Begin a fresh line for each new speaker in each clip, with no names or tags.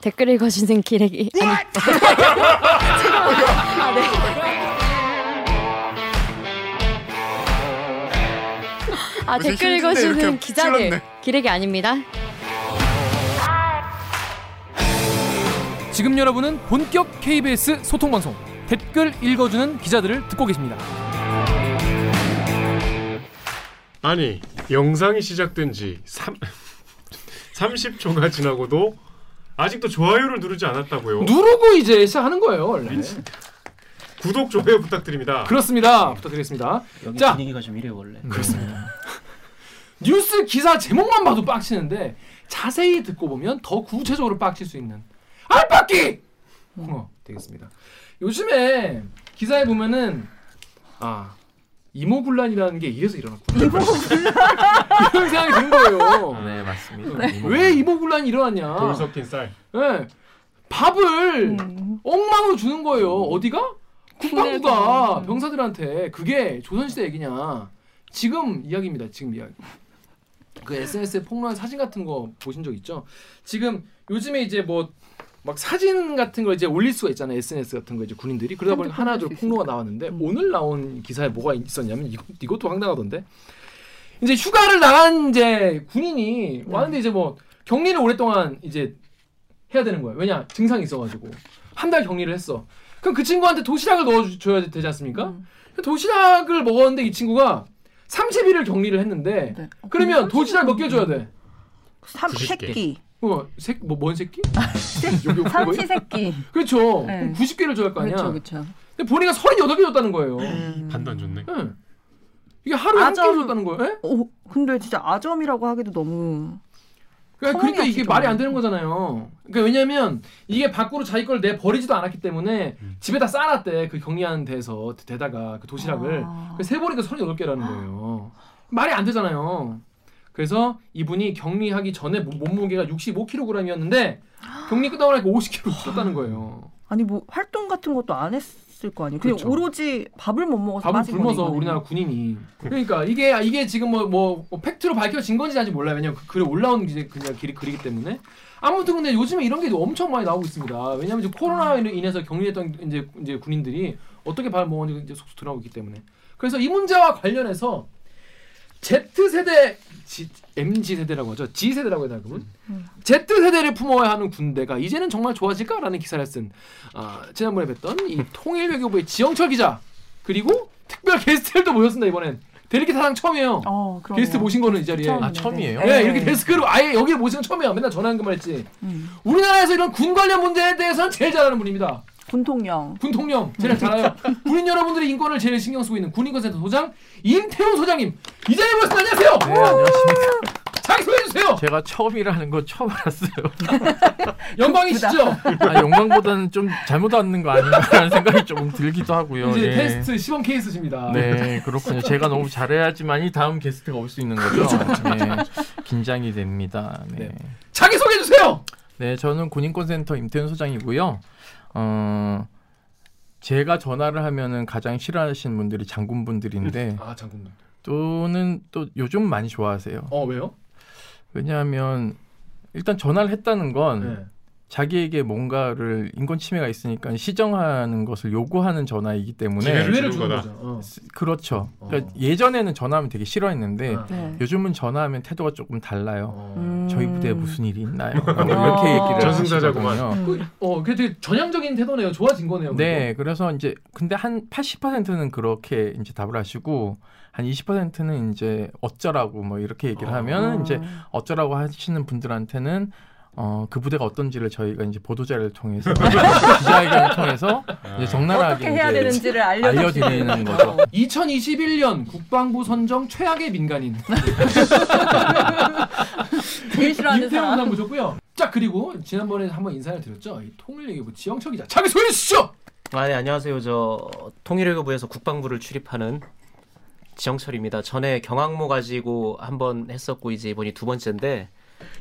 댓글 읽어주는 기레기 아니 아, 네. 아 댓글 읽어주는 기자들
찔렀네.
기레기 아닙니다.
지금 여러분은 본격 KBS 소통 방송 댓글 읽어주는 기자들을 듣고 계십니다.
아니 영상이 시작된 지 3, 30초가 지나고도 아직도 좋아요를 누르지 않았다고요.
누르고 이제 시작하는 거예요 원래.
구독 좋아요 부탁드립니다.
그렇습니다. 부탁드리겠습니다.
여기
자.
분위기가 좀 이래 원래.
그렇습니다. 뉴스 기사 제목만 봐도 빡치는데 자세히 듣고 보면 더 구체적으로 빡칠 수 있는 알빡기 코너 되겠습니다. 요즘에 기사에 보면은 아 이모군란이라는 게 이래서 일어났구나. 이런 생각이 든 거예요.
네 맞습니다.
왜 이모군란이 일어났냐?
돌 섞인 쌀.
네. 밥을
음.
엉망으로 주는 거예요. 어디가? 국방부가
군에서.
병사들한테 그게 조선시대 얘기냐? 지금 이야기입니다. 지금 이야기. 그 SNS에 폭로한 사진 같은 거 보신 적 있죠? 지금 요즘에 이제 뭐 막 사진 같은 걸 이제 올릴 수가 있잖아요. SNS 같은 거 이제 군인들이 그러다 보니까
핸드폰
하나둘 폭로가. 나왔는데
음.
오늘 나온 기사에 뭐가 있었냐면 이것, 이것도 황당하던데. 이제 휴가를 나간 이제 군인이 왔는데 이제 뭐 격리를 오랫동안 이제 해야 되는 거예요. 왜냐 증상이 있어가지고 한 달 격리를 했어. 그럼 그 친구한테 도시락을 넣어줘야 되지 않습니까?
음.
도시락을 먹었는데 이 친구가 30일을 격리를 했는데
네. 어,
그러면 도시락 몇 개 줘야 돼?
삼
90개.
새끼.
어, 새, 뭐, 뭔 새끼?
삼치
거예요?
새끼.
그렇죠.
네.
그럼 90개를 줘야 할 거 아니야.
그렇죠, 그렇죠.
근데 본인가 38개 줬다는 거예요.
음.
반도 안 좋네.
예. 이게 하루에 한
아점-
끼를 줬다는 거예요. 예?
오, 근데 진짜 아점이라고 하기도 너무
그러니까, 그러니까 이게 말이 안
좀-
되는 거잖아요. 그러니까 왜냐면 이게 밖으로 자기 걸 내 버리지도 않았기 때문에
음.
집에다 싸놨대 그 격리하는 데서 데다가 그 도시락을
아.
그세 보니까 38개라는 거예요. 말이 안 되잖아요. 그래서 이분이 격리하기 전에 몸- 몸무게가 65kg이었는데 격리 끝나고 나니까 50kg 쪘다는 거예요.
아니 뭐 활동 같은 것도 안 했을 거 아니에요. 그냥
그렇죠.
오로지 밥을 못 먹어서
밥을 굶어서 우리나라. 군인이 그러니까 이게 이게 지금 뭐, 뭐, 뭐 팩트로 밝혀진 건지 아직 몰라요 왜냐면 그 글에 올라온 게 그냥 길이 글이기 때문에 아무튼 근데 요즘에 이런 게 엄청 많이 나오고 있습니다 왜냐면 이제 코로나로 인해서 격리했던 이제 이제 군인들이 어떻게 밥을 먹었는지 이제 속속 드러나고 있기 때문에 그래서 이 문제와 관련해서 Z 세대 MG 세대라고 하죠 G 세대라고 해야 되나 그러면
음.
Z 세대를 품어야 하는 군대가 이제는 정말 좋아질까라는 기사를 쓴 아, 지난번에 뵀던 이 통일외교부의 지영철 기자 그리고 특별 게스트들도 모였습니다 이번엔 대리기 사상 처음이에요.
어.
게스트 모신 거는 이 자리에.
처음이네.
아, 처음이에요?
네, 이렇게 데스크로 아예 여기 모신 건 처음이야. 맨날 전화 연결만 했지.
음.
우리나라에서 이런 군 관련 문제에 대해서는 제일 잘하는 분입니다.
군통령.
군 통령 제일 잘 알아요. 군인 여러분들의 인권을 제일 신경 쓰고 있는 군인권센터 소장 임태훈 소장님 이 자리에 모셨습니다. 안녕하세요.
네, 안녕하십니까.
자기 소개해 주세요.
제가 처음이라는 거 처음 알았어요.
영광이시죠?
아, 영광보다는 좀 잘못 왔는 거 아닌가라는 생각이 조금 들기도 하고요.
이제
예.
테스트 시범 케이스십니다.
네, 그렇군요. 제가 너무 잘해야지만이 다음 게스트가 올 수 있는 거죠. 네, 긴장이 됩니다. 네.
네. 자기 소개해 주세요.
네, 저는 군인권센터 임태훈 소장이고요. 어, 제가 전화를 하면은 가장 싫어하시는 분들이 장군분들인데
아 장군님.
또는 또 요즘 많이 좋아하세요.
어 왜요?
왜냐하면 일단 전화를 했다는 건
네.
자기에게 뭔가를 인권 침해가 있으니까 시정하는 것을 요구하는 전화이기 때문에
기회를 주는 거다.
어.
그렇죠. 그러니까
어.
예전에는 전화하면 되게 싫어했는데
아.
네.
요즘은 전화하면 태도가 조금 달라요.
어.
음.
저희 부대에 무슨 일이 있나요? 뭐
어.
이렇게 얘기를
저승사자구만.
하시거든요.
그, 어, 그게 되게 전향적인 태도네요. 좋아진 거네요.
네, 그래서 이제 근데 한 80%는 그렇게 이제 답을 하시고 한 20%는 이제 어쩌라고 뭐 이렇게 얘기를 하면
어.
이제 어쩌라고 하시는 분들한테는 어, 그 부대가 어떤지를 저희가 이제 보도자를 통해서 기자회견을 통해서 이제 적나라하게
어떻게 해야
이제
되는지를 알려드리는
거죠.
2021년 국방부 선정 최악의 민간인
제일 싫어하는
임태훈
사람.
상 모셨고요. 자 그리고 지난번에 한번 인사를 드렸죠. 이 통일예기부 지영철 기자 자기 소개해 주시죠.
아, 네, 안녕하세요. 저 통일외교부에서 국방부를 출입하는 지영철입니다. 전에 경항모 가지고 한번 했었고 이제 이번이 두 번째인데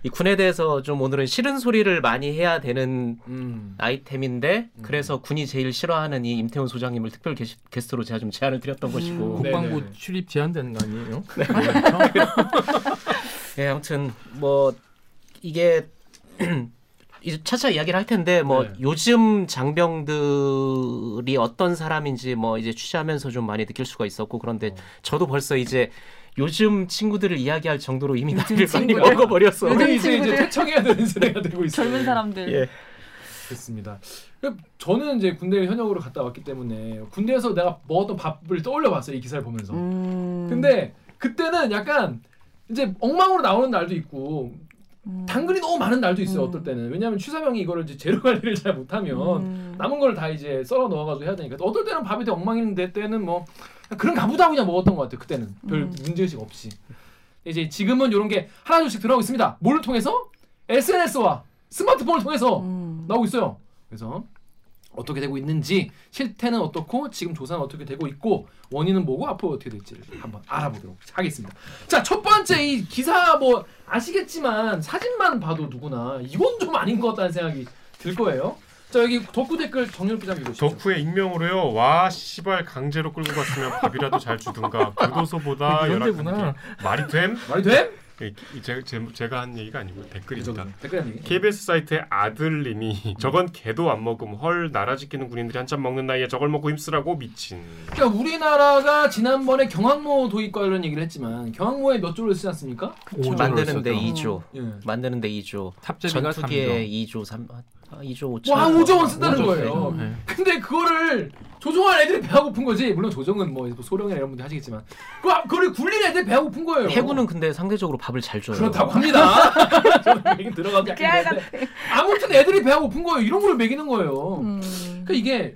이 군에 대해서 좀 오늘은 싫은 소리를 많이 해야 되는
음.
아이템인데 그래서 군이 제일 싫어하는 이 임태훈 소장님을 특별 게시, 게스트로 제가 좀 제안을 드렸던 것이고
네.
국방부
네네네.
출입 제한되는 거 아니에요?
예, 아무튼 뭐 이게 이제 차차 이야기를 할 텐데 뭐
네.
요즘 장병들이 어떤 사람인지 뭐 이제 취재하면서 좀 많이 느낄 수가 있었고 그런데 저도 벌써 이제 요즘 친구들을 이야기할 정도로 이미 나이를 많이
친구들.
먹어버렸어.
요즘
이제 이제
친구들.
퇴청해야 되는 세대가 되고 있어요.
젊은 사람들.
예.
됐습니다. 저는 이제 군대 현역으로 갔다 왔기 때문에 군대에서 내가 먹었던 밥을 떠올려 봤어요 이 기사를 보면서.
음.
근데 그때는 약간 이제 엉망으로 나오는 날도 있고
음.
당근이 너무 많은 날도 있어요
음.
어떨 때는 왜냐하면 취사병이 이거를 이제 재료 관리를 잘 못하면
음.
남은 걸 다 이제 썰어 넣어가지고 해야 되니까 어떨 때는 밥이 되게 엉망인데 때는 뭐 그런 가 보다 그냥 먹었던 것 같아요 그때는 별
음.
문제의식 없이 이제 지금은 이런 게 하나둘씩 들어가고 있습니다 뭐를 통해서 SNS와 스마트폰을 통해서
음.
나오고 있어요 그래서 어떻게 되고 있는지 실태는 어떻고 지금 조사는 어떻게 되고 있고 원인은 뭐고 앞으로 어떻게 될지를 한번 알아보도록 하겠습니다. 자 첫 번째 이 기사 뭐 아시겠지만 사진만 봐도 누구나 이건 좀 아닌 것 같다는 생각이 들 거예요. 자 여기 덕후 댓글 정렬 기자 읽으시죠.
덕후의 익명으로요. 와 씨발 강제로 끌고 갔으면 밥이라도 잘 주든가 교도소보다 열악한. 게 말이 됨?
말이 돼?
이- 이- 제, 제, 제 가 한 얘기가 아니고 댓글입니다.
댓글 한 얘기.
KBS 사이트의 아들님이 저건 개도 안 먹음 헐 나라 지키는 군인들이 한참 먹는 나이에 저걸 먹고 힘쓰라고 미친
그러니까 우리나라가 지난번에 경항모 도입 관련 얘기를 했지만 경항모에 몇 조를 쓰지 않습니까?
만드는데
썼죠.
2조,
예.
만드는데 2조,
탑재비가
전투기에 2조 3, 아, 2조 5천.
와 5조 원 쓴다는
오조
거예요.
네.
근데 그거를 조종할 애들이 배가 고픈 거지. 물론 조정은 뭐 소령이나 이런 분들 하시겠지만 그 그걸 굴린 애들 배가 고픈 거예요.
해군은 근데 상대적으로 밥을 잘 줘요.
그렇다고 합니다. 저는 그런데 아무튼 애들이 배가 고픈 거예요. 이런 걸 먹이는 거예요.
음.
그러니까 이게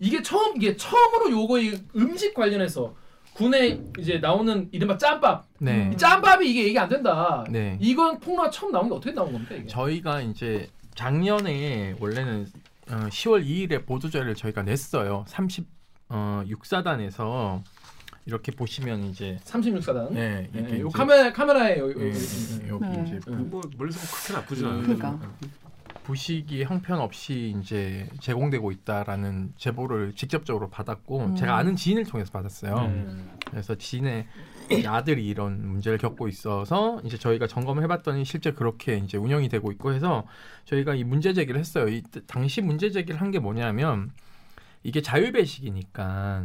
이게 처음 이게 처음으로 요거 이 음식 관련해서 군에 이제 나오는 이른바 짬밥.
네.
이 짬밥이 이게 얘기 안 된다.
네.
이건 폭로가 처음 나온 게 어떻게 나온 겁니까 이게?
저희가 이제 작년에 원래는 어, 10월 2일에 보도자료를 저희가 냈어요. 30 어, 6사단에서 이렇게 보시면 이제
36사단.
네,
네,
이렇게
요
이제-
카메라 카메라에 여기,
예,
여기.
예, 여기
네.
이제
음.
뭐 멀리서 보면 그렇게 나쁘진 않아요
그러니까.
부식이 형편없이 이제 제공되고 있다라는 제보를 직접적으로 받았고
음.
제가 아는 지인을 통해서 받았어요.
음.
그래서 지인의 아들이 이런 문제를 겪고 있어서 이제 저희가 점검을 해봤더니 실제 그렇게 이제 운영이 되고 있고 해서 저희가 이 문제 제기를 했어요. 이 당시 문제 제기를 한 게 뭐냐면 이게 자율배식이니까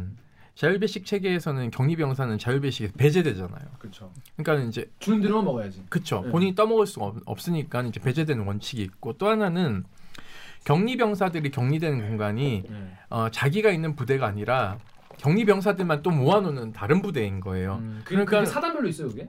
자율배식 체계에서는 격리병사는 자율배식에서 배제되잖아요.
그렇죠.
그러니까 이제
주는 대로만 먹어야지.
그쵸.
네.
본인이 떠먹을 수가 없, 없으니까 이제 배제되는 원칙이 있고 또 하나는 격리병사들이 격리되는 공간이
네.
어, 자기가 있는 부대가 아니라 격리병사들만 또 모아놓는 다른 부대인 거예요.
음, 그,
그러니까-
사단별로 있어요, 그게?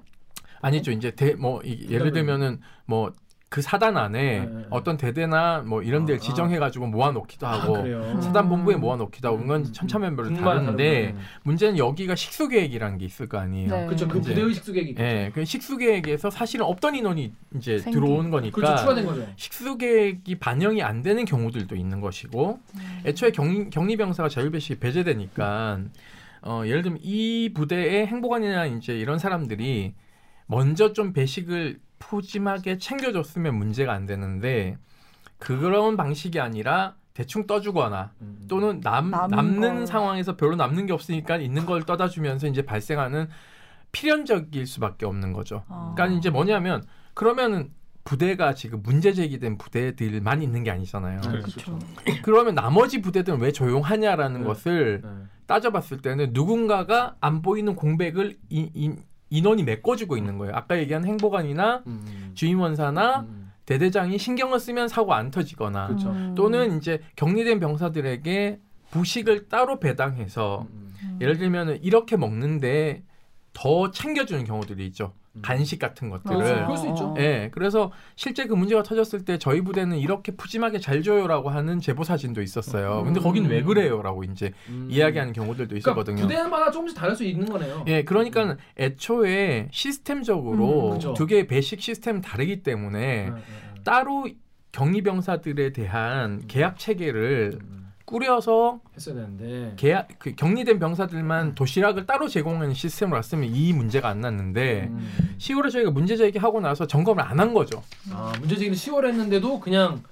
아니죠. 이제 대, 뭐 이- 예를 들면은 뭐 그 사단 안에
네, 네.
어떤 대대나 뭐 이런 데를
아,
지정해가지고 모아놓기도 하고
아.
사단 본부에
음.
모아놓기도 하고 이건
음,
천차만별로
군마다
다른데. 문제는 여기가 식수 계획이라는 게 있을 거 아니에요.
네.
그렇죠. 그 부대의 식수객이 있죠.
예, 그 식수 계획에서 사실은 없던 인원이 이제
생기.
들어오는 거니까
그렇죠. 추가된 거죠.
식수 계획이 반영이 안 되는 경우들도 있는 것이고
음.
애초에 격리, 격리병사가 자율배식이 배제되니까 어, 예를 들면 이 부대의 행보관이나 이제 이런 사람들이 먼저 좀 배식을 푸짐하게 챙겨줬으면 문제가 안 되는데 그런 방식이 아니라 대충 떠주거나
음.
또는 남, 남는
거.
상황에서 별로 남는 게 없으니까 있는 걸 떠다 주면서 이제 발생하는 필연적일 수밖에 없는 거죠.
아.
그러니까 이제 뭐냐면 그러면은 부대가 지금 문제 제기된 부대들만 있는 게 아니잖아요.
네,
그렇죠.
그러면 나머지 부대들은 왜 조용하냐라는
네.
것을
네.
따져봤을 때는 누군가가 안 보이는 공백을 이, 이, 인원이 메꿔주고 있는 거예요. 아까 얘기한 행보관이나
음.
주임원사나
음.
대대장이 신경을 쓰면 사고 안 터지거나
그렇죠.
음.
또는 이제 격리된 병사들에게 부식을 따로 배당해서
음.
음.
예를 들면은 이렇게 먹는데 더 챙겨주는 경우들이 있죠.
음.
간식 같은
어,
것들을.
그럴 수 있죠.
예, 그래서 실제 그 문제가 터졌을 때 저희 부대는 이렇게 푸짐하게 잘 줘요라고 하는 제보 사진도 있었어요. 근데
음.
거긴 왜 그래요라고 이제
음.
이야기하는 경우들도
그러니까
있었거든요.
부대마다 조금씩 다를 수 있는 거네요.
예, 그러니까 애초에 시스템적으로
음, 그죠.
두 개의 배식 시스템 다르기 때문에
네.
따로 격리병사들에 대한 계약 체계를
음.
꾸려서
했어야 되는데.
계약 그 격리된 병사들만 도시락을 따로 제공하는 시스템을 왔으면 이 문제가 안 났는데
음.
10월에 저희가 문제 제기하고 나서 점검을 안 한 거죠.
아 문제 제기는 10월에 했는데도 그냥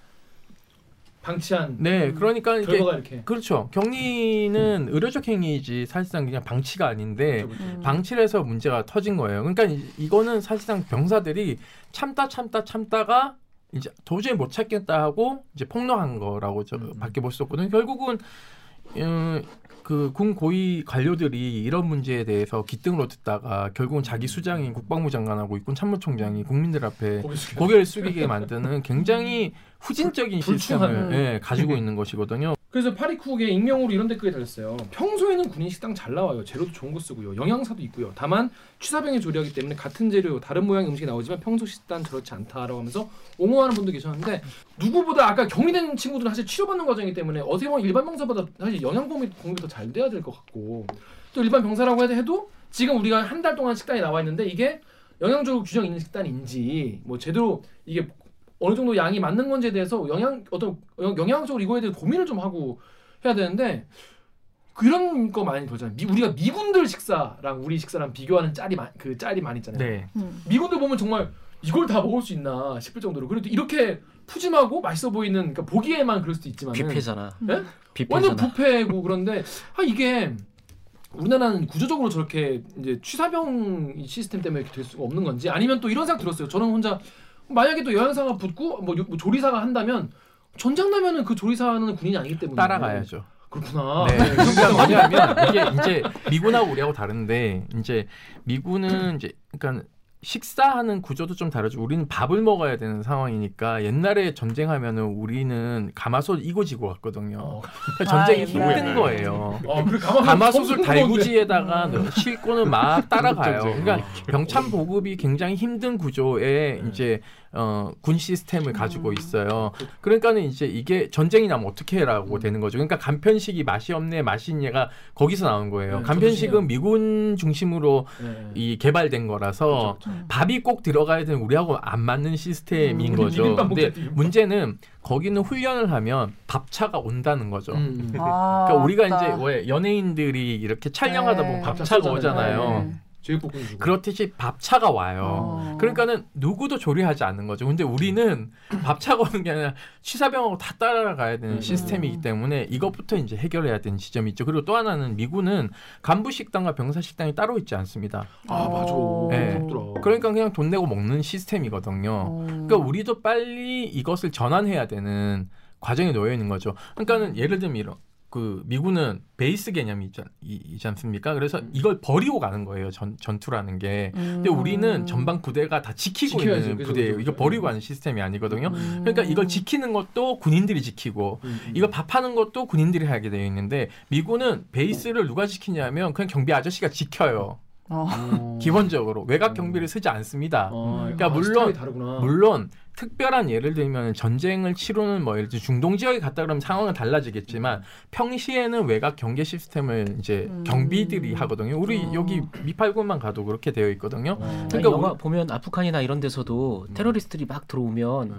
방치한
네, 그러니까 이게
결과가 이렇게.
그렇죠. 격리는 의료적 행위이지 사실상 그냥 방치가 아닌데
그렇죠, 그렇죠.
음.
방치를 해서 문제가 터진 거예요. 그러니까 이, 이거는 사실상 병사들이 참다 참다 참다가 이제 도저히 못 찾겠다 하고 이제 폭로한 거라고 저
음.
밖에 볼 수 없거든요. 결국은 어, 그군 고위 관료들이 이런 문제에 대해서 기등으로 듣다가 결국은 자기 수장인 국방부 장관하고 육군 참모총장이 국민들 앞에. 고개를 숙이게 만드는 굉장히 후진적인. 시스템을 예, 가지고 있는 것이거든요.
그래서 파리쿡에 익명으로 이런 댓글이 달렸어요. 평소에는 군인 식당 잘 나와요. 재료도 좋은 거 쓰고요. 영양사도 있고요. 다만 취사병의 조리하기 때문에 같은 재료 다른 모양 음식이 나오지만 평소 식단 저렇지 않다라고 하면서 옹호하는 분도 계셨는데 누구보다 아까 격리된 친구들은 사실 치료받는 과정이기 때문에 어떻게 보면 일반 병사보다 사실 영양 공급이 더잘 돼야 될 것 같고 또 일반 병사라고 해도 지금 우리가 한 달 동안 식단이 나와 있는데 이게 영양적으로 규정 있는 식단인지 뭐 제대로 이게 어느 정도 양이 맞는 건지에 대해서 영양 어떤 영- 영양적으로 이거에 대해 고민을 좀 하고 해야 되는데 그런 거 많이 보잖아요. 미, 우리가 미군들 식사랑 우리 식사랑 비교하는 짤이 마, 그 짤이 많이 있잖아요.
네.
음.
미군들 보면 정말 이걸 다 먹을 수 있나 싶을 정도로 그래도 이렇게 푸짐하고 맛있어 보이는 그러니까 보기에만 그럴 수도 있지만
뷔페잖아.
네?
뷔페잖아.
완전 부패고 그런데 아 이게 우리나라는 구조적으로 저렇게 이제 취사병 이 시스템 때문에 이렇게 될 수가 없는 건지 아니면 또 이런 생각 들었어요. 저는 혼자 만약에 또 여행사가 붙고 뭐, 요- 뭐 조리사가 한다면 전장 나면은 그 조리사는 군인이 아니기 때문에
따라가야죠.
그렇구나.
네. 그러니까 뭐냐면 이게 이제 미군하고 우리하고 다른데 이제 미군은 이제 그러니까 식사하는 구조도 좀 다르죠. 우리는 밥을 먹어야 되는 상황이니까 옛날에 전쟁하면은 우리는 가마솥 이고지고 갔거든요.
어,
그러니까 전쟁이
아,
힘든. 거예요.
어, 그래 가만
가마솥 을 달구지에다가
음.
넣- 싣고는 막 따라가요. 그러니까 병참 보급이 굉장히 힘든 구조에 이제 어, 군 시스템을 가지고 있어요. 그러니까는 이제 이게 전쟁이 나면 어떻게 해라고 되는 거죠. 그러니까 간편식이 맛이 없네, 맛이 있네가 거기서 나온 거예요.
네,
간편식은 미군 중심으로
네.
이 개발된 거라서 밥이 꼭 들어가야 되는 우리하고 안 맞는 시스템인
음,
거죠. 근데. 문제는 거기는 훈련을 하면 밥차가 온다는 거죠.
음.
아,
그러니까 우리가
맞다.
이제 왜 연예인들이 이렇게 촬영하다
네.
보면
밥차
밥차가. 오잖아요.
네.
제육 볶음 주고.
그렇듯이 밥차가 와요.
어.
그러니까는 누구도 조리하지 않는 거죠. 근데 우리는 밥차가 오는 게 아니라 취사병하고 다 따라가야 되는
음.
시스템이기 때문에 이것부터 이제 해결해야 되는 지점이 있죠. 그리고 또 하나는 미군은 간부 식당과 병사 식당이 따로 있지 않습니다.
아 맞아.
어.
네. 그러니까 그냥 돈 내고 먹는 시스템이거든요.
어.
그러니까 우리도 빨리 이것을 전환해야 되는 과정에 놓여 있는 거죠. 그러니까는 예를 들면 이런 그 미군은 베이스 개념이 있지, 않습니까? 그래서
음.
이걸 버리고 가는 거예요. 전, 전투라는 게. 근데
음.
우리는 전방 부대가 다 지키고
지켜야지.
있는
그죠,
부대예요.
그죠,
이거. 버리고 가는 시스템이 아니거든요.
음.
그러니까 이걸 지키는 것도 군인들이 지키고
음, 음.
이거 밥하는 것도 군인들이 하게 되어 있는데 미군은 베이스를 누가 지키냐면 그냥 경비 아저씨가 지켜요.
어.
어.
기본적으로 외곽 경비를 쓰지 않습니다.
어,
그러니까
아,
물론-. 물론 특별한 예를 들면 전쟁을 치르는 뭐 예를 들어 중동 지역에 갔다 그러면 상황은 달라지겠지만 평시에는 외곽 경계 시스템을 이제
음.
경비들이 하거든요. 우리
어.
여기 미팔군만 가도 그렇게 되어 있거든요.
어.
그러니까
영화
우리-
보면 아프간이나 이런 데서도
음.
테러리스트들이 막 들어오면
네.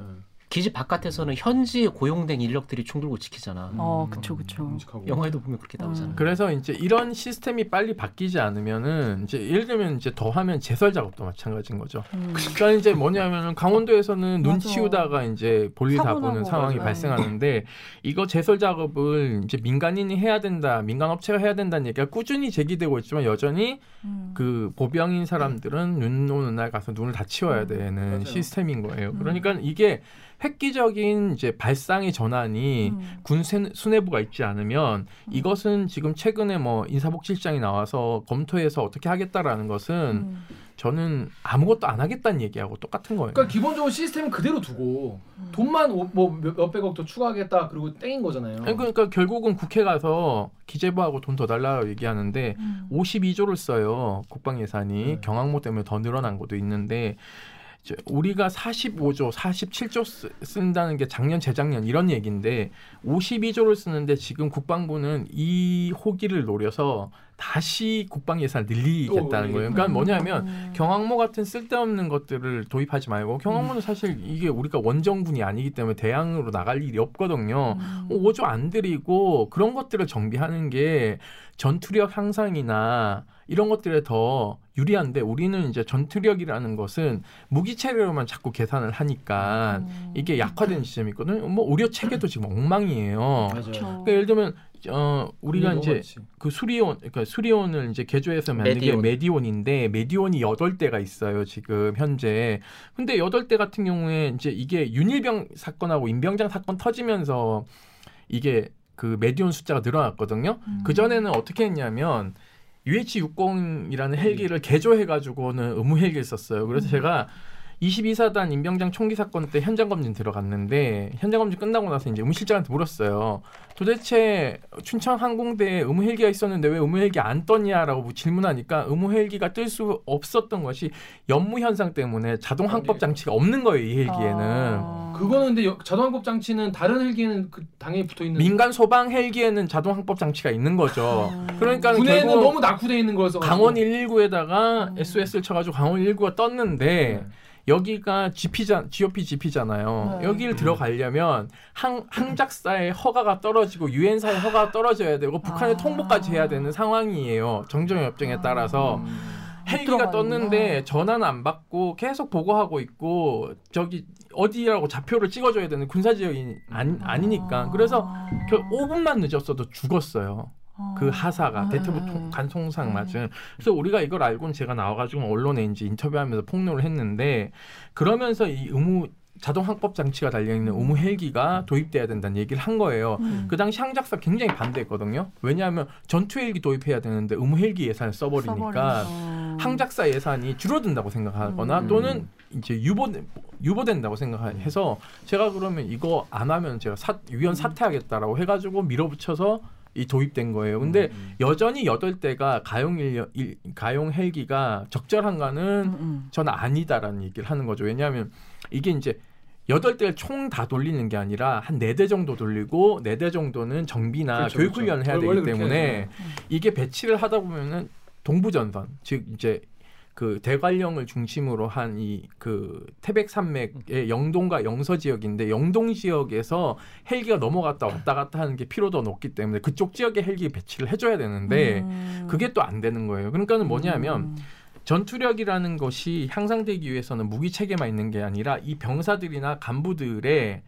기지 바깥에서는 현지 고용된 인력들이 총 들고 지키잖아.
어, 그쵸, 그쵸.
영화에도 보면 그렇게 나오잖아.
음.
그래서 이제 이런 시스템이 빨리 바뀌지 않으면은 이제 예를 들면 이제 더 하면 제설 작업도 마찬가지인 거죠.
음.
그러니까 이제 뭐냐면은 강원도에서는 눈. 치우다가 이제 볼일 다 보는 상황이
맞아요.
발생하는데 이거 제설 작업을 이제 민간인이 해야 된다, 민간 업체가 해야 된다는 얘기가 꾸준히 제기되고 있지만 여전히
음.
그 보병인 사람들은 눈 오는 날 가서 눈을 다 치워야 되는
맞아요.
시스템인 거예요.
음.
그러니까 이게 획기적인 이제 발상의 전환이
음.
군 세- 수뇌부가 있지 않으면 이것은 지금 최근에 뭐 인사복실장이 나와서 검토해서 어떻게 하겠다라는 것은
음.
저는 아무것도 안 하겠다는 얘기하고 똑같은 거예요.
그러니까 기본적으로 시스템은 그대로 두고 돈만 오- 뭐 몇- 몇백억 더 추가하겠다 그리고 땡인 거잖아요.
그러니까 결국은 국회 가서 기재부하고 돈 더 달라고 얘기하는데
음.
52조를 써요 국방 예산이
네.
경항모 때문에 더 늘어난 것도 있는데 우리가 45조, 47조 쓰, 쓴다는 게 작년, 재작년 이런 얘기인데 52조를 쓰는데 지금 국방부는 이 호기를 노려서 다시 국방 예산 늘리겠다는
어,
거예요. 그러니까 뭐냐면
음.
경항모 같은 쓸데없는 것들을 도입하지 말고 경항모는 사실 이게 우리가 원정군이 아니기 때문에 대항으로 나갈 일이 없거든요.
음.
어, 5조 안 들이고 그런 것들을 정비하는 게 전투력 향상이나 이런 것들에 더 유리한데 우리는 이제 전투력이라는 것은 무기 체계로만 자꾸 계산을 하니까
음.
이게 약화된 지점이 있거든요. 뭐 의료 체계도 지금 엉망이에요.
맞아요.
그러니까 예를 들면 어 우리가 이제
많지.
그 수리온 그러니까 수리온을 이제 개조해서 만든
메디온.
게 메디온인데 메디온이 여덟 대가 있어요 지금 현재. 근데 여덟 대 같은 경우에 이제 이게 윤일병 사건하고 임병장 사건 터지면서 이게 그 메디온 숫자가 늘어났거든요.
음.
그 전에는 어떻게 했냐면 UH-60이라는 헬기를 개조해가지고는 의무 헬기를 썼어요. 그래서 제가 22사단 임병장 총기 사건 때 현장 검진 들어갔는데 현장 검진 끝나고 나서 이제 의무실장한테 물었어요. 도대체 춘천 항공대에 의무 헬기가 있었는데 왜 의무 헬기 안 떴냐라고 질문하니까 의무 헬기가 뜰 수 없었던 것이 연무 현상 때문에 자동 항법 장치가 없는 거예요 이 헬기에는.
아.
그거는 근데 여- 자동 항법 장치는 다른 헬기에는 그 당연히 붙어 있는.
민간 소방 헬기에는 자동 항법 장치가 있는 거죠. 그러니까
군에는 너무 낙후돼 있는 거여서.
강원 119에다가
음.
SOS를 쳐가지고 강원 119가 떴는데
네.
여기가 GP자, GOP GP잖아요.
네.
여기를 들어가려면 항, 항작사의 허가가 떨어지고 유엔사의 허가가 떨어져야 되고 북한의
아.
통보까지 해야 되는 상황이에요. 정정협정에 따라서.
음.
헬기가. 떴는데 전화는 안 받고 계속 보고하고 있고 저기 어디라고 좌표를 찍어줘야 되는 군사지역이 아니, 아니니까 그래서 겨- 5분만 늦었어도 죽었어요. 그 하사가
음.
대퇴부 간송상
음.
맞은 그래서 우리가 이걸 알고는 제가 나와가지고 언론에 이제 인터뷰하면서 폭로를 했는데 그러면서 이 의무 자동 항법 장치가 달려 있는 의무 헬기가 도입돼야 된다는 얘기를 한 거예요.
음.
그 당시 항 작사 굉장히 반대했거든요. 왜냐하면 전투 헬기 도입해야 되는데 의무 헬기 예산을 써버리니까
써버리니까.
항작사 예산이 줄어든다고 생각하거나
음.
또는 이제 유보 유보된다고 생각해서 제가 그러면 이거 안 하면 제가 사, 위원 사퇴하겠다라고 해가지고 밀어붙여서 이 도입된 거예요. 근데
음.
여전히 여덟 대가 가용 일, 일 가용 헬기가 적절한가는
음, 음.
저는 아니다라는 얘기를 하는 거죠. 왜냐하면 이게 이제 여덟 대를 총 다 돌리는 게 아니라 한 네 대 정도 돌리고 네 대 정도는 정비나
그렇죠,
교육
그렇죠.
훈련을 해야
원래
되기 때문에
해야죠.
이게 배치를 하다 보면은 동부전선 즉 이제 그 대관령을 중심으로 한 이 그 태백 산맥의 영동과 영서 지역인데 영동 지역에서 헬기가 넘어갔다 왔다 갔다 하는 게 피로도 높기 때문에 그쪽 지역에 헬기 배치를 해줘야 되는데
음.
그게 또 안 되는 거예요. 그러니까는 뭐냐면
음.
전투력이라는 것이 향상되기 위해서는 무기 체계만 있는 게 아니라 이 병사들이나 간부들의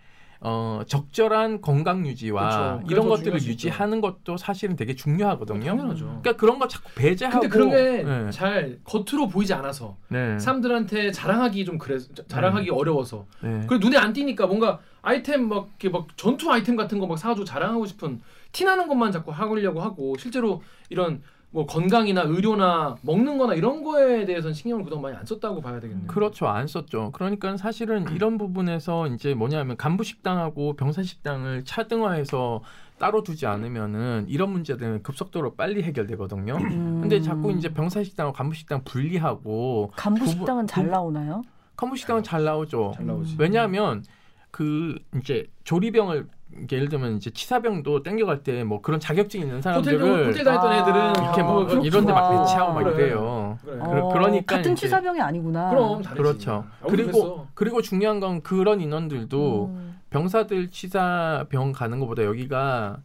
어, 적절한 건강 유지와
그렇죠.
이런 것들을. 유지하는 것도 사실은 되게 중요하거든요.
당연하죠.
그러니까 그런 거 자꾸 배제하고
근데 그런 게
네.
잘 겉으로 보이지 않아서
네.
사람들한테 자랑하기 좀 그래 자- 자랑하기 어려워서
네.
그 눈에 안 띄니까 뭔가 아이템 막 이렇게 막 전투 아이템 같은 거 막 사가지고 자랑하고 싶은 티 나는 것만 자꾸 하려고 하고 실제로 이런 뭐 건강이나 의료나 먹는-거나 이런 거에 대해서는 신경을 그동안 많이 안 썼다고 봐야 되겠네요.
그렇죠. 안 썼죠. 그러니까 사실은 이런 부분에서 이제 뭐냐면 간부 식당하고 병사 식당을 차등화해서 따로 두지 않으면은 이런 문제들은 급속도로 빨리 해결되거든요.
음.
근데 자꾸 이제 병사 식당하고 간부 식당 분리하고
간부 식당은 잘 나오나요?
간부 식당은 잘 나오죠.
잘 나오지.
왜냐하면 그 이제 조리병을 예를 들면 이제 치사병도 땡겨갈 때 뭐 그런 자격증 있는 사람들을
호텔 다녔던
아.
애들은
이렇게 뭐
그렇구나.
이런 데 막 배치하고 막
그래.
이래요.
그래.
그러-
어,
그 러니까
같은
이제-
치사병이 아니구나.
그럼 다르지.
그렇죠.
아,
그리고
그랬어.
그리고 중요한 건 그런 인원들도
음.
병사들 치사병 가는 것보다 여기가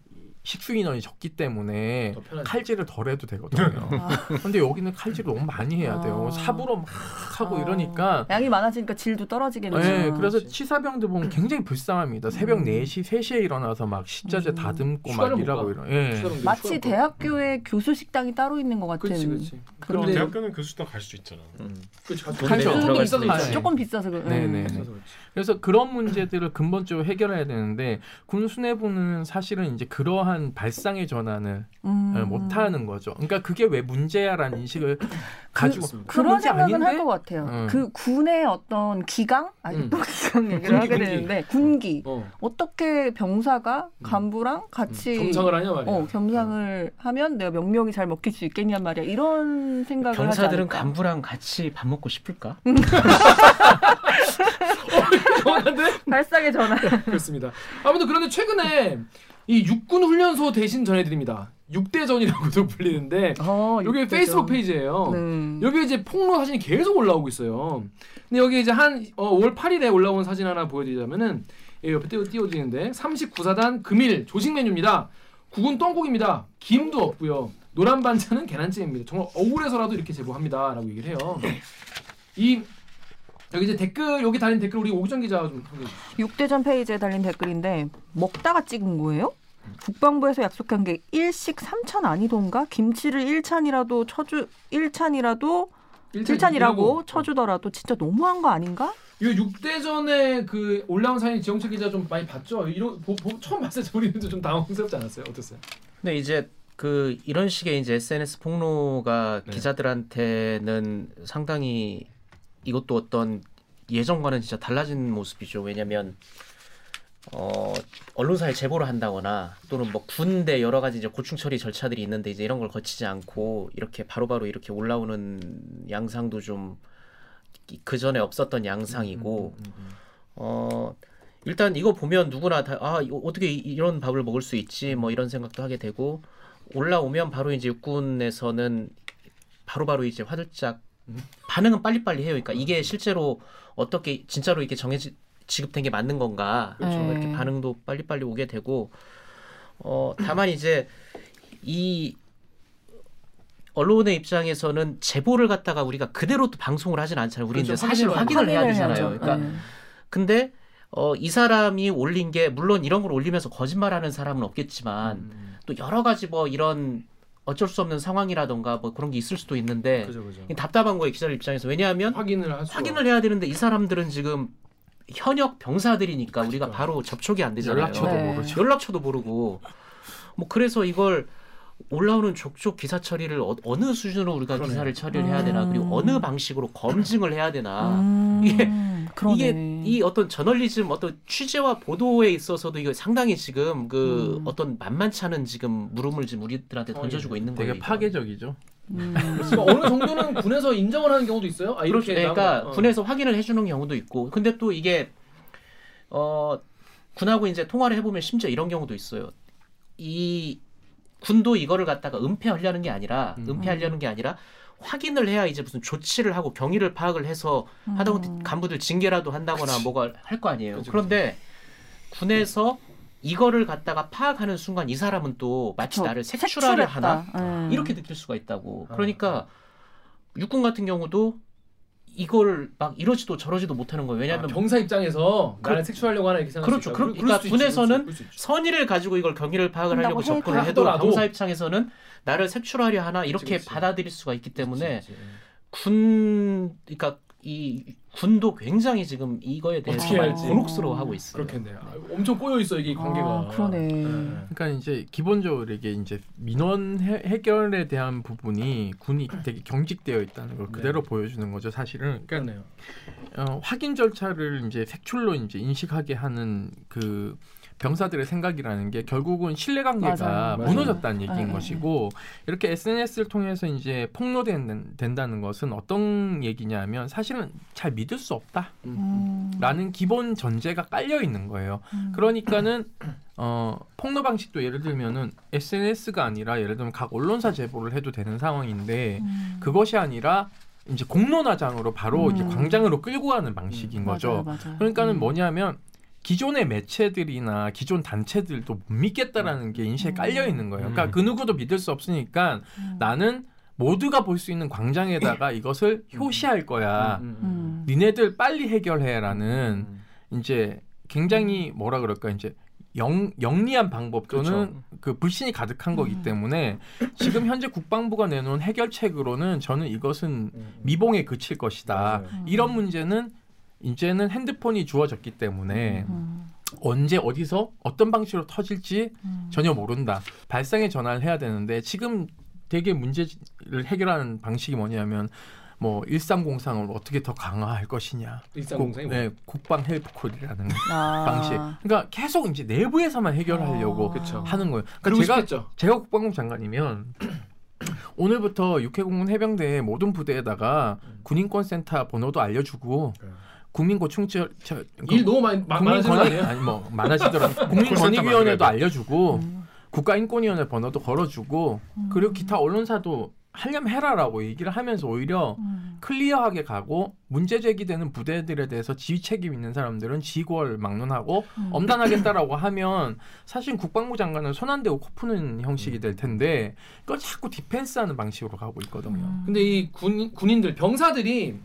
식수 인원이 적기 때문에
더.
칼질을 덜 해도 되거든요.
아.
근데 여기는 칼질을 너무 많이 해야 돼요.
아.
삽으로 막 하고
아.
이러니까
양이 많아지니까 질도 떨어지겠네요.
네, 그래서
그렇지.
치사병들 보면 굉장히 불쌍합니다. 새벽
음.
4시, 3시에 일어나서 막 식자재
음.
다듬고
막못
일하고
가.
이런. 예.
마치 대학교에 교수 식당이 따로 있는 것 같은.
그렇지 그렇지.
그런-
근데
대학교는 교수도 갈수 있잖아.
그렇지.
그렇죠.
간수는
들어갈
있어도.
있죠.
조금 비싸서 그.
네,
음.
네. 그래서 그런 문제들을 근본적으로 해결해야 되는데 군 수뇌부는 사실은 이제 그러한 발상의 전환을
음.
어, 못하는 거죠. 그러니까 그게 왜 문제야라는 인식을 가지고
그렇습니다.
그건
그런 생각은? 할 것 같아요.
음.
그 군의 어떤 기강 아니
음.
또 기강 얘기를
군기,
하게
군기.
되는데 군기
어.
어떻게 병사가 간부랑 같이
경상을 하냐 말이야.
어, 겸상을 하면 내가 명령이 잘 먹힐 수 있겠냔 말이야. 이런 생각을
병사들은
않을까.
간부랑 같이 밥 먹고 싶을까?
정확한데?
발상의 전환.
그렇습니다. 아무튼 그런데 최근에 이 육군 훈련소 대신 전해드립니다. 육대전이라고도 불리는데
어,
여기
육대전.
페이스북 페이지예요.
네.
여기 이제 폭로 사진이 계속 올라오고 있어요. 근데 여기 이제 한 어, 5월 8일에 올라온 사진 하나 보여드리자면은 예, 옆에 띄워, 띄워지는데 39사단 금일 조식 메뉴입니다. 국은 똥국입니다. 김도 없고요. 노란 반찬은 계란찜입니다. 정말 억울해서라도 이렇게 제보합니다라고 얘기를 해요. 이 여기 이제 댓글 여기 달린 댓글 우리 오기정 기자가 좀 소개해 주시죠.
육대전 페이지에 달린 댓글인데 먹다가 찍은 거예요? 국방부에서 약속한 게 일식 3찬 아니던가 김치를 1찬이라도 쳐주 1찬이라도 1찬이라고 쳐주더라도 진짜 너무한 거 아닌가?
이 육대전에 그 올라온 사진 지영철 기자 좀 많이 봤죠. 이런 보, 보, 처음 봤을 때 우리는 좀 당황스럽지 않았어요? 어땠어요?
근데 이제 그 이런 식의 이제 SNS 폭로가
네.
기자들한테는 상당히 이것도 어떤 예전과는 진짜 달라진 모습이죠. 왜냐하면 어 언론사에 제보를 한다거나 또는 뭐 군대 여러 가지 이제 고충 처리 절차들이 있는데 이제 이런 걸 거치지 않고 이렇게 바로바로 이렇게 올라오는 양상도 좀 그 전에 없었던 양상이고
음, 음, 음.
어 일단 이거 보면 누구나 다 아 어떻게 이- 이런 밥을 먹을 수 있지 뭐 이런 생각도 하게 되고 올라오면 바로 이제 육군에서는 바로바로 이제 화들짝 반응은 빨리빨리 해요. 그러니까 이게 실제로 어떻게 진짜로 이렇게 정해지 지급된 게 맞는 건가
그렇죠.
뭐 이렇게
네.
반응도 빨리빨리 오게 되고 어 다만 이제 이 언론의 입장에서는 제보를 갖다가 우리가 그대로 또 방송을 하진 않잖아요. 우리
그렇죠.
사실
확인을
해야 되잖아요.
해야죠.
그러니까
네.
근데 어, 이 사람이 올린 게 물론 이런 걸 올리면서 거짓말하는 사람은 없겠지만
음.
또 여러 가지 뭐 이런 어쩔 수 없는 상황이라던가 뭐 그런 게 있을 수도 있는데
그죠 그죠.
답답한 거예요 기자들 입장에서 왜냐하면
확인을.
확인을 해야 되는데 이 사람들은 지금 현역 병사들이니까 우리가
그러니까.
바로 접촉이 안 되잖아요.
연락처도
네.
모르죠.
연락처도 모르고 뭐 그래서 이걸 올라오는 족족 기사 처리를 어, 느 수준으로 우리가
그러네.
기사를 처리를 해야 되나 그리고
음.
어느 방식으로 검증을 해야 되나
음,
이게-
그러네.
이게 이 어떤 저널리즘 어떤 취재와 보도에 있어서도 이거 상당히 지금 그
음.
어떤 만만치 않은 지금 물음을 지금 우리들한테 던져주고 있는 거예요.
되게. 파괴적이죠.
음.
그러니까 어느 정도는 군에서 인정을 하는 경우도 있어요. 아. 이렇게
그러니까
나온 거. 어.
군에서 확인을 해주는 경우도 있고, 근데 또 이게 어 군하고 이제 통화를 해보면 심지어 이런 경우도 있어요. 이 군도 이거를 갖다가 은폐하려는 게 아니라
음.
은폐하려는 게 아니라 확인을 해야 이제 무슨 조치를 하고 경위를 파악을 해서 하다못해
음.
간부들 징계라도 한다거나
그치.
뭐가 할 거 아니에요.
그치,
그런데 군에서 이거를 갖다가 파악하는 순간 이 사람은 또 마치. 나를 색출하려 하나
음.
이렇게 느낄 수가 있다고.
아,
그러니까 육군 같은 경우도 이걸 막 이러지도 저러지도 못하는 거예요.
아,
왜냐하면
병사 입장에서
그-
나를 색출하려고 하나 이렇게
그렇죠.
그럴
그러니까 군에서는
있지.
선의를 가지고 이걸 경위를 파악을 하려고 접근을 해도
하더라도
병사 입장에서는 나를 색출하려 하나 이렇게
그치, 그치.
받아들일 수가 있기 때문에
그치.
군 그러니까 이 군도 굉장히 지금 이거에 대해서. 곤혹스러워하고 있어요.
그렇겠네요. 아, 엄청 꼬여 있어 이게 관계가.
아, 그러네.
네.
그러니까 이제 기본적으로 이게 이제 민원 해, 해결에 대한 부분이 군이 되게 경직되어 있다는 걸
네.
그대로 보여주는 거죠. 사실은 그러니까. 어, 확인 절차를 이제 색출로 이제 인식하게 하는 그 병사들의 생각이라는 게 결국은 신뢰관계가. 무너졌다는 얘기인
네.
것이고 이렇게 SNS를 통해서 이제 폭로된다는 것은 어떤 얘기냐면 사실은 잘 믿을 수 없다.
음.
라는 기본 전제가 깔려 있는 거예요.
음.
그러니까는 어, 폭로 방식도 예를 들면은 SNS가 아니라 예를 들면 각 언론사 제보를 해도 되는 상황인데
음.
그것이 아니라 이제 공론화장으로 바로 이제
음.
광장으로 끌고 가는 방식인 거죠.
맞아요, 맞아요.
그러니까는
음.
뭐냐면 기존의 매체들이나 기존 단체들도 못 믿겠다라는 게 인식에 깔려 있는 거예요. 그러니까
음.
그 누구도 믿을 수 없으니까
음.
나는 모두가 볼 수 있는 광장에다가 이것을 효시할 거야.
음, 음,
음.
니네들 빨리 해결해라는
음.
이제 굉장히 뭐라 그럴까 이제 영, 영리한 방법 또는
그렇죠.
그 불신이 가득한 거기
음.
때문에 지금 현재 국방부가 내놓은 해결책으로는 저는 이것은
음.
미봉에 그칠 것이다.
맞아요.
이런 문제는 이제는 핸드폰이 주어졌기 때문에
음.
언제 어디서 어떤 방식으로 터질지
음.
전혀 모른다. 발상의 전환을 해야 되는데 지금 되게 문제를 해결하는 방식이 뭐냐면 뭐 1303을 어떻게 더 강화할 것이냐.
일상공상이
국- 네, 국방 헬프콜이라는
아.
방식. 그러니까 계속 이제 내부에서만 해결하려고
아.
그쵸.
하는 거예요. 그러니까 제가
싶겠죠.
제가 국방부 장관이면 오늘부터 육해공군 해병대 모든 부대에다가 군인권센터 번호도 알려주고
네.
국민 고충처 저-
일 너무 많이 마-
국민 권익?
아니
뭐 많아지더라도 국민 권익위원회도 알려주고 국가인권위원회 번호도 걸어주고
음.
그리고 기타 언론사도 하려면 해라라고 얘기를 하면서 오히려
음.
클리어하게 가고 문제 제기되는 부대들에 대해서 지휘 책임 있는 사람들은 지구를 막론하고
음.
엄단하겠다라고 하면 사실 국방부 장관은 손 안 대고 코 푸는 형식이 될 텐데 그걸 자꾸 디펜스하는 방식으로 가고 있거든요.
음.
근데 이 군, 군인들 병사들이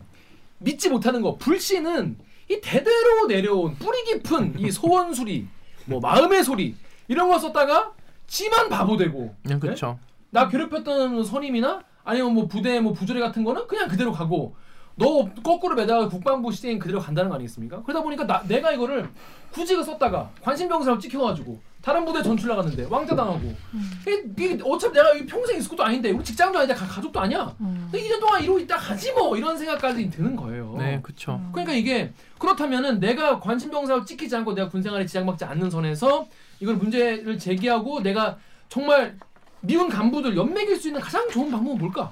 믿지 못하는 거 불신은 이 대대로 내려온 뿌리 깊은 이 소원 소리 뭐 마음의 소리 이런 거 썼다가 지만 바보 되고
그냥 그렇죠.
나 괴롭혔던 선임이나 아니면 뭐 부대 뭐 부조리 같은 거는 그냥 그대로 가고 너 거꾸로 매다가 국방부 시대인 그대로 간다는 거 아니겠습니까? 그러다 보니까 나, 내가 이거를 굳이 그 썼다가 관심병사로 찍혀가지고 다른 부대 전출 나갔는데 왕따 당하고 이게, 이게 어차피 내가 여기 평생 있을 것도 아닌데 우리 직장도 아닌데 가, 가족도 아니야
음.
2년 동안 이러고 있다 가지 뭐 이런 생각까지 드는 거예요
네, 그렇죠.
그러니까 이게 그렇다면은 내가 관심병사로 찍히지 않고 내가 군생활에 지장받지 않는 선에서 이걸 문제를 제기하고 내가 정말 미운 간부들 연맥일 수 있는 가장 좋은 방법은 뭘까?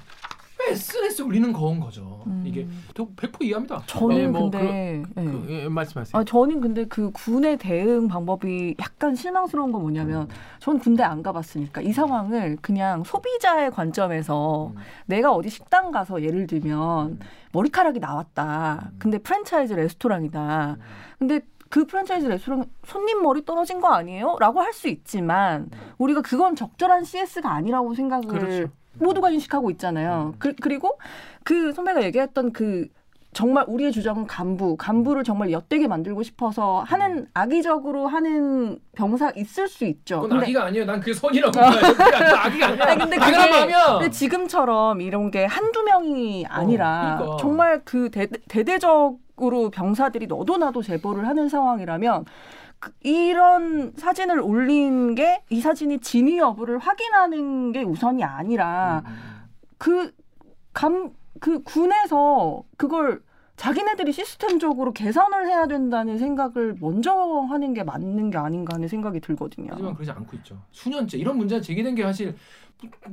SNS 올리는 거인 거죠.
음.
이게 100% 이해합니다.
저는
네, 뭐
근데 예.
그, 예, 말씀하세요.
아, 저는 근데 그 군의 대응 방법이 약간 실망스러운 건 뭐냐면 전 군대 안 가봤으니까 이 상황을 그냥 소비자의 관점에서
음.
내가 어디 식당 가서 예를 들면 머리카락이 나왔다. 근데 프랜차이즈 레스토랑이다. 근데 그 프랜차이즈 레스토랑 손님 머리 떨어진 거 아니에요? 라고 할 수 있지만 우리가 그건 적절한 CS가 아니라고 생각을
그렇죠.
모두가 인식하고 있잖아요. 그, 그리고 그 선배가 얘기했던 그 정말 우리의 주장은 간부, 간부를 정말 엿되게 만들고 싶어서 하는 악의적으로 하는 병사 있을 수 있죠.
그건 악의가 아니에요. 난 그게 선이라고 봐요. 악의가 아니야.
아니, 근데 그게-
마음이야.
근데 지금처럼 이런 게 한두 명이 아니라
그러니까.
정말 그 대, 대대적으로 병사들이 너도 나도 제보를 하는 상황이라면 그- 이런 사진을 올린 게 이 사진이 진위 여부를 확인하는 게 우선이 아니라
음.
그감그 군에서 그걸 자기네들이 시스템적으로 개선을 해야 된다는 생각을 먼저 하는 게 맞는 게 아닌가 하는 생각이 들거든요.
하지만 그러지 않고 있죠. 수년째 이런 문제가 제기된 게 사실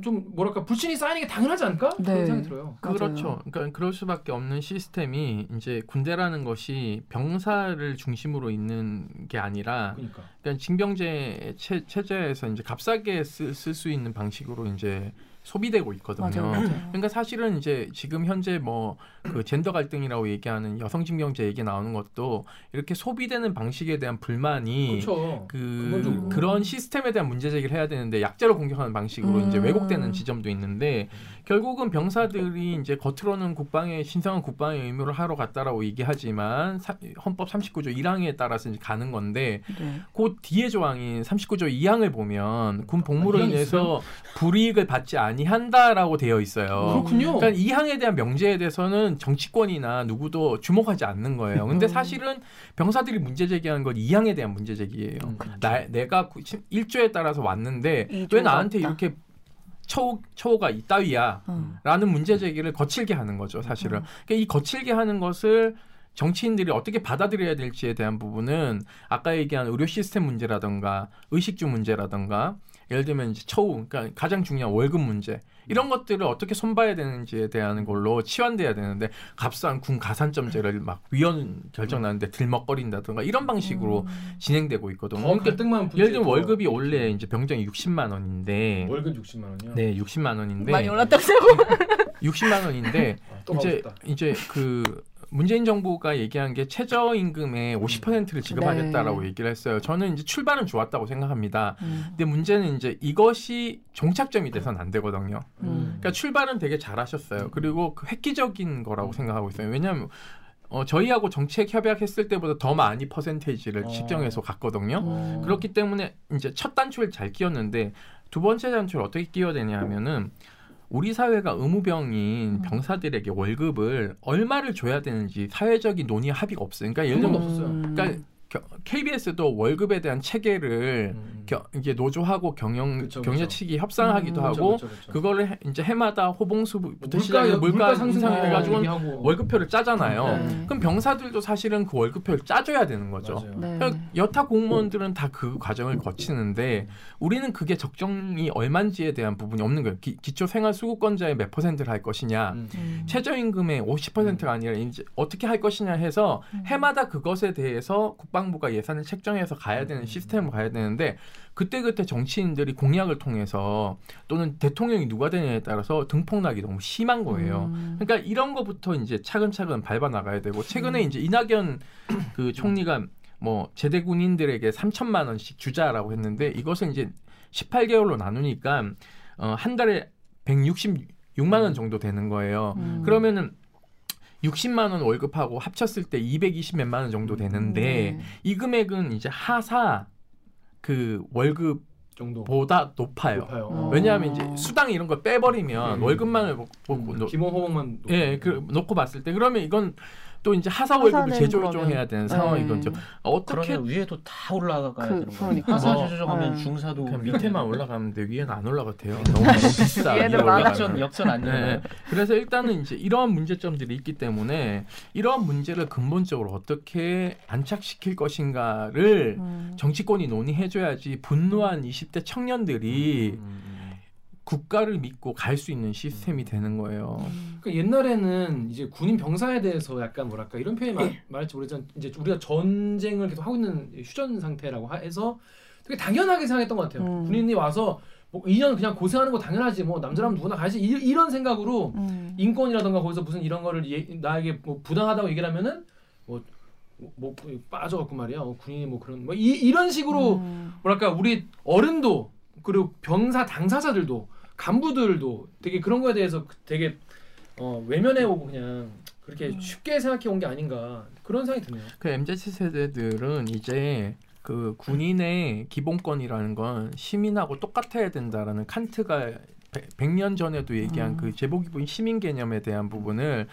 좀 뭐랄까 불신이 쌓이는 게 당연하지 않을까?
네.
그런 생각이 들어요.
맞아요.
그렇죠. 그러니까 그럴 수밖에 없는 시스템이 이제 군대라는 것이 병사를 중심으로 있는 게 아니라
그러니까.
그러니까 징병제 체, 체제에서 이제 값싸게 쓸 수 있는 방식으로 이제 소비되고 있거든요.
맞아요, 맞아요.
그러니까 사실은 이제 지금 현재 뭐 그 젠더 갈등이라고 얘기하는 여성 징병제 얘기 나오는 것도 이렇게 소비되는 방식에 대한 불만이
그렇죠.
그. 그런 시스템에 대한 문제 제기를 해야 되는데 약자로 공격하는 방식으로 이제
음.
왜곡되는 지점도 있는데 결국은 병사들이 이제 겉으로는 국방의 신성한 국방의 의무를 하러 갔다라고 얘기하지만 사- 헌법 39조 1항에 따라서 이제 가는 건데
네.
그 뒤에 조항인 39조 2항을 보면 군 복무로
아, 2항이
인해서 불이익을 받지 아니한다라고 되어 있어요.
그렇군요.
그러니까 이 항에 대한 명제에 대해서는 정치권이나 누구도 주목하지 않는 거예요. 근데
음.
사실은 병사들이 문제 제기하는 건 이 항에 대한 문제 제기예요.
음.
나, 내가 1조에 따라서 왔는데 왜 나한테
없다.
이렇게 처우, 처우가 이따위야
음.
라는 문제 제기를 거칠게 하는 거죠 사실은 그러니까 이 거칠게 하는 것을 정치인들이 어떻게 받아들여야 될지에 대한 부분은 아까 얘기한 의료 시스템 문제라든가 의식주 문제라든가 예를 들면 이제 처우 그러니까 가장 중요한 월급 문제 이런 것들을 어떻게 손봐야 되는지에 대한 걸로 치환돼야 되는데 값싼 군 가산점제를 막 위원 결정 나는데 들먹거린다든가 이런 방식으로 진행되고 있거든요.
더
그러니까
갈등만
예를 들면 월급이 원래 이제 병장이 60만 원인데
월급 60만 원이요.
네, 60만 원인데
많이 올랐다고
60만 원인데
아,
이제. 이제 그 문재인 정부가 얘기한 게 최저 임금의 50%를 지급하겠다라고
네.
얘기를 했어요. 저는 이제 출발은 좋았다고 생각합니다.
음.
근데 문제는 이제 이것이 종착점이 돼서는 안 되거든요.
음.
그러니까 출발은 되게 잘하셨어요. 그리고 그 획기적인 거라고 생각하고 있어요. 왜냐하면 어, 저희하고 정책 협약했을 때보다 더 많이 퍼센테이지를
어.
측정해서 갔거든요.
어.
그렇기 때문에 이제 첫 단추를 잘 끼웠는데 두 번째 단추를 어떻게 끼워야 되냐 하면은 우리 사회가 의무병인
음.
병사들에게 월급을 얼마를 줘야 되는지 사회적인 논의 합의가 없어요. 그러니까 예를
번도 없었어요.
그러니까 겨- KBS도 월급에 대한 체계를
음.
겨- 이게 노조하고 경영
그쵸,
경제. 측이 협상하기도
음.
하고
그쵸, 그쵸, 그쵸.
그거를 해- 이제 해마다 호봉수부터 시작해서 물가,
물가 상승
인상해가지고
얘기하고.
월급표를 짜잖아요.
네.
그럼 병사들도 사실은 그 월급표를 짜줘야 되는 거죠.
네.
그러니까 여타 공무원들은 다 그 과정을 거치는데 우리는 그게 적정이 얼마인지에 대한 부분이 없는 거예요. 기, 초 생활 수급권자의 몇 퍼센트를 할 것이냐,
음.
음.
최저임금의 50%가 아니라 이제 어떻게 할 것이냐 해서 해마다 그것에 대해서 국방 부가 예산을 책정해서 가야 되는 시스템으로 가야 되는데 그때 그때 정치인들이 공약을 통해서 또는 대통령이 누가 되냐에 따라서 등폭락이 너무 심한 거예요.
음.
그러니까 이런 거부터 이제 차근차근 밟아 나가야 되고 최근에 이제 이낙연 그 총리가 뭐 제대 군인들에게 3천만 원씩 주자라고 했는데 이것을 이제 18개월로 나누니까 어, 한 달에 166만 원 정도 되는 거예요.
음.
그러면은 60만 원 월급하고 합쳤을 때 220 몇만 원 정도 되는데
네.
이 금액은 이제 하사 그 월급보다
정도
높아요.
높아요.
음.
어.
왜냐하면 이제 수당 이런 거 빼버리면
음.
월급만을 먹- 먹고
음,
놓-
기본 호봉만
예, 그 놓고 봤을 때 그러면 이건 또 이제 하사 월급을 재조정해야 되는
네.
거죠. 어떻게
그러면 위에도 다 올라가야
그-
되는 거예요.
그러니까.
하사
뭐,
조정하면
네.
중사도
그냥 밑에만 올라가면 돼 위에는 안 올라가대요. 너무, 너무 비싸.
위에는
위에 올라가면.
역전 역전 안
네. 그래서 일단은 이제 이러한 문제점들이 있기 때문에 이러한 문제를 근본적으로 어떻게 안착시킬 것인가를
음.
정치권이 논의해줘야지 분노한 20대 청년들이
음,
국가를 믿고 갈 수 있는 시스템이 되는 거예요.
그러니까 옛날에는 이제 군인 병사에 대해서 약간 뭐랄까 이런 표현이 말, 말할지 모르지만 이제 우리가 전쟁을 계속 하고 있는 휴전 상태라고 하- 해서 되게 당연하게 생각했던 것 같아요.
음.
군인이 와서 뭐 2년 그냥 고생하는 거 당연하지 뭐 남자라면 누구나 가야지 이, 이런 생각으로
음.
인권이라던가 거기서 무슨 이런 거를 예, 나에게 뭐 부당하다고 얘기를 하면은 뭐, 뭐 빠져갖고 말이야 어, 군인이 뭐 그런 뭐 이, 이런 식으로
음.
뭐랄까 우리 어른도 그리고 병사 당사자들도 간부들도 되게 그런 거에 대해서 되게 어, 외면해 오고 그냥 그렇게 쉽게 생각해 온 게 아닌가 그런 생각이 드네요.
그 MZ 세대들은 이제 그 군인의 기본권이라는 건 시민하고 똑같아야 된다라는 칸트가 100년 전에도 얘기한
음.
그 제복입은 시민 개념에 대한 부분을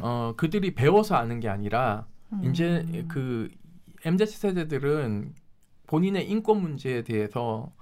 어 그들이 배워서 아는 게 아니라
음.
이제 그 MZ 세대들은 본인의 인권 문제에 대해서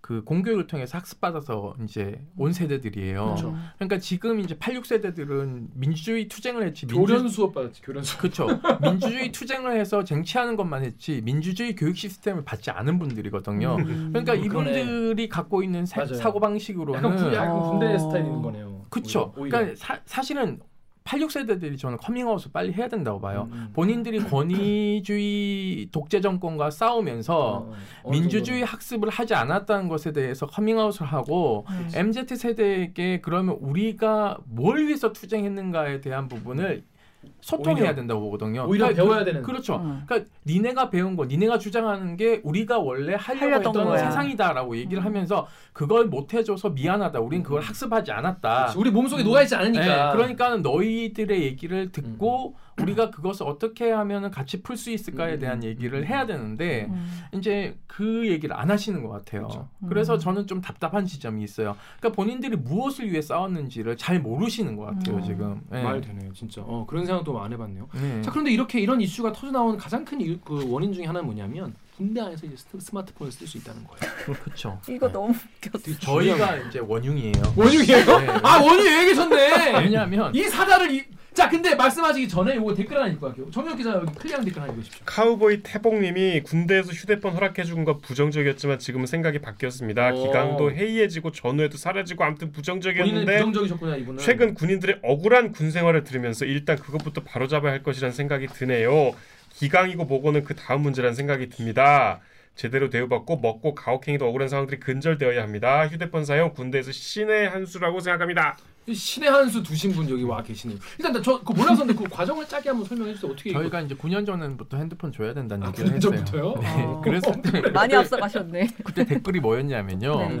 그 공교육을 통해서 학습받아서 이제 온 세대들이에요.
그렇죠.
그러니까 지금 이제 86 세대들은 민주주의 투쟁을 했지 민주,
교련 수업 받았지 교련 수업.
그렇죠. 민주주의 투쟁을 해서 쟁취하는 것만 했지 민주주의 교육 시스템을 받지 않은 분들이거든요.
음.
그러니까
그러네.
이분들이 갖고 있는 사,
맞아요.
사고 방식으로는
약간 군대
어.
스타일인 거네요.
그렇죠. 그러니까 사, 사실은 86 세대들이 저는 커밍아웃을 빨리 해야 된다고 봐요.
음, 음.
본인들이 권위주의 독재 정권과 싸우면서
어,
민주주의. 학습을 하지 않았다는 것에 대해서 커밍아웃을 하고
음.
MZ 세대에게 그러면 우리가 뭘 위해서 투쟁했는가에 대한 부분을 소통해야
오히려-
된다고 보거든요.
오히려
그러니까
배워야
그-
되는.
그렇죠.
음.
그러니까 니네가 배운 거, 니네가 주장하는 게 우리가 원래 하려고 했던
거야.
세상이다라고 얘기를
음.
하면서 그걸 못 해줘서 미안하다. 우린 그걸
음.
학습하지 않았다.
그렇지. 우리 몸속에 녹아있지 않으니까.
네, 그러니까는 너희들의 얘기를 듣고 우리가 그것을 어떻게 하면은 같이 풀 수 있을까에
음,
대한
음,
얘기를
음.
해야 되는데
음.
이제 그 얘기를 안 하시는 것 같아요.
그렇죠.
그래서
음.
저는 좀 답답한 지점이 있어요. 그러니까 본인들이 무엇을 위해 싸웠는지를 잘 모르시는 것 같아요
음.
지금. 네.
말 되네요, 진짜. 어, 그런 생각도 안 해봤네요.
네.
자, 그런데 이렇게 이런 이슈가 터져 나오는 가장 큰 이유, 그 원인 중에 하나는 뭐냐면 군대 안에서 이제 스- 스마트폰을 쓸 수 있다는 거예요.
그렇죠.
이거 너무 웃겼어.
저희가 이제 원흉이에요.
원흉이에요?
네.
아 원흉 왜 계셨네.
왜냐하면
이 사다를 이... 자 근데 말씀하시기 전에 요거 댓글 하나 읽고 갈게요. 정혁 기자 여기 클리어 댓글 하나 읽으십시오.
카우보이 태봉님이 군대에서 휴대폰 허락해준 건 부정적이었지만 지금은 생각이 바뀌었습니다.
오.
기강도 해이해지고 전우애도 사라지고 아무튼 부정적이었는데
부정적이셨구나 이분은.
최근 군인들의 억울한 군 생활을 들으면서 일단 그것부터 바로잡아야 할 것이라는 생각이 드네요. 기강이고 뭐고는 그 다음 문제라는 생각이 듭니다. 제대로 대우받고 먹고 가혹행위도 억울한 상황들이 근절되어야 합니다. 휴대폰 사용 군대에서 신의 한 수라고 생각합니다.
신의 한 수 두신 분 여기 와 계시네요. 일단 나 저그 몰랐었는데 그 과정을 짧게 한번 설명해 주세요. 어떻게 이거-
저희가 이제 9년 전부터 핸드폰 줘야 된다는
아,
얘기를
9년
했어요.
전부터요?
네.
아.
그래서
많이 앞서가셨네.
그때 댓글이 뭐였냐면요.
네.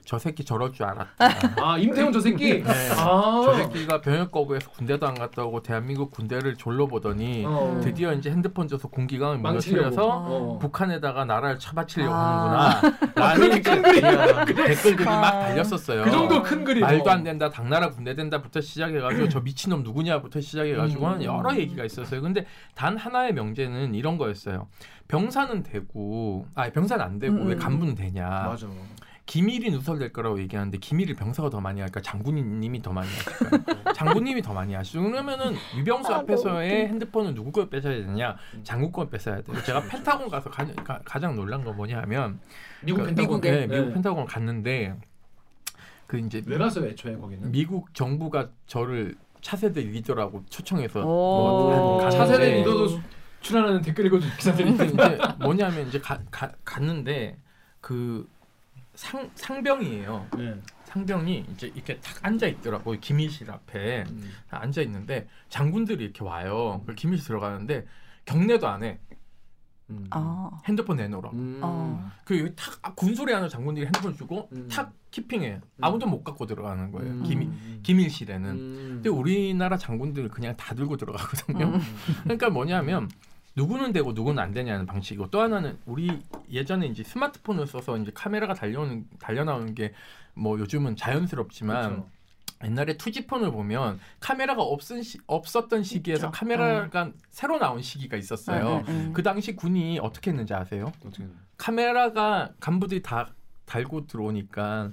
네.
저 새끼 저럴 줄 알았다.
아 임태훈 저 새끼.
네.
아.
저 새끼가 병역 거부해서 군대도 안 갔다 오고 대한민국 군대를 졸로 보더니
어.
드디어 이제 핸드폰 줘서 공기강을. 무너뜨려서
어.
북한에다가 나라를 처바치려고
아.
하는구나. 라는 이제 그냥 댓글들이
아.
막 달렸었어요.
그 정도 큰 그림.
말도 안 된다, 당나라 군대 된다부터 시작해가지고 저 미친놈 누구냐부터 시작해가지고
음.
는 여러 얘기가 있었어요. 근데 단 하나의 명제는 이런 거였어요. 병사는 되고, 아 병사는 안 되고
음.
왜 간부는 되냐?
맞아.
기밀이 누설될 거라고 얘기하는데 기밀을 병사가 더 많이 할까 장군님이 더 많이 하실까 장군님이 더 많이 하시죠 그러면은 위병수
아,
앞에서의 핸드폰은 누구 걸 뺏어야 되냐
음.
장군 걸 뺏어야 돼요 제가 펜타곤 가서 가, 장 놀란 건 뭐냐 하면
미국
그-
펜타곤.
네, 미국
네.
펜타곤 갔는데 그 이제
왜 갔어요 애초에 거기는?
미국 정부가 저를 차세대 리더라고 초청해서
오.
뭐
차세대 리더도 수- 출연하는 댓글 읽어준 기자들이
근데 이제 뭐냐면 이제 가, 가, 갔는데 그 상, 상병이에요
네.
상병이 이제 이렇게 탁 앉아 있더라고 요 기밀실 앞에
음.
앉아 있는데 장군들이 이렇게 와요. 그 기밀실 들어가는데 경례도 안 해.
음.
아.
핸드폰 내놓으라.
음.
어.
그 여기 탁 아, 군소리 하는 장군들이 핸드폰 주고
음.
탁 키핑해. 아무도 못 갖고 들어가는 거예요.
음.
기밀
음.
기밀실에는.
음.
근데 우리나라 장군들 그냥 다 들고 들어가거든요.
음.
그러니까 뭐냐면 누구는 되고 누구는 안 되냐는 방식이고 또 하나는 우리 예전에 이제 스마트폰을 써서 이제 카메라가 달려오는 달려 나오는 게 뭐 요즘은 자연스럽지만
그렇죠.
옛날에 투지폰을 보면 카메라가 없은 시, 없었던 시기에서
있죠.
카메라가 새로 나온 시기가 있었어요.
네, 네, 네.
그 당시 군이 어떻게 했는지 아세요?
어떻게
카메라가 간부들이 다 달고 들어오니까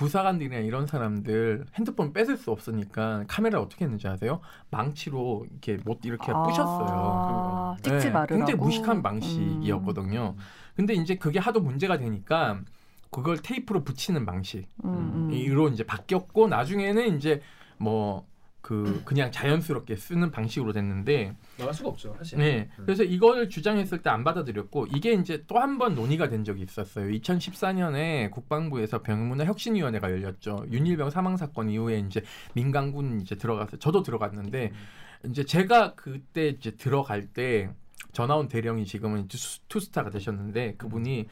부사관들이나 이런 사람들 핸드폰 뺏을 수 없으니까 카메라 어떻게 했는지 아세요? 망치로 이렇게 못 이렇게 부셨어요.
아, 찍지
네,
말으라고.
굉장히 무식한 방식이었거든요. 근데 이제 그게 하도 문제가 되니까 그걸 테이프로 붙이는 방식.
음, 음.
이제 바뀌었고 나중에는 이제 뭐 그 그냥 자연스럽게 쓰는 방식으로 됐는데
나갈 수가 없죠 사실.
네.
음.
그래서 이걸 주장했을 때 안 받아들였고 이게 이제 또 한 번 논의가 된 적이 있었어요. 2014년에 국방부에서 병문화 혁신위원회가 열렸죠. 윤일병 사망 사건 이후에 이제 민관군 이제 들어가서 저도 들어갔는데 이제 제가 그때 이제 들어갈 때 전화 온 대령이 지금은 two- two star가 되셨는데 그분이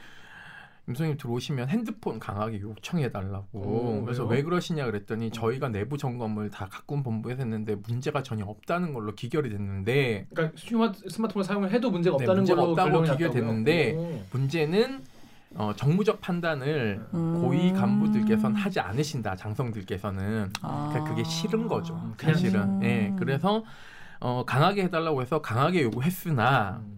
임 소장님 들어오시면 핸드폰 강하게 요청해 달라고.
오,
그래서
왜요?
왜 그러시냐 그랬더니 저희가 내부 점검을 다 각 군 본부에서 했는데 문제가 전혀 없다는 걸로 귀결이 됐는데
그러니까 스마트, 스마트폰을 사용을 해도 문제가
네,
없다는
문제가
걸로
없다고
결론이
귀결됐는데?
오.
문제는 어, 정무적 판단을
음.
고위 간부들께서는 하지 않으신다. 장성들께서는
아.
그러니까 그게 싫은 거죠.
음,
사실은.
음.
예. 그래서 어, 강하게 해달라고 해서 강하게 요구했으나
음.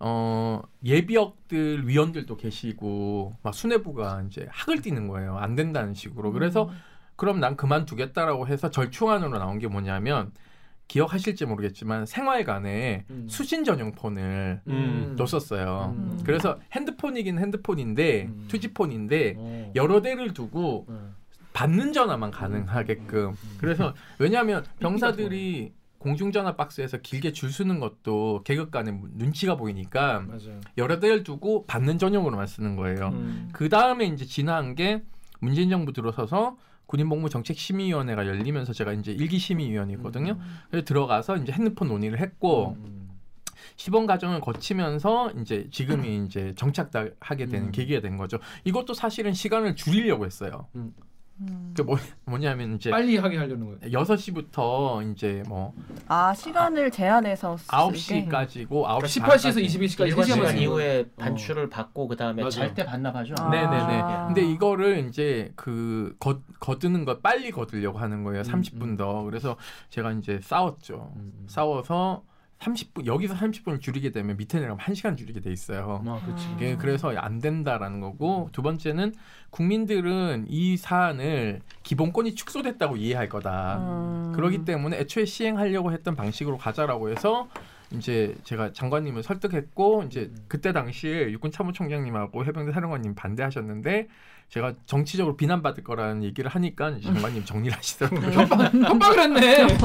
어, 예비역들 위원들도 계시고 막 수뇌부가 이제 학을 띠는 거예요. 안 된다는 식으로. 그래서 그럼 난 그만두겠다라고 해서 절충안으로 나온 게 뭐냐면 기억하실지 모르겠지만 생활관에
음.
수신 전용 폰을
음.
뒀었어요.
음.
그래서 핸드폰이긴 핸드폰인데
음.
투지폰인데
어.
여러 대를 두고
음.
받는 전화만 가능하게끔. 그래서 왜냐하면 병사들이 공중전화 박스에서 길게 줄 서는 것도 계급 간에 눈치가 보이니까
맞아요.
여러 대를 두고 받는 전용으로만 쓰는 거예요.
음.
그 다음에 이제 지나한 게 문재인 정부 들어서서 군인복무정책심의위원회가 열리면서 제가 이제 일기 심의위원이거든요. 그래서 들어가서 이제 핸드폰 논의를 했고
음.
시범 과정을 거치면서 이제 지금이 이제 정착하게 되는
음.
계기가 된 거죠. 이것도 사실은 시간을 줄이려고 했어요.
음.
그 뭐, 뭐냐면 이제
빨리 하게 하려는 거예요.
6시부터 이제 뭐
아 시간을 제한해서 쓰게?
9시까지고
그러니까
9시
18시에서 22시까지
일과
3시간
시간
쓰는
이후에
거예요.
반출을 받고 그 다음에
맞아요.
잘때 반납하죠.
아.
네 네네.
아.
근데 이거를 이제 그 거, 거두는 걸 빨리 거두려고 하는 거예요.
음,
30분
음.
더. 그래서 제가 이제 싸웠죠.
음, 음.
싸워서 30분 여기서 30분을 줄이게 되면 밑에 내려가면 1시간 줄이게 돼 있어요.
아, 그렇지.
이게 그래서 안 된다라는 거고 두 번째는 국민들은 이 사안을 기본권이 축소됐다고 이해할 거다.
음.
그러기 때문에 애초에 시행하려고 했던 방식으로 가자라고 해서 이제 제가 장관님을 설득했고 이제 그때 당시에 육군 참모총장님하고 해병대 사령관님 반대하셨는데 제가 정치적으로 비난받을 거라는 얘기를 하니까 장관님 정리를 하시더라고요.
협박을 했네.
네.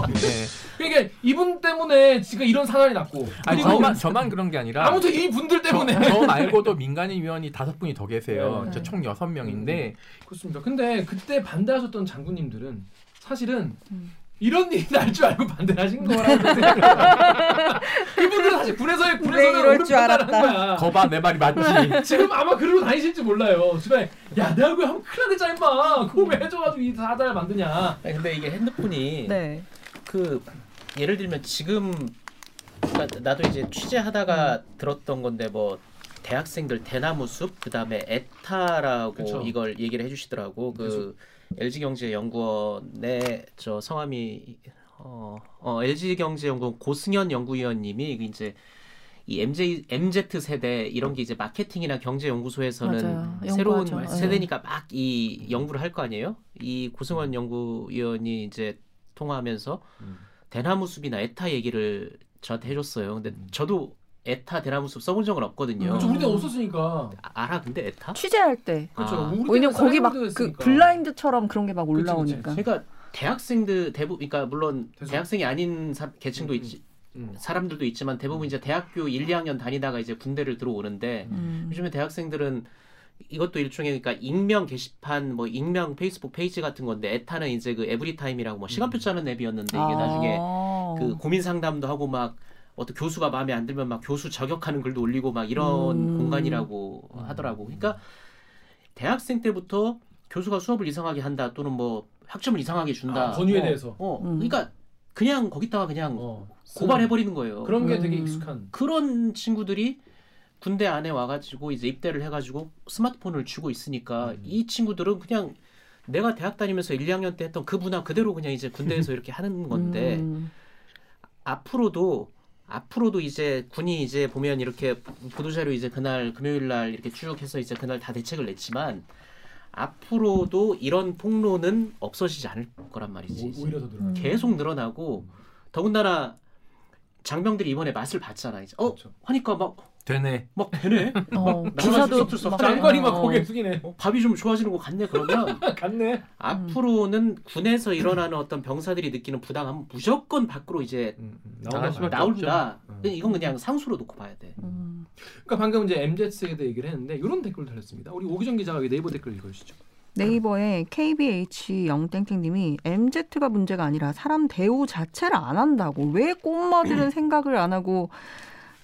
그러니까 이분 때문에 지금 이런 사단이 났고
아니 저만 저만 그런 게 아니라
아무튼 이 분들 때문에
저, 저 말고도 민간인 위원이 다섯 분이 더 계세요.
네.
저총 여섯 명인데
그렇습니다. 근데 그때 반대하셨던 장군님들은 사실은
음.
이런 일이 날 줄 알고 반대하신 거라고 생각해요. 그분들은 사실 군에서의 군에서는
이럴
옳은
줄
판단을
알았다.
한 거야.
거봐 내 말이 맞지.
지금 아마 그러고 다니실지 몰라요. 주변에 야 내가 그거 하면 큰일 나겠잖아 임마. 그거 왜 해줘가지고 이 사단을 만드냐.
아니, 근데 이게 핸드폰이
네.
그 예를 들면 지금 그러니까 나도 이제 취재하다가 들었던 건데 뭐 대학생들 대나무 숲 그다음에 에타라고
그쵸.
이걸 얘기를 해주시더라고 그 LG경제연구원의 저 성함이 어, 어 LG경제연구원 고승현 연구위원님이 이제 이 MJ MZ 세대 이런 게 이제 마케팅이나 경제 연구소에서는. 새로운
연구하죠.
세대니까 막 이 연구를 할 거 아니에요? 이 고승원 연구위원이 이제 통화하면서
음.
대나무 숲이나 에타 얘기를 저한테 해줬어요. 근데
음.
저도 에타 대나무 숲 써본 적은 없거든요.
그렇죠. 우리 때 없었으니까.
아, 알아 근데 에타?
취재할 때.
그렇죠.
아.
우리
왜냐면 거기 막 그. 블라인드처럼 그런 게막
그치, 그치.
올라오니까.
그러니까 대학생들 대부분 그러니까 물론
대충.
대학생이 아닌 사, 계층도
음,
있지
음.
사람들도 있지만 대부분 이제 대학교 1, 2학년 다니다가 이제 군대를 들어오는데
음.
요즘에 대학생들은 이것도 일종의 그러니까 익명 게시판 뭐 익명 페이스북 페이지 같은 건데 에타는 이제 그 Everytime이라고 뭐 시간표 짜는 앱이었는데 이게 나중에
아.
그 고민 상담도 하고 막 어떤 교수가 마음에 안 들면 막 교수 저격하는 글도 올리고 막 이런
음.
공간이라고 하더라고. 그러니까 대학생 때부터 교수가 수업을 이상하게 한다 또는 뭐 학점을 이상하게 준다.
아, 권유에
어,
대해서.
어,
음.
그러니까 그냥 거기다가 그냥
어,
고발해 버리는 거예요.
그런 게 되게
음.
익숙한.
그런 친구들이 군대 안에 와가지고 이제 입대를 해가지고 스마트폰을 쥐고 있으니까
음.
이 친구들은 그냥 내가 대학 다니면서 1, 2학년 때 했던 그 문화 그대로 그냥 이제 군대에서 이렇게 하는 건데
음.
앞으로도 앞으로도 이제 군이 이제 보면 이렇게 보도자료 이제 그날 금요일 날 이렇게 쭉 해서 이제 그날 다 대책을 냈지만 앞으로도 이런 폭로는 없어지지 않을 거란 말이지.
오- 오히려 더 늘어.
음.
계속 늘어나고 더군다나 장병들이 이번에 맛을 봤잖아. 이제 어
그렇죠.
하니까 막
되네.
막 되네.
어, 기사도
썩들썩
막-
장관이 막
어.
고개 숙이네.
어, 밥이 좀 좋아지는 것 같네. 그러면
갔네.
앞으로는 군에서 일어나는 어떤 병사들이 느끼는 부당함 무조건 밖으로 이제
나갈 수밖에
나온다.
음.
이건 그냥 상수로 놓고 봐야 돼.
음.
그러니까 방금 이제 MZ 세대 얘기를 했는데 이런 댓글 달렸습니다. 우리 오기정 기자가 이 네이버 댓글 읽어주시죠.
네이버에 KBH 영땡땡님이 MZ가 문제가 아니라 사람 대우 자체를 안 한다고 왜 꽃맞이는 생각을 안 하고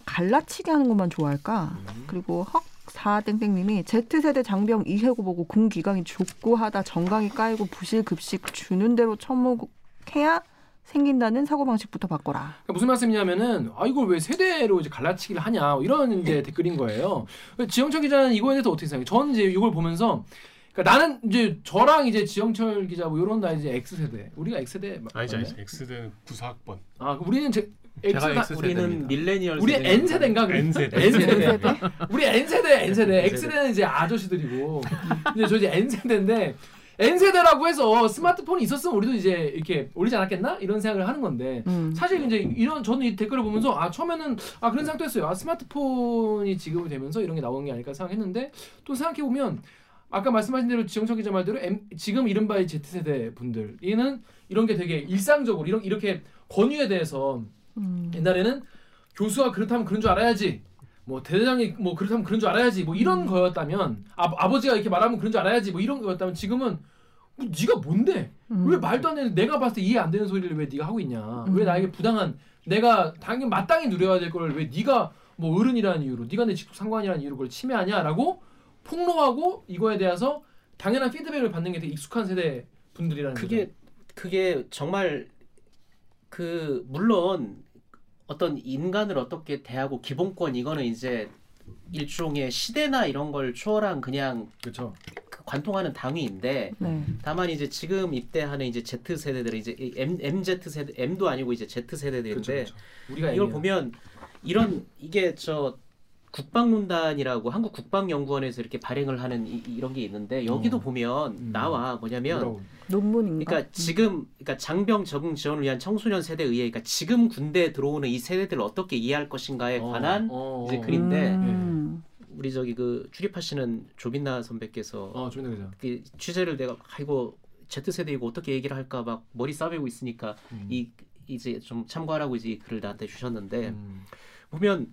갈라치기 하는 것만 좋아할까? 그리고 헉 사땡땡님이 Z세대 장병 이해고 보고 군 기강이 족구하다 정강이 까이고 부실 급식 주는 대로 처먹해야 생긴다는 사고 방식부터 바꿔라.
그러니까 무슨 말씀이냐면은 아 이걸 왜 세대로 이제 갈라치기를 하냐 이런 이제 댓글인 거예요. 지영철 기자는 이거에 대해서 어떻게 생각해요? 저는 이제 이걸 보면서 그러니까 나는 이제 저랑 이제 지영철 기자 뭐 이런 나 이제 X 세대 우리가 X 세대 맞-
아니지? 아니지 X대는 94학번
아 우리는 제
제가
X가
X
우리는
세대입니다.
밀레니얼
우리. N 세대인가?
N 세대.
N 세대. 우리 N 세대, N 세대. X 세대는 이제 아저씨들이고 이제 저 이제 N 세대인데 N 세대라고 해서 스마트폰이 있었으면 우리도 이제 이렇게 올리지 않았겠나 이런 생각을 하는 건데
음.
사실 이제 이런 저는 이 댓글을 보면서 아 처음에는 아 그런 생각도 했어요. 아 스마트폰이 지급이 되면서 이런 게 나오는 게 아닐까 생각했는데 또 생각해 보면 아까 말씀하신 대로 지영철 기자 말대로 M, 지금 이른바 의 Z 세대 분들 얘는 이런 게 되게 일상적으로 이런 이렇게 권유에 대해서
음.
옛날에는 교수가 그렇다면 그런 줄 알아야지. 뭐 대대장이 뭐 그렇다면 그런 줄 알아야지. 뭐 이런 거였다면 아, 아버지가 이렇게 말하면 그런 줄 알아야지. 뭐 이런 거였다면 지금은 뭐 네가 뭔데?
음.
왜 말도 안 되는 내가 봤을 때 이해 안 되는 소리를 왜 네가 하고 있냐? 왜
음.
나에게 부당한 내가 당연히 마땅히 누려야 될 걸 왜 네가 뭐 어른이라는 이유로 네가 내 직속 상관이라는 이유로 그걸 침해하냐라고 폭로하고 이거에 대해서 당연한 피드백을 받는 게 되게 익숙한 세대 분들이라는 거죠.
그게 그게 정말 그 물론 어떤 인간을 어떻게 대하고 기본권 이거는 이제 일종의 시대나 이런 걸 초월한 그냥
그렇죠.
그 관통하는 당위인데
네.
다만 이제 지금 입대하는 이제 Z 세대들 이제 이 M MZ 세대 M도 아니고 이제 Z 세대들인데
그렇죠. 우리가
이걸
N이야.
보면 이런 이게 저 국방논단이라고 한국 국방연구원에서 이렇게 발행을 하는 이, 런게 있는데 여기도
어.
보면
음.
나와 뭐냐면?
논문인가?
그러니까 지금 그러니까 장병 적응 지원을 위한 청소년 세대에 의해 그러니까 지금 군대에 들어오는 이 세대들을 어떻게 이해할 것인가에
어,
관한
어,
이제
어.
글인데
음.
우리 저기 그 출입하시는 조빈나 선배께서
어, 그죠.
그 취재를 내가 아이고 Z 세대이고 어떻게 얘기를 할까 막 머리 싸매고 있으니까
음.
이 이제 좀 참고하라고 이제 이 글을 나한테 주셨는데
음.
보면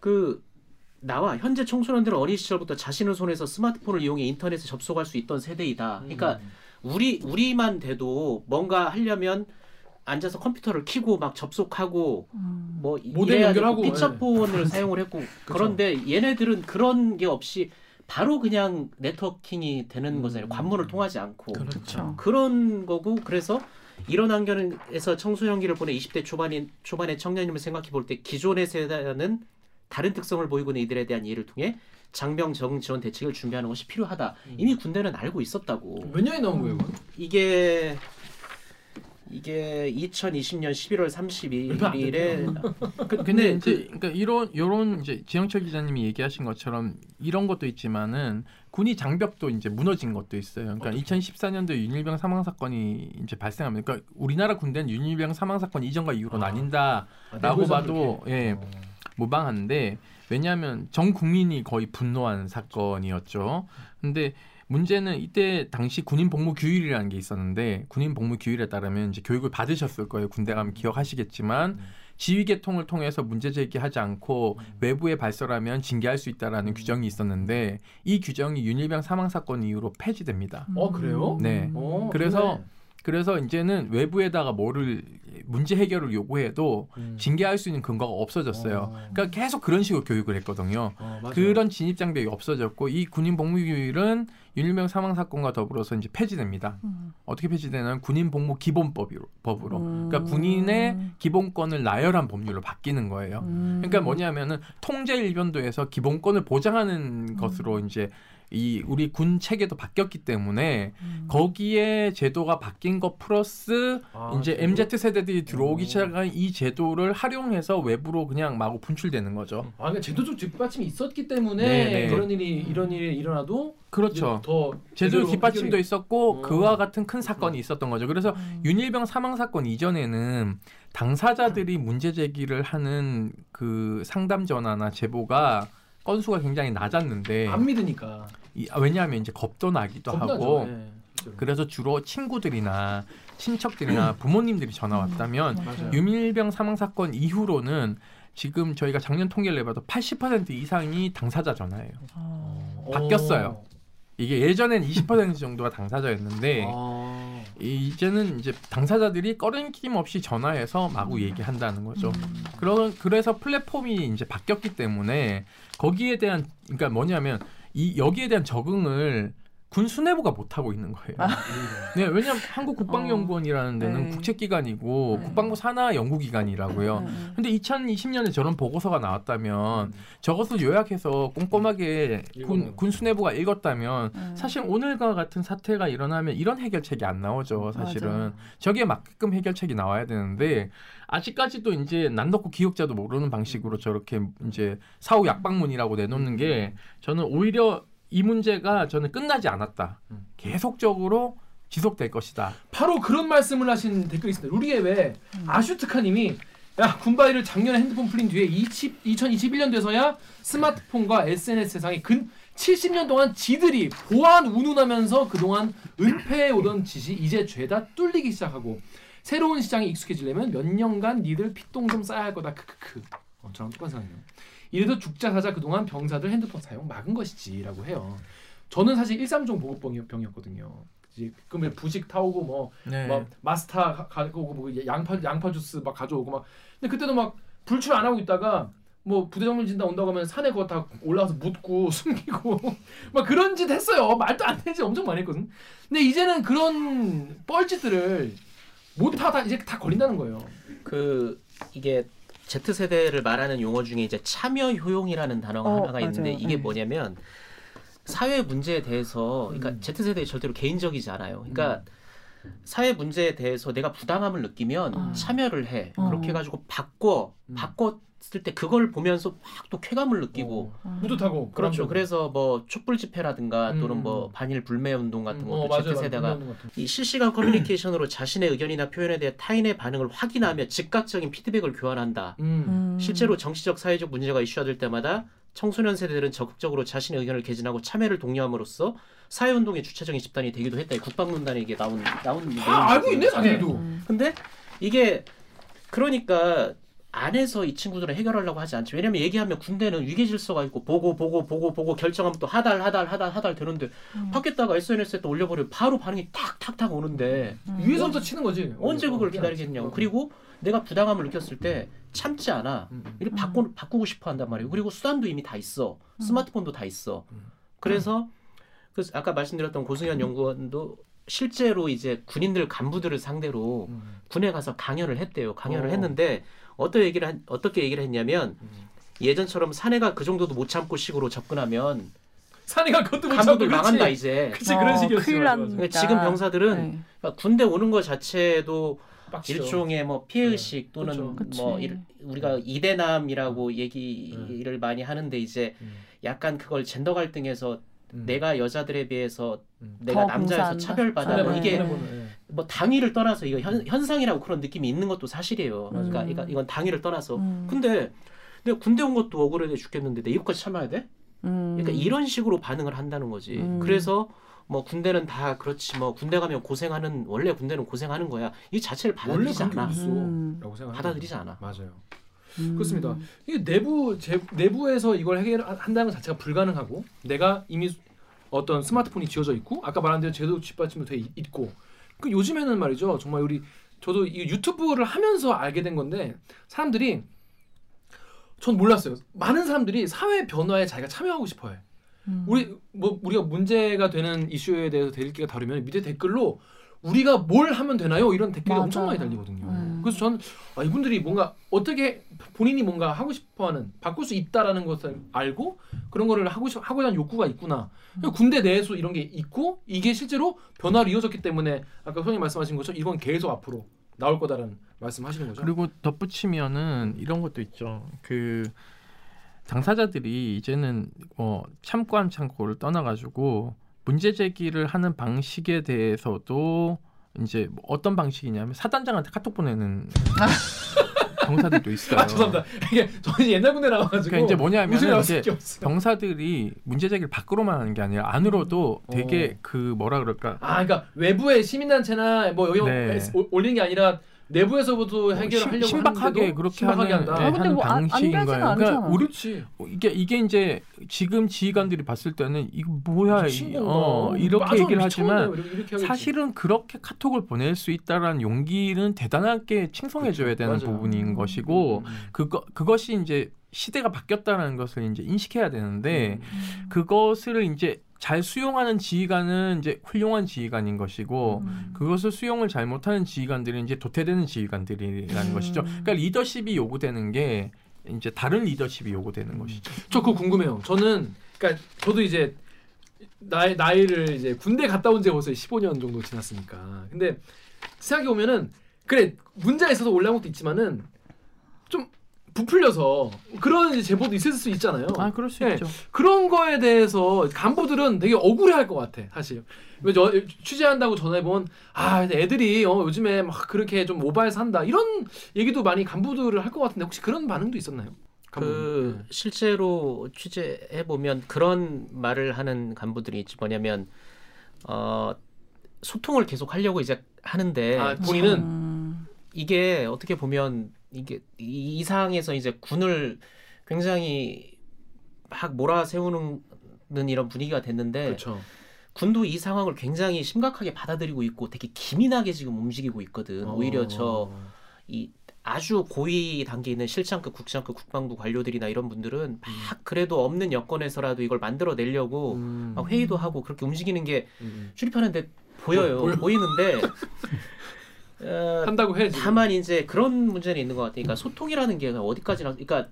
그 나와 현재 청소년들은 어린 시절부터 자신의 손에서 스마트폰을 이용해 인터넷에 접속할 수 있던 세대이다. 그러니까
음.
우리 우리만 돼도 뭔가 하려면 앉아서 컴퓨터를 켜고 막 접속하고
음.
뭐 이래야
연결하고,
피처폰을 사용을 했고 그런데 얘네들은 그런 게 없이 바로 그냥 네트워킹이 되는
음.
거잖아요. 관문을 통하지 않고
그렇죠.
그런 거고 그래서 이런 환경에서 청소년기를 보낸 20대 초반인 초반의 청년임을 생각해 볼 때 기존의 세대는 다른 특성을 보이고 있는 이들에 대한 이해를 통해 장병 적응 지원 대책을 준비하는 것이 필요하다.
음.
이미 군대는 알고 있었다고.
몇 년이 나온 거예요? 이건?
이게 이게 2020년 11월 31일에
그, 근데 이제 그러니까 이런 요런 이제 지영철 기자님이 얘기하신 것처럼 이런 것도 있지만은 군이 장벽도 이제 무너진 것도 있어요. 그러니까 2014년도 윤일병 사망 사건이 이제 발생하면 그러니까 우리나라 군대는 윤일병 사망 사건 이전과 이후로
아.
나뉜다라고
아, 내부에서
봐도
그렇게?
예
어.
무방한데 왜냐하면 전 국민이 거의 분노한 사건이었죠. 근데 문제는 이때 당시 군인 복무 규율이라는 게 있었는데 군인 복무 규율에 따르면 이제 교육을 받으셨을 거예요. 군대 가면 기억하시겠지만
음.
지휘 계통을 통해서 문제 제기하지 않고
음.
외부에 발설하면 징계할 수 있다라는 규정이 있었는데 이 규정이 윤일병 사망 사건 이후로 폐지됩니다.
어, 그래요?
네.
어,
그래서
좋네.
그래서 이제는 외부에다가 뭐를 문제 해결을 요구해도
음.
징계할 수 있는 근거가 없어졌어요.
어.
그러니까 계속 그런 식으로 교육을 했거든요.
어.
그런 진입 장벽이 없어졌고 이 군인 복무 규율은 윤일병 사망 사건과 더불어서 이제 폐지됩니다.
음.
어떻게 폐지되냐면 군인 복무 기본법으로 법으로.
음.
그러니까 군인의 기본권을 나열한 법률로 바뀌는 거예요.
음.
그러니까 뭐냐면은 통제 일변도에서 기본권을 보장하는 것으로 이제 이 우리 군 체계도 바뀌었기 때문에
음.
거기에 제도가 바뀐 것 플러스
아,
이제
제도?
MZ 세대들이 들어오기
오.
시작한 이 제도를 활용해서 외부로 그냥 마구 분출되는 거죠.
아, 그러니까 제도적 뒷받침이 있었기 때문에
네, 네.
이런 일이 이런 일이 일어나도
그렇죠.
더
제도
제대로
뒷받침도
해결이-
있었고
어.
그와 같은 큰 사건이 있었던 거죠. 그래서
음.
윤일병 사망 사건 이전에는 당사자들이 문제 제기를 하는 그 상담 전화나 제보가 건수가 굉장히 낮았는데
안 믿으니까
이- 아, 왜냐하면 이제 겁도 나기도
겁나죠.
하고
예, 실제로.
그래서 주로 친구들이나 친척들이나 부모님들이 전화 왔다면
맞아요.
유밀병 사망 사건 이후로는 지금 저희가 작년 통계를 내봐도 80% 이상이 당사자 전화예요.
어.
바뀌었어요. 이게 예전엔 20% 정도가 당사자였는데
아.
이제는 이제 당사자들이 꺼림낌 없이 전화해서 마구 얘기한다는 거죠. 그런 그래서 플랫폼이 이제 바뀌었기 때문에 거기에 대한 그러니까 뭐냐면 이 여기에 대한 적응을 군 수뇌부가 못 하고 있는 거예요. 네, 왜냐하면 한국 국방연구원이라는 데는
네.
국책기관이고
네.
국방부 산하 연구기관이라고요.
음.
근데 2020년에 저런 보고서가 나왔다면 저것을 요약해서 꼼꼼하게 군,
읽었는
군 수뇌부가 읽었다면
음.
사실 오늘과 같은 사태가 일어나면 이런 해결책이 안 나오죠. 사실은
맞아요.
저기에 맞게끔 해결책이 나와야 되는데 아직까지도 이제 난 넣고 기억자도 모르는 방식으로 저렇게 이제 사후 약방문이라고 내놓는 게 저는 오히려 이 문제가 저는 끝나지 않았다.
음.
계속적으로 지속될 것이다.
바로 그런 말씀을 하신 댓글이 있습니다. 우리의 왜
음.
아슈트카님이 야 군바이를 작년에 핸드폰 풀린 뒤에 20, 2021년 돼서야 스마트폰과 SNS 세상에 근 70년 동안 지들이 보안 운운하면서 그동안 은폐해 오던 짓이 이제 죄다 뚫리기 시작하고 새로운 시장에 익숙해지려면 몇 년간 니들 피똥 좀 쌓아야 할 거다 크크크 어, 저랑 똑같은 생각이에요 이래도 죽자 사자 그동안 병사들 핸드폰 사용 막은 것이지라고 해요. 저는 사실 1삼종 보급병이었거든요. 이제 그러면 부식 타오고 뭐
네.
막 마스타 가- 가지고 오고 뭐 양파 양파 주스 막 가져오고 막. 근데 그때도 막 불출 안 하고 있다가 뭐 부대장군 진다 온다고 하면 산에 그거 다 올라와서 묻고 숨기고 막 그런 짓 했어요. 말도 안 되지 엄청 많이 했거든. 근데 이제는 그런 뻘짓들을 못 하다 이제 다 걸린다는 거예요.
그 이게 Z 세대를 말하는 용어 중에 이제 참여 효용이라는 단어가
어,
하나가 있는데
맞아요.
이게
네.
뭐냐면 사회 문제에 대해서 그러니까
음.
Z 세대 절대로 개인적이지 않아요. 그러니까 사회 문제에 대해서 내가 부당함을 느끼면
어.
참여를 해.
어.
그렇게 해가지고 바꿔
음.
바꿨을 때 그걸 보면서 막 또 쾌감을 느끼고
어, 뿌듯하고
그렇죠. 그래서 뭐 촛불 집회라든가 또는
음.
뭐 반일 불매 운동 같은
음,
것도
어, 맞아요,
Z 세대가. 이 실시간 커뮤니케이션으로 자신의 의견이나 표현에 대해 타인의 반응을 확인하며 즉각적인 피드백을 교환한다.
음.
실제로 정치적 사회적 문제가 이슈화될 때마다 청소년 세대들은 적극적으로 자신의 의견을 개진하고 참여를 독려함으로써 사회운동의 주체적인 집단이 되기도 했다. 이 국방문단에 이게 나온 나온.
다 알고 있네 자기들도
음.
근데 이게 그러니까 안에서 이 친구들은 해결하려고 하지 않지. 왜냐면 얘기하면 군대는 위계 질서가 있고 보고 보고 보고 보고 결정하면 또 하달 하달 하달 하달 되는데
음.
밖에다가 SNS에 또 올려버리면 바로 반응이 탁탁탁 오는데
위에서부터 치는 거지
언제 그걸
어,
기다리겠냐고.
어.
그리고 내가 부당함을 느꼈을 때 참지 않아.
음, 음.
이를 바꾸, 바꾸고 싶어 한단 말이에요. 그리고 수단도 이미 다 있어. 스마트폰도 다 있어. 그래서 그 아까 말씀드렸던 고승현 연구원도 실제로 이제 군인들 간부들을 상대로
음.
군에 가서 강연을 했대요. 강연을
어.
했는데 어떤 얘기를 한- 어떻게 얘기를 했냐면
음.
예전처럼 사내가 그 정도도 못 참고 식으로 접근하면
산이가 그것도 못 참고
망한다 이제.
그치 그런
어,
식이었어
큰일
맞아, 맞아.
납니다.
그러니까 지금 병사들은
네.
그러니까 군대 오는 것 자체도
빡치죠.
일종의 뭐 피해 의식 또는
그렇죠.
뭐 일- 우리가 이대남이라고 얘기를 많이 하는데 이제
음.
약간 그걸 젠더 갈등에서
음.
내가 여자들에 비해서
음.
내가
봉사한다.
차별받아
네.
뭐 이게
예.
뭐 당위를 떠나서 이거 현, 현상이라고 그런 느낌이 있는 것도 사실이에요. 그러니까
음.
이건, 이건 당위를 떠나서
음.
근데 내가 군대 온 것도 억울해 죽겠는데 내 이것까지 참아야 돼?
음.
그러니까 이런 식으로 반응을 한다는 거지.
음.
그래서 뭐 군대는 다 그렇지 뭐 군대 가면 고생하는 원래 군대는 고생하는 거야. 이 자체를 받아들이지 않아.
음.
생각
받아들이지 않아.
맞아요
음.
그렇습니다. 이게 내부 제, 내부에서 이걸 해결한다는 것 자체가 불가능하고 내가 이미 어떤 스마트폰이 지어져 있고 아까 말한 대로 제도 뒷받침도 돼 있- 있고 그 요즘에는 말이죠. 정말 우리 저도 이 유튜브를 하면서 알게 된 건데 사람들이 전 몰랐어요. 많은 사람들이 사회 변화에 자기가 참여하고 싶어해.
음.
우리 뭐 우리가 문제가 되는 이슈에 대해서 대리기가 다르면 밑에 댓글로 우리가 뭘 하면 되나요? 이런 댓글이
맞아.
엄청 많이 달리거든요.
음.
그래서 저는 아, 이분들이 뭔가 어떻게 본인이 뭔가 하고 싶어하는 바꿀 수 있다라는 것을 알고 그런 거를 하고 싶, 하고자 하는 욕구가 있구나. 그리고 군대 내에서 이런 게 있고 이게 실제로 변화로 이어졌기 때문에 아까 선생님 말씀하신 것처럼 이건 계속 앞으로 나올 거다라는 말씀하시는 거죠.
그리고 덧붙이면은 이런 것도 있죠. 그 당사자들이 이제는 어, 참고 안 참고를 떠나가지고 문제 제기를 하는 방식에 대해서도 이제 뭐 어떤 방식이냐면 사단장한테 카톡 보내는 병사들도 있어요.
아 죄송합니다. 이게 저는 옛날 군대 나와가지고
그러니까 이제
나올
이제. 병사들이 문제 제기를 밖으로만 하는 게 아니라 안으로도 되게 그 뭐라 그럴까
아, 그러니까 외부의 시민단체나 뭐 여기
네.
올- 올리는 게 아니라 내부에서부터 해결을
심-
하려고
신박하게 그렇게
신박하게
하는,
한다.
예,
아, 근데
하는
뭐 안- 안
방식인
되지는
거예요.
않잖아.
그러니까 우리. 이게 이게 이제 지금 지휘관들이 봤을 때는 이거 뭐야 이-? 어, 이렇게
빠져
얘기를. 하지만
이렇게.
사실은 그렇게 카톡을 보낼 수 있다라는 용기는 대단하게 칭송해줘야 되는
맞아요.
부분인 것이고
음, 음.
그거 그것이 이제 시대가 바뀌었다는 것을 이제 인식해야 되는데
음.
그것을 이제 잘 수용하는 지휘관은 이제 훌륭한 지휘관인 것이고
음.
그것을 수용을 잘 못하는 지휘관들은 이제 도태되는 지휘관들이라는
음.
것이죠. 그러니까 리더십이 요구되는 게 이제 다른 리더십이 요구되는
음.
것이죠.
저 그거 궁금해요. 저는 그러니까 저도 이제 나이 나이를 이제 군대 갔다 온 지가 벌써 15년 정도 지났으니까. 근데 생각해 보면은 그래 문제가 있어서 올라온 것도 있지만은 좀 부풀려서 그런 제보도 있을 수 있잖아요.
아 그럴 수
네.
있죠.
그런 거에 대해서 간부들은 되게 억울해할 것 같아 사실. 왜 저 취재한다고 보면 아 애들이 어, 요즘에 막 그렇게 좀 모바일 산다 이런 얘기도 많이 간부들을 할 것 같은데 혹시 그런 반응도 있었나요?
그 실제로 취재해 보면 그런 말을 하는 간부들이 있지 뭐냐면 어 소통을 계속 하려고 이제 하는데
아, 본인은
음.
이게 어떻게 보면 이게 이, 이 상황에서 이제 군을 굉장히 막 몰아세우는 이런 분위기가 됐는데
그렇죠.
군도 이 상황을 굉장히 심각하게 받아들이고 있고 되게 기민하게 지금 움직이고 있거든.
어.
오히려 저 이 아주 고위 단계에 있는 실장급, 국장급 국방부 관료들이나 이런 분들은 막 그래도 없는 여건에서라도 이걸 만들어내려고
음.
막 회의도 하고 그렇게 움직이는 게
음.
출입하는데 보여요.
보여.
보이는데 어,
한다고 해. 지금.
다만 이제 그런 문제는 있는 것 같아요. 그러니까 소통이라는 게 어디까지나 그러니까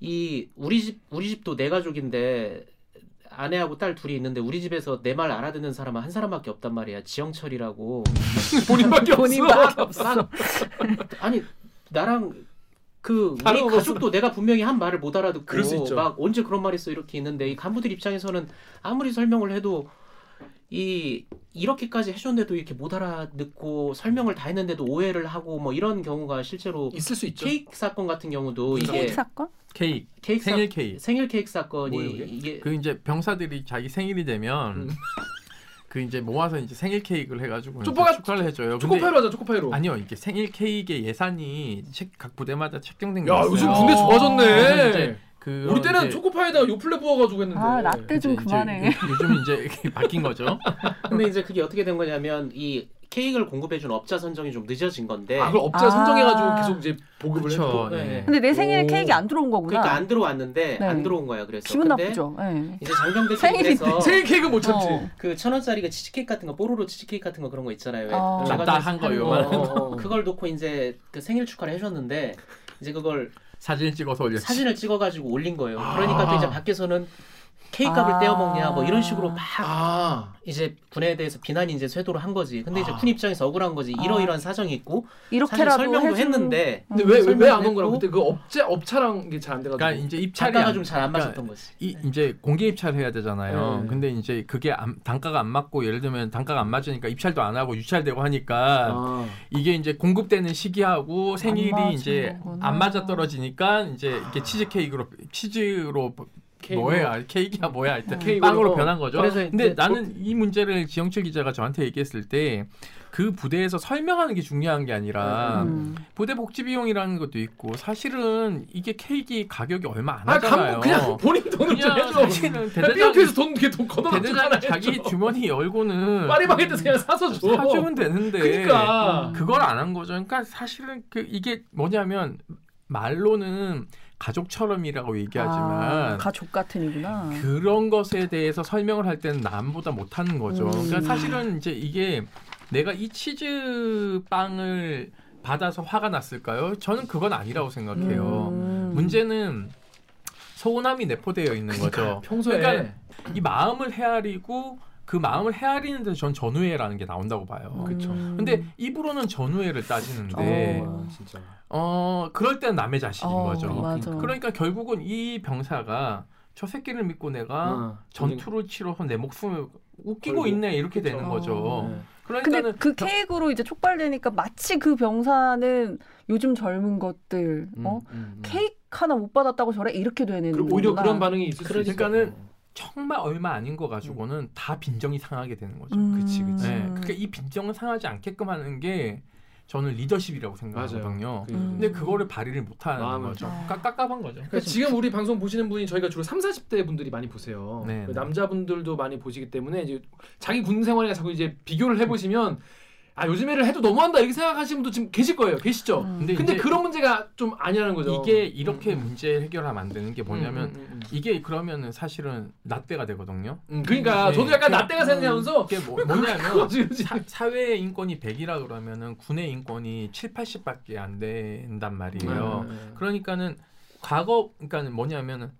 이 우리 집 우리 집도 네 가족인데 아내하고 딸 둘이 있는데 우리 집에서 내 말 알아듣는 사람은 한 사람밖에 없단 말이야. 지영철이라고.
본인밖에 없어.
본인밖에 없어.
아니 나랑 그 우리 가족도 내가 분명히 한 말을 못 알아듣고. 막 언제 그런 말 했어 이렇게 있는데 이 간부들 입장에서는 아무리 설명을 해도 이 이렇게까지 해줬는데도 이렇게 못 알아듣고 설명을 다 했는데도 오해를 하고 뭐 이런 경우가 실제로
있을 수 있죠.
케이크 사건 같은 경우도 이게
케이크 사건?
케이크
케이크
생일
사,
케이크.
생일 케이크 사건이
뭐예요, 이게?
그 이제 병사들이 자기 생일이 되면
음.
그 이제 모아서 이제 생일 케이크를 해가지고
초코가-
축하를 해줘요.
초코파이로 하자. 초코파이로.
아니요 이게 생일 케이크의 예산이 책- 각 부대마다 책정된 게
야
있어요.
요즘
어.
군대 좋아졌네.
그
우리 때는
이제
초코파이에다 요플레 부어가지고 했는데.
아 라떼 좀 그만해.
이제 요즘 이제 바뀐 거죠.
근데 이제 그게 어떻게 된 거냐면 이 케이크를 공급해준 업자 선정이 좀 늦어진 건데
아 그걸 업자
아.
선정해가지고 계속 이제 보급을
그쵸,
했고.
네.
근데 내 생일
오.
케이크 안 들어온 거구나.
그러니까 안 들어왔는데
네.
안 들어온 거야 그래서
기분
근데
나쁘죠. 예.
이제
생일인데.
그래서
생일 케이크 못 참지.
어.
그천 원짜리 그 치즈케이크 같은 거 뽀로로 치즈케이크 같은 거 그런 거 있잖아요. 왜
어.
제가
납작한 거
하는
요만한
거.
그걸 놓고 이제 그 생일 축하를 해줬는데 이제 그걸
사진 찍어서 올렸지.
사진을 찍어가지고 올린 거예요.
아.
그러니까 또 이제 밖에서는 케이크 값을
아.
떼어 먹냐 뭐 이런 식으로 막
아.
이제 군에 대해서 비난이 이제 쇄도를 한 거지. 근데 이제
아.
군 입장에서 억울한 거지.
아.
이러이러한 사정이 있고
이렇게라도
설명도
해주는-
했는데
근데
음,
왜왜
설명을
안온 거라고? 그때 그 업체 업차랑 이게 잘 안 돼가지고.
그러니까 이제 입찰이
단가가
안-
좀잘안
그러니까
맞았던 거지.
이 이제 공개 입찰을 해야 되잖아요.
네.
근데 이제 그게 안- 단가가 안 맞고 예를 들면 단가가 안 맞으니까 입찰도 안 하고 유찰되고 하니까
아.
이게 이제 공급되는 시기하고 생일이 이제
거구나.
안 맞아 떨어지니까 이제 이렇게 치즈 케이크로 치즈로 뭐야 케이크야 뭐야
케이크로.
빵으로 변한 거죠.
그래서
근데
이제
나는 이 문제를 지영철 기자가 저한테 얘기했을 때 그 부대에서 설명하는 게 중요한 게 아니라
음.
부대 복지 비용이라는 것도 있고 사실은 이게 케이크 가격이 얼마 안
아,
하잖아요.
감, 그냥 본인 돈을 좀
그냥
해줘.
사실은 대대장
삐어트에서 돈 이렇게 돈 걷어놓잖아.
대대장 자기 주머니 열고는
파리바게트 그냥 사서 줘.
사주면 되는데
그러니까.
그걸 안 한 거죠. 그러니까 사실은 그 이게 뭐냐면 말로는 가족처럼이라고 얘기하지만
아, 가족 같은이구나.
그런 것에 대해서 설명을 할 때는 남보다 못하는 거죠.
음.
그러니까 사실은 이제 이게 내가 이 치즈 빵을 받아서 화가 났을까요? 저는 그건 아니라고 생각해요.
음.
문제는 서운함이 내포되어 있는 거죠.
평소에
그러니까 이 마음을 헤아리고 그 마음을 헤아리는 데서 전 전우회라는 게 나온다고 봐요.
그쵸.
음.
근데 입으로는 전우회를 따지는데
어.
아, 진짜.
어 그럴 때는 남의 자식인
어,
거죠.
맞아.
그러니까 결국은 이 병사가 저 새끼를 믿고 내가
어,
전투를 치러서 내 목숨을 웃기고
걸고.
있네 이렇게
그쵸.
되는 거죠.
네.
그러니까는
근데 그 케이크로 이제 촉발되니까 마치 그 병사는 요즘 젊은 것들 어
음, 음.
케이크 하나 못 받았다고 저래 이렇게 되는
오히려. 그런 반응이 있을 수
그러니까는. 정말 얼마 아닌 거 가지고는 다 빈정이 상하게 되는 거죠.
음.
그치, 그치.
네, 그러니까 이 빈정을 상하지 않게끔 하는 게 저는 리더십이라고. 생각하거든요.
그-
음.
근데 그거를 발휘를 못 하는
마음을
거죠.
좀-
까- 깝깝한 거죠.
그러니까 지금 우리 방송 보시는 분이 저희가 주로 3, 40대 분들이 많이 보세요.
네,
그
네.
남자분들도 많이 보시기 때문에 이제 자기 군 생활이랑 자꾸 이제 비교를 해 보시면 아 요즘 애를 해도 너무한다 이렇게 생각하시는 분도 지금 계실 거예요. 계시죠?
음.
근데,
근데 그런 문제가 좀 아니라는 거죠.
이게 이렇게
음, 음.
문제 해결하면 안 되는 게 뭐냐면
음, 음, 음.
이게 그러면은 사실은 나때가 되거든요.
음, 그러니까
네,
저도 약간
그-
나때가 생각하면서
이게 뭐, 뭐냐면 사, 사회의 인권이 100이라 그러면은 군의 인권이 7, 80밖에 안 된단 말이에요.
네.
그러니까는 과거 그러니까는 뭐냐면은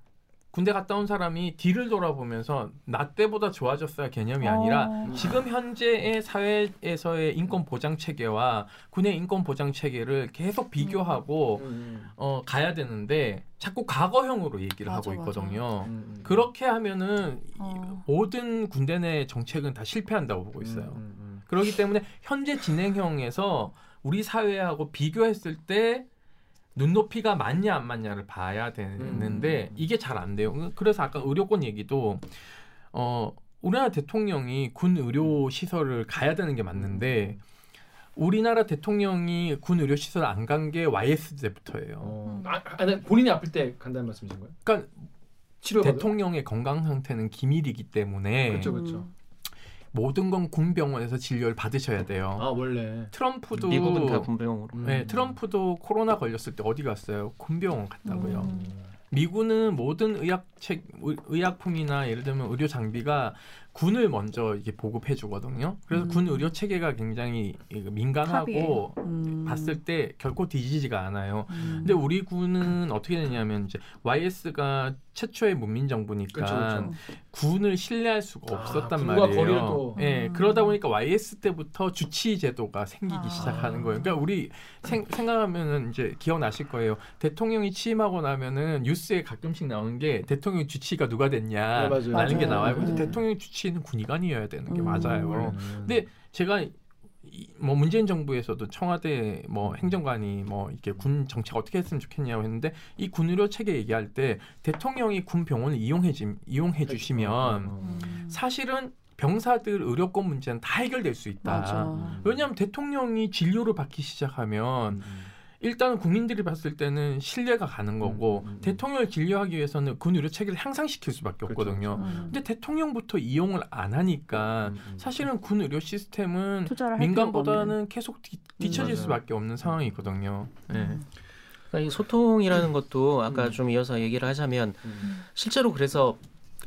군대 갔다 온 사람이 뒤를 돌아보면서 나 때보다 좋아졌어야 개념이 아니라
어.
지금 현재의 사회에서의 인권 보장 체계와 군의 인권 보장 체계를 계속 비교하고
음,
어 가야 되는데 자꾸 과거형으로 얘기를
맞아,
하고
맞아.
있거든요.
음, 음.
그렇게 하면은 이
어.
모든 군대 내 정책은 다 실패한다고 보고 있어요.
음, 음,
그렇기 때문에 현재 진행형에서 우리 사회하고 비교했을 때 눈높이가 맞냐 안 맞냐를 봐야 되는데
음.
이게 잘 안 돼요. 그래서 아까 의료권 얘기도 어 우리나라 대통령이 군 의료 시설을 가야 되는 게 맞는데 우리나라 대통령이 군 의료 시설 안 간 게 YS 때부터예요.
어. 아, 아, 네, 본인이 아플 때 간다는 말씀이신 거예요?
그러니까
치료
대통령의 건강 상태는 기밀이기 때문에
그렇죠, 그렇죠.
모든 건 군병원에서 진료를 받으셔야 돼요.
아 원래
트럼프도
미국은 다 군병으로.
음.
네, 트럼프도 코로나 걸렸을 때 어디 갔어요? 군병원 갔다고요.
음.
미군은 모든 의약 책 의- 의약품이나 예를 들면 의료 장비가 군을 먼저 이게 보급해 주거든요. 그래서
음.
군 의료 체계가 굉장히 민감하고
음.
봤을 때 결코 뒤지지가 않아요.
음.
근데 우리 군은 어떻게 되냐면 이제 YS가 최초의 문민 정부니까. 군을 신뢰할 수가
아,
없었단
군과
말이에요. 예,
음.
그러다 보니까 YS 때부터 주치 제도가 생기기
아.
시작하는 거예요. 그러니까 우리 생, 생각하면은 이제 기억나실 거예요. 대통령이 취임하고 나면은 뉴스에 가끔씩 나오는 게 대통령 주치가 누가 됐냐
네, 맞아요.
게
맞아요.
나와요. 근데
네.
대통령 주치 는 군의관이어야 되는 게
음.
맞아요. 근데 제가 이- 뭐 문재인 정부에서도 청와대 뭐 행정관이 뭐 이렇게 군 정책 어떻게 했으면 좋겠냐고 했는데 이 군의료 체계 얘기할 때 대통령이 군 병원을 이용해 주 이용해 주시면
음.
사실은 병사들 의료권 문제는 다 해결될 수 있다.
맞아.
왜냐하면 대통령이 진료를 받기 시작하면 일단은 국민들이 봤을 때는 신뢰가 가는 거고
음, 음, 음.
대통령을 진료하기 위해서는 군 의료 체계를 향상시킬 수밖에
그렇죠,
없거든요.
음.
근데 대통령부터 이용을 안 하니까 사실은 군 의료 시스템은. 민간보다는 계속 뒤, 뒤처질. 수밖에 없는 상황이거든요. 네.
그러니까 이 소통이라는 것도 아까
음.
좀 이어서 얘기를 하자면
음.
실제로 그래서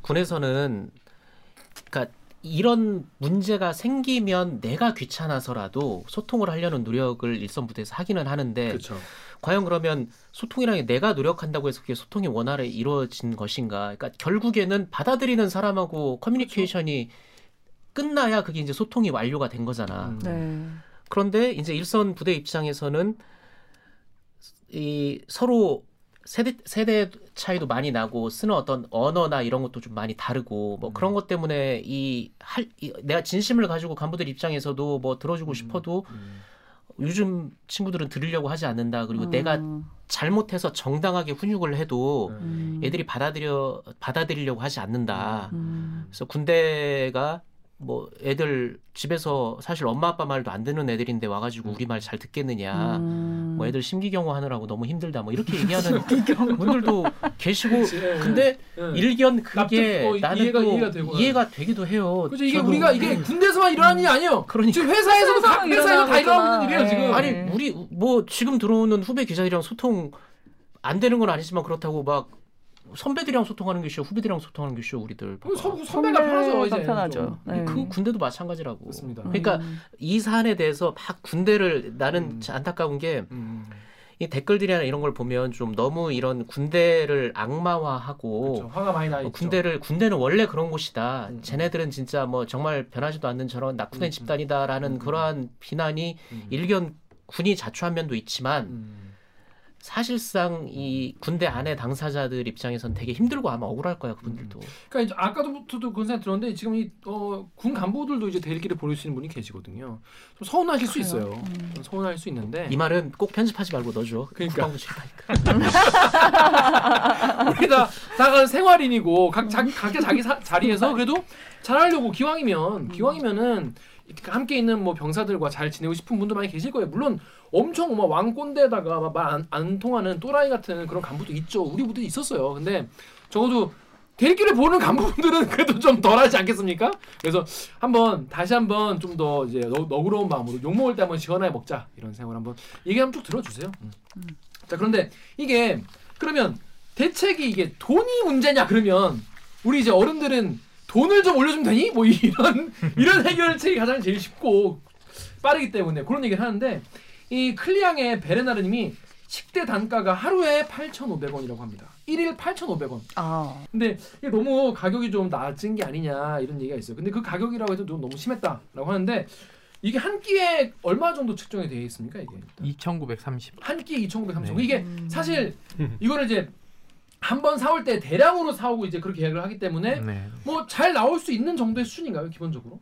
군에서는 그러니까 이런 문제가 생기면 내가 귀찮아서라도 소통을 하려는 노력을 일선 부대에서 하기는 하는데
그렇죠.
과연 그러면 소통이라는 게 내가 노력한다고 해서 그게 소통이 원활히 이루어진 것인가? 그러니까 결국에는 받아들이는 사람하고 커뮤니케이션이 끝나야 그게 이제 소통이 완료가 된 거잖아.
음.
네.
그런데 이제 일선 부대 입장에서는 이 서로 세대 세대 차이도 많이 나고 쓰는 어떤 언어나 이런 것도 좀 많이 다르고 뭐
음.
그런 것 때문에 이할 내가 진심을 가지고 간부들 입장에서도 뭐 들어주고 싶어도
음.
요즘 친구들은 들으려고 하지 않는다. 그리고
음.
내가 잘못해서 정당하게 훈육을 해도
음.
애들이 받아들여 받아들이려고 하지 않는다.
음.
그래서 군대가 뭐 애들 집에서 사실 엄마 아빠 말도 안 듣는 애들인데 와가지고 우리 말 잘 듣겠느냐.
음.
뭐 애들 심기경호 하느라고 너무 힘들다. 뭐 이렇게 얘기하는 분들도 계시고
그치, 예.
근데
예.
일견 그게
납득, 어,
나는
이해가-
또
이해가 되고.
이해가 되기도 해요.
그죠 이게
저도.
우리가 이게 군대에서만 일어나는 일이 아니에요.
그러니까.
지금 회사에서도 각
회사에서
회사에서 다
일어나고
일어나는 일이에요 지금.
있잖아.
아니
네.
우리 뭐 지금 들어오는 후배 기자들이랑 소통 안 되는 건 아니지만 그렇다고 막 선배들이랑 소통하는 게 쉬워 후배들이랑 소통하는 게 쉬워 우리들
그 서- 선배가 편하죠 이제.
편하죠.
좀.
네.
그 군대도 마찬가지라고
그렇습니다.
그러니까
음.
이 사안에 대해서 막 군대를 나는
음.
안타까운 게이
음.
댓글들이나 이런 걸 보면 좀 너무 이런 군대를 악마화하고
그렇죠. 화가 많이 나
어,
있죠.
군대를 군대는 원래 그런 곳이다.
음.
쟤네들은 진짜 뭐 정말 변하지도 않는 저런 낙후된
음.
집단이다라는
음.
그러한 비난이
음.
일견 군이 자초한 면도 있지만
음.
사실상 이 군대 안에 당사자들 입장에선 되게 힘들고 아마 억울할 거야 그분들도.
그러니까 이제 아까부터도 그런 생각 들었는데 지금 이군 간부들도 이제 대리기를 보내시는 분이 계시거든요. 좀 서운하실 수 있어요.
음.
좀 서운할 수 있는데
이 말은 꼭 편집하지 말고 넣어줘.
그러니까. 우리가 다가 생활인이고 각 자기 각자 자기 사, 자리에서 그래도 잘하려고 기왕이면 기왕이면은 함께 있는 뭐 병사들과 잘 지내고 싶은 분도 많이 계실 거예요. 물론 엄청 막 왕꼰대다가 말안 안 통하는 또라이 같은 그런 간부도 있죠. 우리 부도 있었어요. 근데 적어도 대리기를 보는 간부분들은 그래도 좀 덜하지 않겠습니까? 그래서 한번 다시 한번 좀 더 이제 너, 너그러운 마음으로 욕 먹을 때 한번 시원하게 먹자 이런 생각을 한번 얘기 한번 쭉 들어주세요. 음. 자 그런데 이게 그러면 대책이 이게 돈이 문제냐 그러면 우리 이제 어른들은 돈을 좀 올려주면 되니? 뭐 이런 이런 해결책이 가장 제일 쉽고 빠르기 때문에 그런 얘기를 하는데 이 클리앙의 베레나르님이 식대 단가가 하루에 8,500원이라고 합니다. 1일 8,500원.
아.
근데 이게 너무 가격이 좀 낮은 게 아니냐 이런 얘기가 있어요. 근데 그 가격이라고 해도 좀 너무 심했다라고 하는데 이게 한 끼에 얼마 정도 측정이 되어 있습니까 이게?
2,930.
한 끼에 2,930.
네.
이게
음.
사실 이거를 이제 한 번 사올 때 대량으로 사오고 이제 그렇게 계약을 하기 때문에
네.
뭐잘 나올 수 있는 정도의 수준인가요 기본적으로?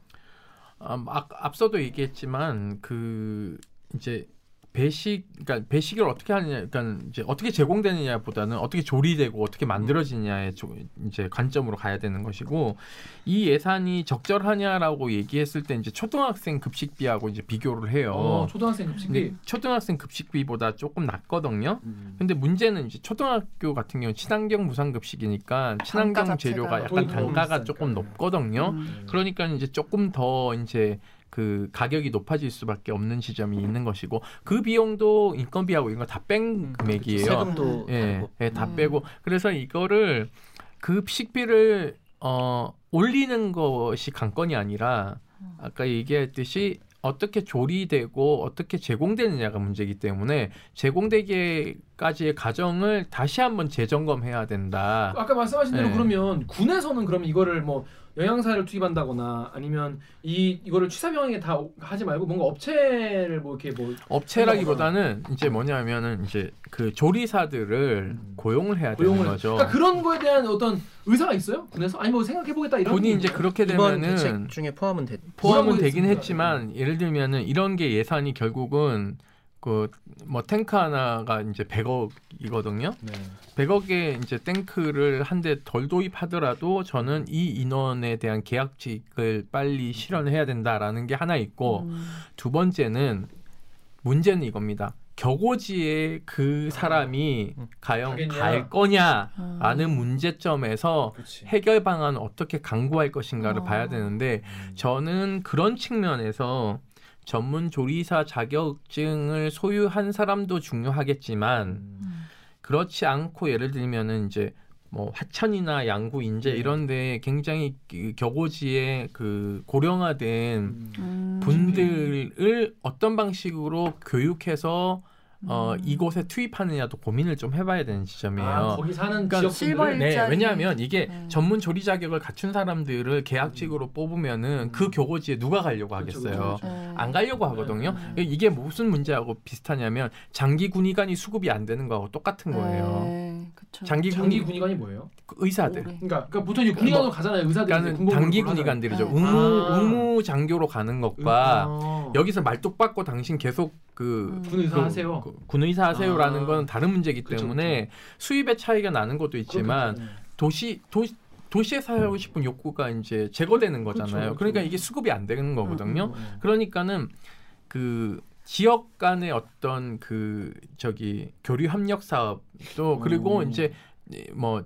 음, 아, 앞서도 얘기했지만 그 이제 배식 그러니까 배식을 어떻게 하느냐 그러니까 이제 어떻게 제공되느냐보다는 어떻게 조리되고 어떻게 만들어지냐의 조- 이제 관점으로 가야 되는 것이고 이 예산이 적절하냐라고 얘기했을 때 이제 초등학생 급식비하고 이제 비교를 해요.
어, 초등학생 급식비.
초등학생 급식비보다 조금 낮거든요. 근데 문제는 이제 초등학교 같은 경우 는 친환경 무상급식이니까 친환경 재료가 약간
더
단가가
비싸니까.
조금 높거든요.
음.
그러니까 이제 조금 더 이제 그 가격이 높아질 수밖에 없는 지점이 있는 것이고 그 비용도 인건비하고 이런 거 다 뺀 금액이에요.
세금도
예. 예, 다
음.
빼고 그래서 이거를 급식비를 어 올리는 것이 관건이 아니라 아까 얘기했듯이 어떻게 조리되고 어떻게 제공되느냐가 문제이기 때문에 제공되기 까지의 과정을 다시 한번 재점검해야 된다.
아까 말씀하신 대로
네.
그러면 군에서는 그럼 이거를 뭐 영양사를 투입한다거나 아니면 이 이거를 취사병에 다 하지 말고 뭔가 업체를 뭐 이렇게 뭐
업체라기보다는 이제 뭐냐면은 이제 그 조리사들을
음.
고용을 해야
고용을
되는 거죠.
그러니까 그런 거에 대한 어떤 의사가 있어요? 군에서 아니 뭐 생각해 보겠다 이런 게
이제? 그렇게 되면은
대책 중에 포함은 됐.
포함은 되긴. 했지만 예를 들면은 이런 게 예산이 결국은 그뭐 탱크 하나가 이제 100억이거든요.
네.
100억의 이제 탱크를 한 대 덜 도입하더라도 저는 이 인원에 대한 계약직을 빨리 실현해야 된다라는 게 하나 있고
음.
두 번째는 문제는 이겁니다. 격오지에 그 사람이 과연
가겠냐?
갈 거냐라는
음.
문제점에서
그렇지.
해결 방안을 어떻게 강구할 것인가를
어.
봐야 되는데 저는 그런 측면에서 전문 조리사 자격증을 소유한 사람도 중요하겠지만
음.
그렇지 않고 예를 들면은 이제 뭐 하천이나 양구 인제
네.
이런 데 굉장히 그 격오지에 그 고령화된
음.
음.
분들을 어떤 방식으로 교육해서 어,
음.
이곳에 투입하느냐도 고민을 좀 해봐야 되는 지점이에요.
아, 거기 사는
그러니까
실버
네,
일자리.
왜냐하면 이게
네.
전문 조리 자격을 갖춘 사람들을 계약직으로 뽑으면은 그 교고지에 누가 가려고
그렇죠,
하겠어요.
그렇죠,
네.
안 가려고 하거든요. 이게 무슨 문제하고 비슷하냐면 장기 군의관이 수급이 안 되는 거하고 똑같은 거예요.
네, 그쵸.
장기 군
장기 군의관이 뭐예요?
그 의사들.
오래.
그러니까, 그러니까 보통 이제 군의관으로 가잖아요. 이제
그러니까는
군복무를
단기
하잖아요.
군의관들이죠.
네.
의무
아.
의무 장교로 가는 것과
아.
여기서 말뚝박고 당신 계속 그
음.
군 의사
그-
하세요.
그- 군 의사 하세요라는
아.
건 다른 문제이기
그쵸,
때문에 수입의 차이가 나는 것도 있지만
그렇겠죠.
도시 도 도시에 살고 싶은 욕구가 이제 제거되는 거잖아요.
그쵸, 그쵸.
그러니까 이게 수급이 안 되는 거거든요.
음, 음.
그러니까는 그 지역 간의 어떤 그 저기 교류 협력 사업도 그리고
음.
이제 뭐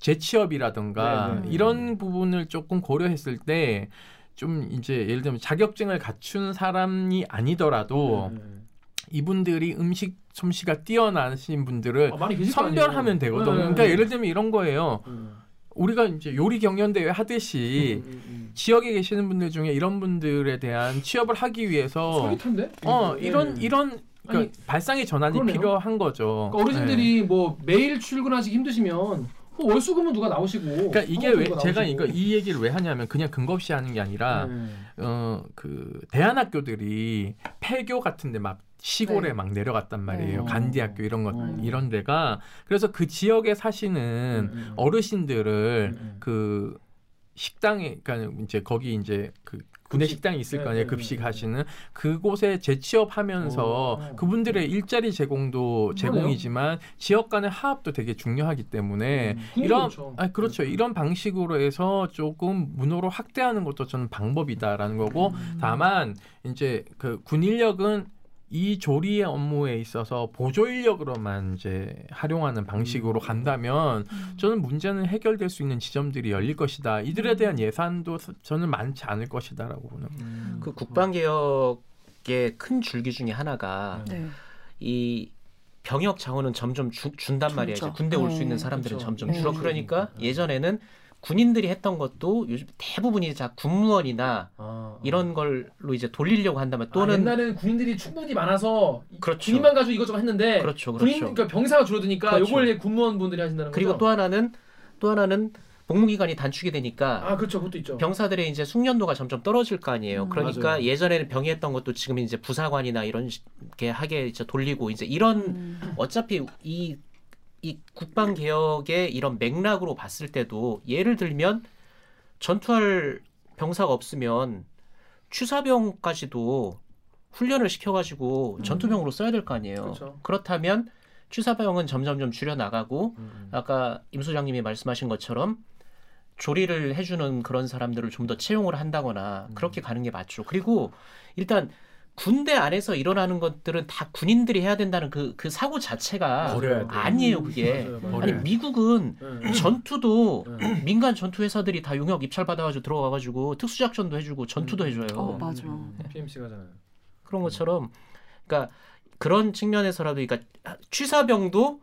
재취업이라든가
네, 네.
이런 부분을 조금 고려했을 때 좀 이제 예를 들면 자격증을 갖춘 사람이 아니더라도
음.
이분들이 음식 솜씨가 뛰어나신 분들을
아.
선별하면 되거든요.
네,
그러니까
네.
예를 들면 이런 거예요.
음.
우리가 이제 요리 경연 대회 하듯이
음, 음,
지역에 계시는 분들 중에 이런 분들에 대한 취업을 하기
음.
위해서
솔깃한데?
어
네.
이런 이런 그러니까
아니,
발상의 전환이
그러네요.
필요한 거죠.
그러니까 어르신들이 뭐 매일 출근하시기 힘드시면 뭐 월수금은 누가 나오시고
그러니까 이게 왜 제가
나오시고.
이거 이 얘기를 왜 하냐면 그냥 근거 없이 하는 게 아니라
네.
어그 대안학교들이 폐교 같은데 막 시골에
네.
막 내려갔단 말이에요.
네.
간디학교 이런 것
음.
이런 데가 그래서 그 지역에 사시는
음, 음.
어르신들을
음, 음.
그 식당에 그러니까 이제 거기 이제 그 군내
급식.
식당이 있을
네,
거 아니에요
네,
급식
네.
하시는 그곳에 재취업하면서
어.
그분들의 일자리 제공도. 제공이지만 지역 간의 화합도 되게 중요하기 때문에
음,
이런
그렇죠.
아 그렇죠 이런 방식으로 해서 조금 문호로 확대하는 것도 저는 방법이다라는 거고
음.
다만 이제 그 군 인력은 이 조리의 업무에 있어서 보조 인력으로만 이제 활용하는 방식으로
음.
간다면 저는 문제는 해결될 수 있는 지점들이 열릴 것이다. 이들에 대한 예산도 서- 저는 많지 않을 것이다라고 보는.
음.
그 국방 개혁의 큰 줄기 중에 하나가
네.
이 병역 자원은 점점 주- 준단 말이에요. 군대 올수
네.
있는 사람들은
그렇죠.
점점
네.
줄어. 그러니까 예전에는 군인들이 했던 것도 요즘 대부분이 자 군무원이나
아,
이런 걸로 이제 돌리려고 한다면
또는
또는
옛날에는 군인들이 충분히 많아서 이-
그렇죠.
군인만 가지고 이것저것 했는데
그렇죠,
군인
그렇죠.
그러니까 병사가 줄어드니까
그렇죠.
요걸 이제 군무원분들이 하신다는
그리고
거죠.
또 하나는 또 하나는 복무 기간이 단축이 되니까
아 그렇죠, 그것도 있죠.
병사들의 이제 숙련도가 점점 떨어질 거 아니에요.
음.
그러니까
맞아요.
예전에는 병이했던 것도 지금 이제 부사관이나 이런 게 하게 이제 돌리고 이제 이런
음.
어차피 이, 이 국방 개혁의 이런 맥락으로 봤을 때도 예를 들면 전투할 병사가 없으면 취사병까지도 훈련을 시켜가지고 전투병으로 써야 될 거 아니에요.
그렇죠.
그렇다면 취사병은 점점점 줄여 나가고
음.
아까 임 소장님이 말씀하신 것처럼 조리를 해주는 그런 사람들을 좀 더 채용을 한다거나
음.
그렇게 가는 게 맞죠. 그리고 일단 군대 안에서 일어나는 것들은 다 군인들이 해야 된다는 그, 그 사고 자체가. 아니에요, 그게.
맞아요, 맞아요.
아니, 미국은
네.
전투도
네.
민간 전투 회사들이 다 용역 입찰 받아가지고 들어가가지고 특수작전도 해주고 전투도
음.
해줘요.
어, 맞아.
PMC 가잖아요.
그런 것처럼 그러니까 그런 측면에서라도 그러니까 취사병도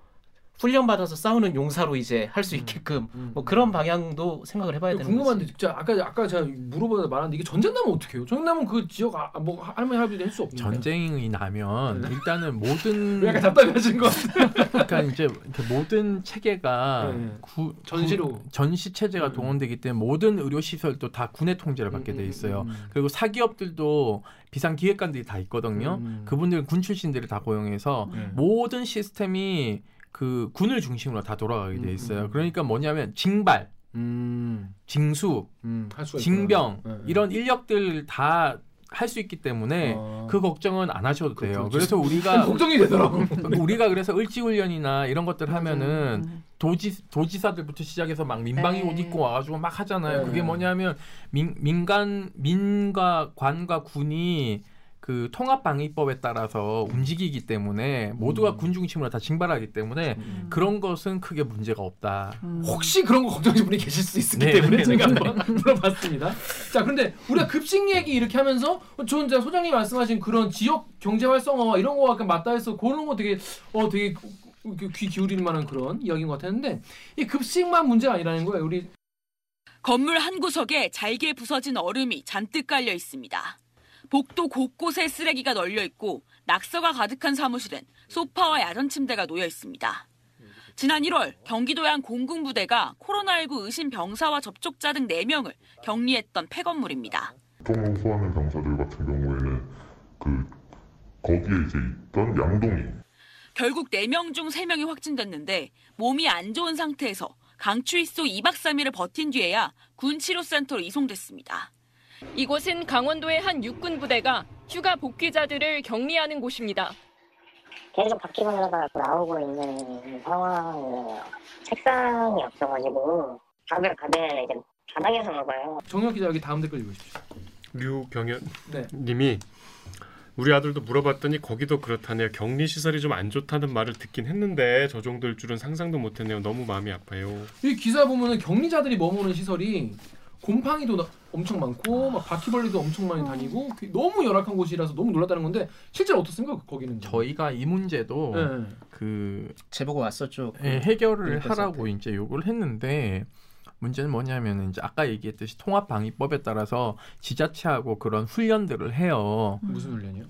훈련 받아서 싸우는 용사로 이제 할 수 있게끔
음.
뭐 그런 방향도 생각을 해봐야 되는
궁금한데
거지.
진짜 아까 아까 제가 물어보다 말았는데 이게 전쟁 나면 어떻게 해요? 전쟁 나면 그 지역 아, 뭐 할머니 할아버지 할수 없는
전쟁이 나면 일단은 모든
왜 약간 답답해하신 것 같아요.
그러니까 이제 모든 체계가
네.
구,
전시로.
구- 전시 체제가
음.
동원되기 때문에 모든 의료 시설도 다 군의 통제를 받게 돼 있어요.
음, 음,
그리고 사기업들도 비상 기획관들이 다 있거든요.
음.
그분들은 군 출신들을 다 고용해서
네.
모든 시스템이 그 군을 중심으로 다 돌아가게 돼 있어요.
음.
그러니까 뭐냐면 징발,
음,
징수,
음,
징병.
네, 네.
이런 인력들 다 할 수 있기 때문에
어.
그 걱정은 안 하셔도 돼요.
그렇죠.
그래서 우리가
걱정이 되더라고.
우리가 그래서 을지 훈련이나 이런 것들 하면은
음.
도지 도지사들부터 시작해서 막 민방위
네.
옷 입고 와가지고 막 하잖아요.
네.
그게 뭐냐면 민, 민간 민과 관과 군이 그 통합방위법에 따라서 움직이기 때문에 모두가
음.
군 중심으로 다 징발하기 때문에
음.
그런 것은 크게 문제가 없다.
음.
혹시 그런 거 걱정하시는 분이 계실 수 있기
네,
때문에
네,
제가
네.
한번 물어봤습니다. 자, 그런데 우리가 급식 얘기 이렇게 하면서 저는 이제 소장님 말씀하신 그런 지역 경제 활성화와 이런 거와 약간 맞닿아 있어 그런 거 되게 어 되게 그- 귀 기울일 만한 그런 이야기인 것 같았는데 이 급식만 문제가 아니라는 거예요. 우리
건물 한 구석에 잘게 부서진 얼음이 잔뜩 깔려 있습니다. 복도 곳곳에 쓰레기가 널려 있고 낙서가 가득한 사무실엔 소파와 야전 침대가 놓여 있습니다. 지난 1월 경기도의 한 공군부대가 코로나19 의심 병사와 접촉자 등 4명을 격리했던 폐건물입니다.
통로 소환된 병사들 같은 경우에는 그 거기에 이제 있던 양동이
결국 4명 중 3명이 확진됐는데 몸이 안 좋은 상태에서 강추위 속 2박 3일을 버틴 뒤에야 군 치료센터로 이송됐습니다.
이곳은 강원도의 한 육군 부대가 휴가 복귀자들을 격리하는 곳입니다.
계속 바퀴벌레가 나오고 있는 상황이에요. 책상이 없어가지고 밥을 다들 이제 바닥에서 먹어요.
정혁 기자 여기 다음 댓글 읽으십시오.
류경현
네.
님이 우리 아들도 물어봤더니 거기도 그렇다네요. 격리 시설이 좀 안 좋다는 말을 듣긴 했는데 저 정도일 줄은 상상도 못했네요. 너무 마음이 아파요.
이 기사 보면은 격리자들이 머무는 시설이 곰팡이도 나- 엄청 많고 막 바퀴벌레도 엄청 많이 다니고 그- 너무 열악한 곳이라서 너무 놀랐다는 건데 실제로 어떻습니까 거기는?
저희가 이 문제도
네.
그
제보가 왔었죠. 그
예, 해결을 하라고 이제 요구를 했는데 문제는 뭐냐면 이제 아까 얘기했듯이 통합 방위법에 따라서 지자체하고 그런 훈련들을 해요.
무슨 훈련이요?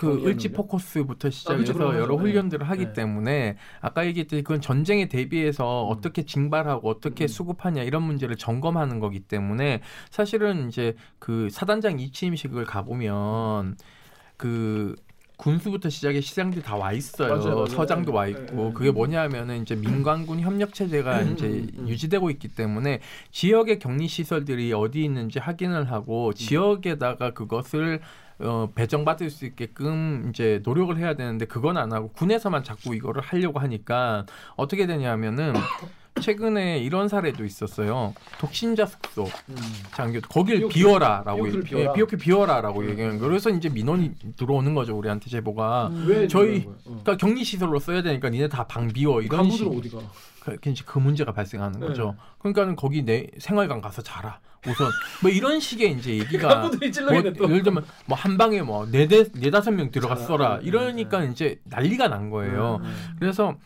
그 을지
훈련?
포커스부터 시작해서
그렇죠,
여러. 훈련들을 하기
네.
때문에 아까 얘기했듯이 그건 전쟁에 대비해서
음.
어떻게 징발하고 어떻게
음.
수급하냐 이런 문제를 점검하는 거기 때문에 사실은 이제 그 사단장 이취임식을 가보면 그 군수부터 시작해 시장들이 다와 있어요.
맞아요, 맞아요.
서장도 와
네,
있고
네, 네.
그게 뭐냐면은 이제 민관군 협력 체제가
음,
이제
음, 음.
유지되고 있기 때문에 지역의 격리 시설들이 어디 있는지 확인을
음.
하고 지역에다가 그것을 어, 배정받을 수 있게끔 이제 노력을 해야 되는데 그건 안 하고 군에서만 자꾸 이거를 하려고 하니까 어떻게 되냐면은 최근에 이런 사례도 있었어요. 독신자 숙소
음.
장교 거길
BOQ.
비워라라고
BOQ를
얘기-
비워라.
예, BOQ 비워라라고
음.
얘기하는. 그래서 이제 민원이 들어오는 거죠 우리한테 제보가.
왜
저희-?
어.
그러니까 격리 시설로 써야 되니까 니네 다 방 비워 이런 식.
어디가?
그, 그 이제 그 문제가 발생하는
네.
거죠. 그러니까는 거기 내 생활관 가서 자라. 우선 뭐 이런 식의 이제 얘기가 뭐. 예를 들면 뭐 한 방에 뭐 네네 네다섯 명 들어갔어라.
네,
이러니까 이제 난리가 난 거예요.
음.
그래서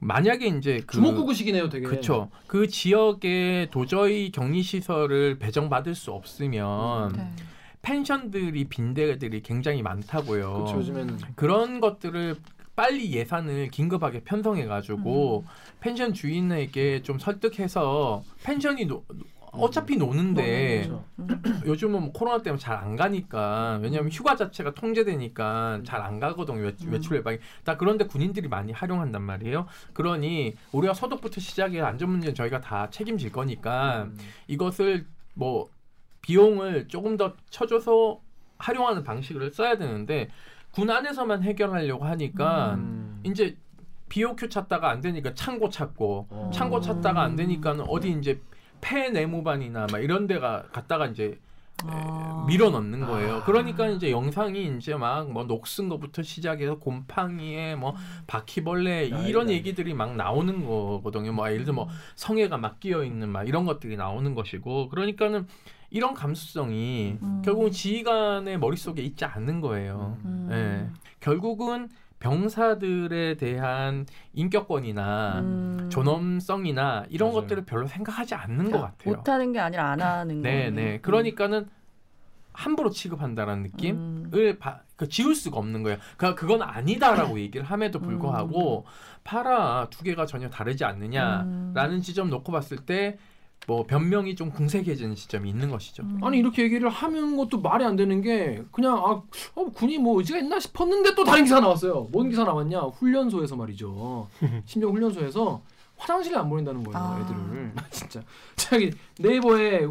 만약에 이제 그
주먹구구식이네요, 되게.
그렇죠. 그 지역에 도저히 격리 시설을 배정받을 수 없으면
네.
펜션들이 빈대들이 굉장히 많다고요.
그렇죠. 요즘에는
그런 것들을 빨리 예산을 긴급하게 편성해 가지고
음.
펜션 주인에게 좀 설득해서 펜션이 노, 어차피 노는데
그렇죠.
요즘은 뭐 코로나 때문에 잘 안 가니까 왜냐하면 휴가 자체가 통제되니까 잘 안 가거든요 외,
음.
외출 외박이 다 그런데 군인들이 많이 활용한단 말이에요 그러니 우리가 소독부터 시작해 안전 문제는 저희가 다 책임질 거니까
음.
이것을 뭐 비용을 조금 더 쳐줘서 활용하는 방식을 써야 되는데 군 안에서만 해결하려고 하니까
음.
이제 BOQ 찾다가 안 되니까 창고 찾고
어.
창고 찾다가 안 되니까는 어디 이제 폐 내무반이나 막 이런 데가 갔다가 이제
아.
밀어 넣는 거예요.
아.
그러니까 이제 영상이 이제 막 뭐 녹슨 거부터 시작해서 곰팡이에 뭐 바퀴벌레
야,
이런
이거.
얘기들이 막 나오는 거거든요. 뭐 예를 들어 뭐 성애가 막 끼어 있는 막 이런 것들이 나오는 것이고 그러니까는 이런 감수성이
음.
결국은 지휘관의 머릿속에 있지 않는 거예요.
음.
예. 결국은 병사들에 대한 인격권이나
음.
존엄성이나 이런
맞아요.
것들을 별로 생각하지 않는 것 같아요.
못하는 게 아니라 안 하는
네,
거예요.
네. 그러니까는 함부로 취급한다라는 느낌을
음.
바, 그 지울 수가 없는 거예요. 그 그건 아니다라고 얘기를 함에도 불구하고 파라 두 개가 전혀 다르지 않느냐라는
음.
지점 놓고 봤을 때 뭐 변명이 좀 궁색해지는 지점이 있는 것이죠.
음.
아니 이렇게 얘기를 하는 것도 말이 안 되는 게 그냥 아 어, 군이 뭐 의지가 있나 싶었는데 또 다른 기사 나왔어요. 뭔 기사 나왔냐? 훈련소에서 말이죠. 심지어 훈련소에서 화장실에 안 보낸다는 거예요,
아.
애들을. 진짜. 자, 여기 네이버에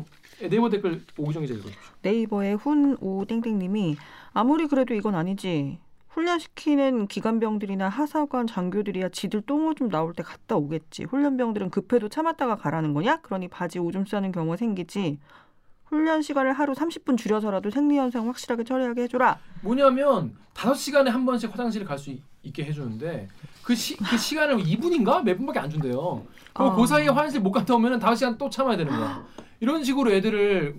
네이버 댓글 오기정 기자 읽어주십시오.
네이버의 훈오 땡땡님이 아무리 그래도 이건 아니지. 훈련시키는 기관병들이나 하사관 장교들이야 지들 똥오줌 나올 때 갔다 오겠지. 훈련병들은 급해도 참았다가 가라는 거냐? 그러니 바지 오줌 싸는 경우가 생기지. 훈련 시간을 하루 30분 줄여서라도 생리 현상 확실하게 처리하게 해줘라.
뭐냐면 다섯 시간에 한 번씩 화장실을 갈 수 있게 해주는데 그, 시, 그 시간을 2분인가 몇 분밖에 안 준대요. 그리고
아.
그 사이에 화장실 못 갔다 오면 다섯 시간 또 참아야 되는 거야. 이런 식으로 애들을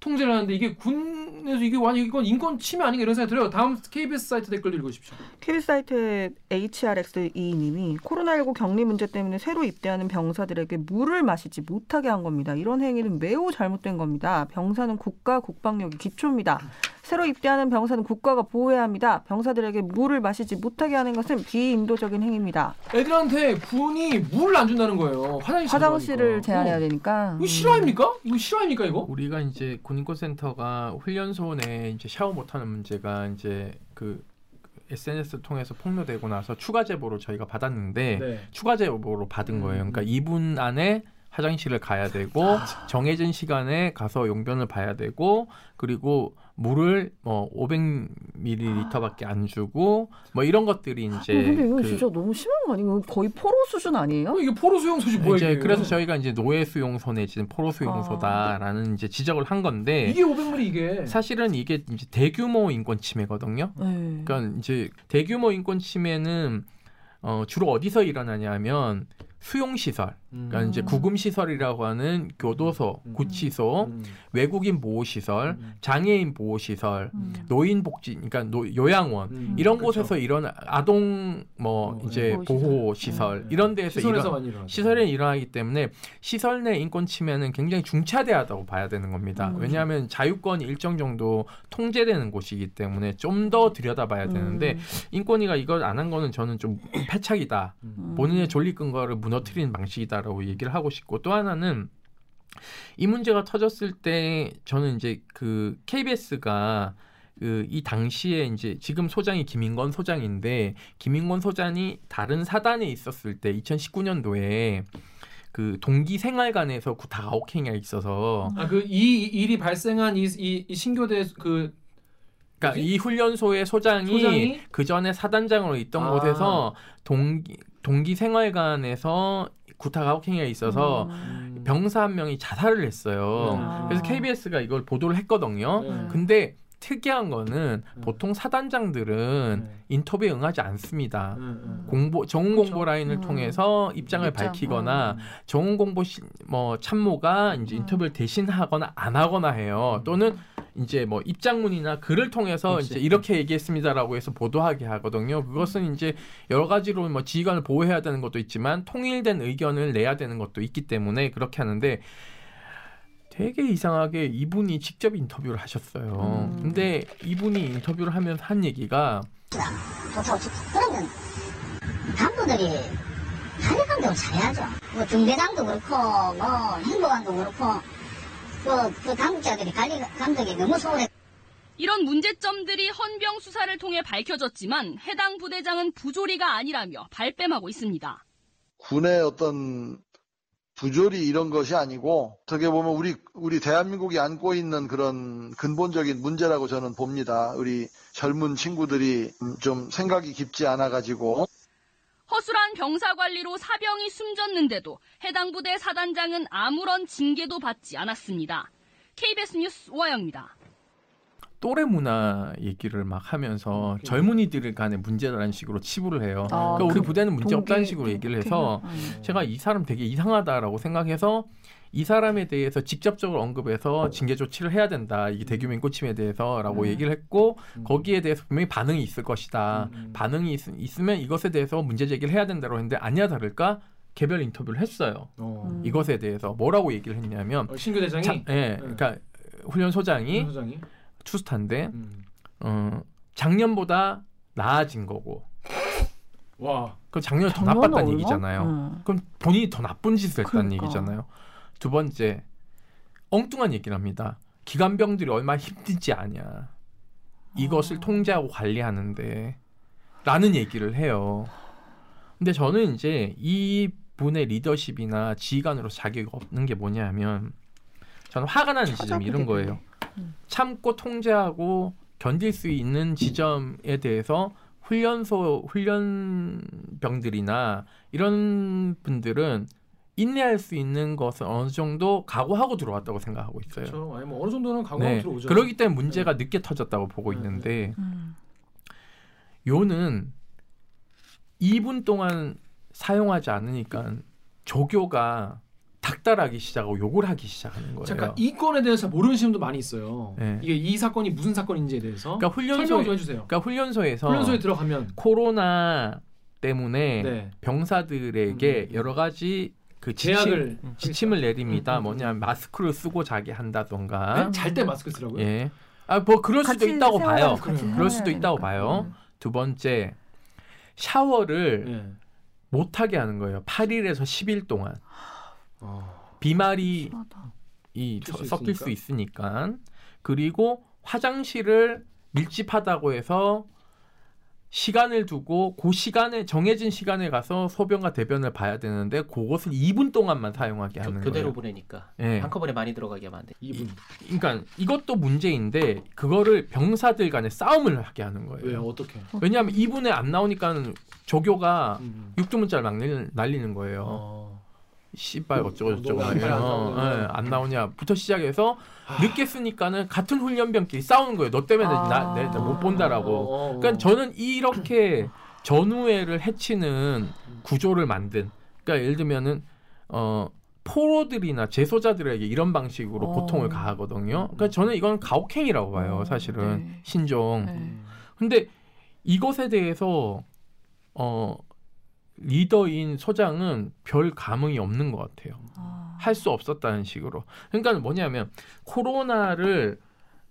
통제를 하는데 이게 군에서 이게 완전 이건 인권 침해 아닌가 이런 생각이 들어요. 다음 KBS 사이트 댓글도 읽어주십시오.
KBS 사이트의 HRX2님이 코로나19 격리 문제 때문에 새로 입대하는 병사들에게 물을 마시지 못하게 한 겁니다. 이런 행위는 매우 잘못된 겁니다. 병사는 국가 국방력이 기초입니다. 새로 입대하는 병사는 국가가 보호해야 합니다. 병사들에게 물을 마시지 못하게 하는 것은 비인도적인 행위입니다.
애들한테 군이 물을 안 준다는 거예요. 화장실
화장실을 제한해야
어.
되니까.
이거 실화입니까? 이거 실화입니까 이거?
우리가 이제 군인권센터가 훈련소 내 이제 샤워 못하는 문제가 이제 그 SNS 통해서 폭로되고 나서 추가 제보를 저희가 받았는데
네.
추가 제보로 받은
음,
거예요. 그러니까
음.
2분 안에 화장실을 가야 되고 정해진 시간에 가서 용변을 봐야 되고 그리고 물을 뭐 500ml밖에 안 주고 뭐 이런 것들이 이제
어, 근데 이거
그
진짜 너무 심한 거 아니에요? 거의 포로 수준 아니에요?
이게 포로 수용소지 뭐야
이제
이게.
그래서 저희가 이제 노예 수용소 내지는 포로 수용소다라는 이제 지적을 한 건데
이게 500ml 이게.
사실은 이게 이제 대규모 인권 침해거든요.
네.
그러니까 이제 대규모 인권 침해는 어, 주로 어디서 일어나냐면 수용 시설, 그러니까 이제 구금 시설이라고 하는 교도소,
음.
구치소,
음.
외국인 보호 시설,
음.
장애인 보호 시설,
음.
노인 복지, 그러니까 노, 요양원
음.
이런
그렇죠.
곳에서 일어나 아동 뭐
어,
이제
보호
보호
시설.
시설
음.
이런 데에서
일어나죠.
시설에 일어나기 때문에 시설 내 인권 침해는 굉장히 중차대하다고 봐야 되는 겁니다.
음.
왜냐하면 자유권이 일정 정도 통제되는 곳이기 때문에 좀 더 들여다봐야 되는데
음.
인권위가 이걸 안 한 거는 저는 좀 패착이다.
음.
본인의 존립 근거를 무너뜨리는 방식이다 라고 얘기를 하고 싶고 또 하나는 이 문제가 터졌을 때 저는 이제 그 KBS가 그이 당시에 이제 지금 소장이 김인건 소장인데 김인건 소장이 다른 사단에 있었을 때 2019년도에 그 동기 생활관에서 구타가혹행위가 있어서
아 그 이 일이 발생한 이, 이, 이 신교대 그
그러니까 이 훈련소의 소장이,
소장이?
그 전에 사단장으로 있던
아.
곳에서 동기 동기 생활관에서 구타가혹행위가 있어서
음.
병사 한 명이 자살을 했어요.
아.
그래서 KBS가 이걸 보도를 했거든요.
네.
근데 특이한 거는
음.
보통 사단장들은
네.
인터뷰에 응하지 않습니다.
음, 음.
공보 정훈
그렇죠.
공보 라인을
음.
통해서 입장을
입장,
밝히거나
음.
정훈 공보 시, 뭐 참모가 이제
음.
인터뷰를 대신하거나 안 하거나 해요. 또는 이제 뭐 입장문이나 글을 통해서
그치.
이제 이렇게 얘기했습니다라고 해서 보도하게 하거든요. 그것은 이제 여러 가지로 뭐 지휘관을 보호해야 되는 것도 있지만 통일된 의견을 내야 되는 것도 있기 때문에 그렇게 하는데 되게 이상하게 이분이 직접 인터뷰를 하셨어요.
음.
근데 이분이 인터뷰를 하면서 한 얘기가
그러면 간부들이 관리 감독을 잘해야죠. 뭐 중대장도 그렇고 뭐 행보관도 그렇고 그, 그 당국자들이 관리 감독이 너무 소홀해.
이런 문제점들이 헌병 수사를 통해 밝혀졌지만 해당 부대장은 부조리가 아니라며 발뺌하고 있습니다.
군의 어떤 부조리 이런 것이 아니고 어떻게 보면 우리 우리 대한민국이 안고 있는 그런 근본적인 문제라고 저는 봅니다. 우리 젊은 친구들이 좀 생각이 깊지 않아 가지고
허술한 병사 관리로 사병이 숨졌는데도 해당 부대 사단장은 아무런 징계도 받지 않았습니다. KBS 뉴스 오하영입니다.
또래 문화 얘기를 막 하면서 젊은이들 간의 문제라는 식으로 치부를 해요.
아,
그러니까 우리
그
부대는 문제
동기-
없다는 식으로 얘기를 해서
음.
제가 이 사람 되게 이상하다라고 생각해서 이 사람에 대해서 직접적으로 언급해서 징계 조치를 해야 된다. 이게 대규모 인권침해에 대해서라고
음.
얘기를 했고
음.
거기에 대해서 분명히 반응이 있을 것이다.
음.
반응이 있, 으면 이것에 대해서 문제 제기를 해야 된다고 했는데 아니야 다를까 개별 인터뷰를 했어요.
어.
음.
이것에 대해서 뭐라고 얘기를 했냐면
어, 신교대장이
자, 예, 그러니까 훈련 소장이
소장이
투스타인데
음.
어, 작년보다 나아진 거고.
와
그럼 작년에 더 나빴다는
얼마?
얘기잖아요.
음.
그럼 본인이 더 나쁜 짓을 했다는
그러니까.
얘기잖아요. 두 번째, 엉뚱한 얘기를 합니다. 기관병들이 얼마나 힘들지 아냐. 이것을
아.
통제하고 관리하는데. 라는 얘기를 해요. 근데 저는 이제 이 분의 리더십이나 지휘관으로 자격이 없는 게 뭐냐면 저는 화가 나는 지점이 이런 거예요.
음.
참고 통제하고 견딜 수 있는 지점에 대해서 훈련소 훈련병들이나 이런 분들은 인내할 수 있는 것을 어느 정도 각오하고 들어왔다고 생각하고 있어요.
그렇죠. 아니 뭐 어느 정도는 각오하고
네.
들어오죠.
그러기 때문에 문제가 늦게 터졌다고 보고
네,
있는데
음.
요는 2분 동안 사용하지 않으니까 조교가 닥달하기 시작하고 욕을 하기 시작하는 거예요.
잠깐 이 건에 대해서 모르는 분도 많이 있어요.
네.
이게 이 사건이 무슨 사건인지에 대해서
그러니까 훈련소에-
설명 좀 해주세요.
그러니까 훈련소에서
훈련소에 들어가면
코로나 때문에
네.
병사들에게
음.
여러 가지 그 지침,
제약을
지침을 내립니다.
음, 음,
뭐냐면 마스크를 쓰고 자게 한다던가.
잘 때 마스크 쓰라고요?
예. 아, 뭐 그럴 수도 있다고 봐요.
그럴
수도 있다고
되니까.
봐요.
음.
두 번째 샤워를
예.
못 하게 하는 거예요. 8일에서 10일 동안
어.
비말이. 이
수
섞일 수 있으니까 그리고 화장실을 밀집하다고 해서 시간을 두고 그 시간에 정해진 시간에 가서 소변과 대변을 봐야 되는데 그것을 2분 동안만 사용하게 하는
교, 대로
거예요.
보내니까
예.
한꺼번에 많이 들어가게 하면 안 돼.
2분.
그러니까 이것도 문제인데 그거를 병사들 간에 싸움을 하게 하는 거예요.
왜요? 어떻게?
왜냐하면 2분에 안 나오니까는 조교가
음.
육두문자를 막 날리는, 날리는 거예요.
어.
씨발 어쩌고 저쩌고
너가 안
어,
나오냐.
예, 안 나오냐부터 시작해서 늦게 쓰니까는 같은 훈련병끼리 싸우는 거예요. 너 때문에 나, 내, 못 본다라고.
어, 어.
그러니까 저는 이렇게 전우회를 해치는 구조를 만든. 그러니까 예를 들면은 어 포로들이나 재소자들에게 이런 방식으로
어.
고통을 가하거든요. 그러니까 저는 이건 가혹행위라고 봐요.
어,
사실은
네.
신종.
네.
근데 이것에 대해서 어 리더인 소장은 별 감흥이 없는 것 같아요.
아.
할수 없었다는 식으로. 그러니까 뭐냐면 코로나를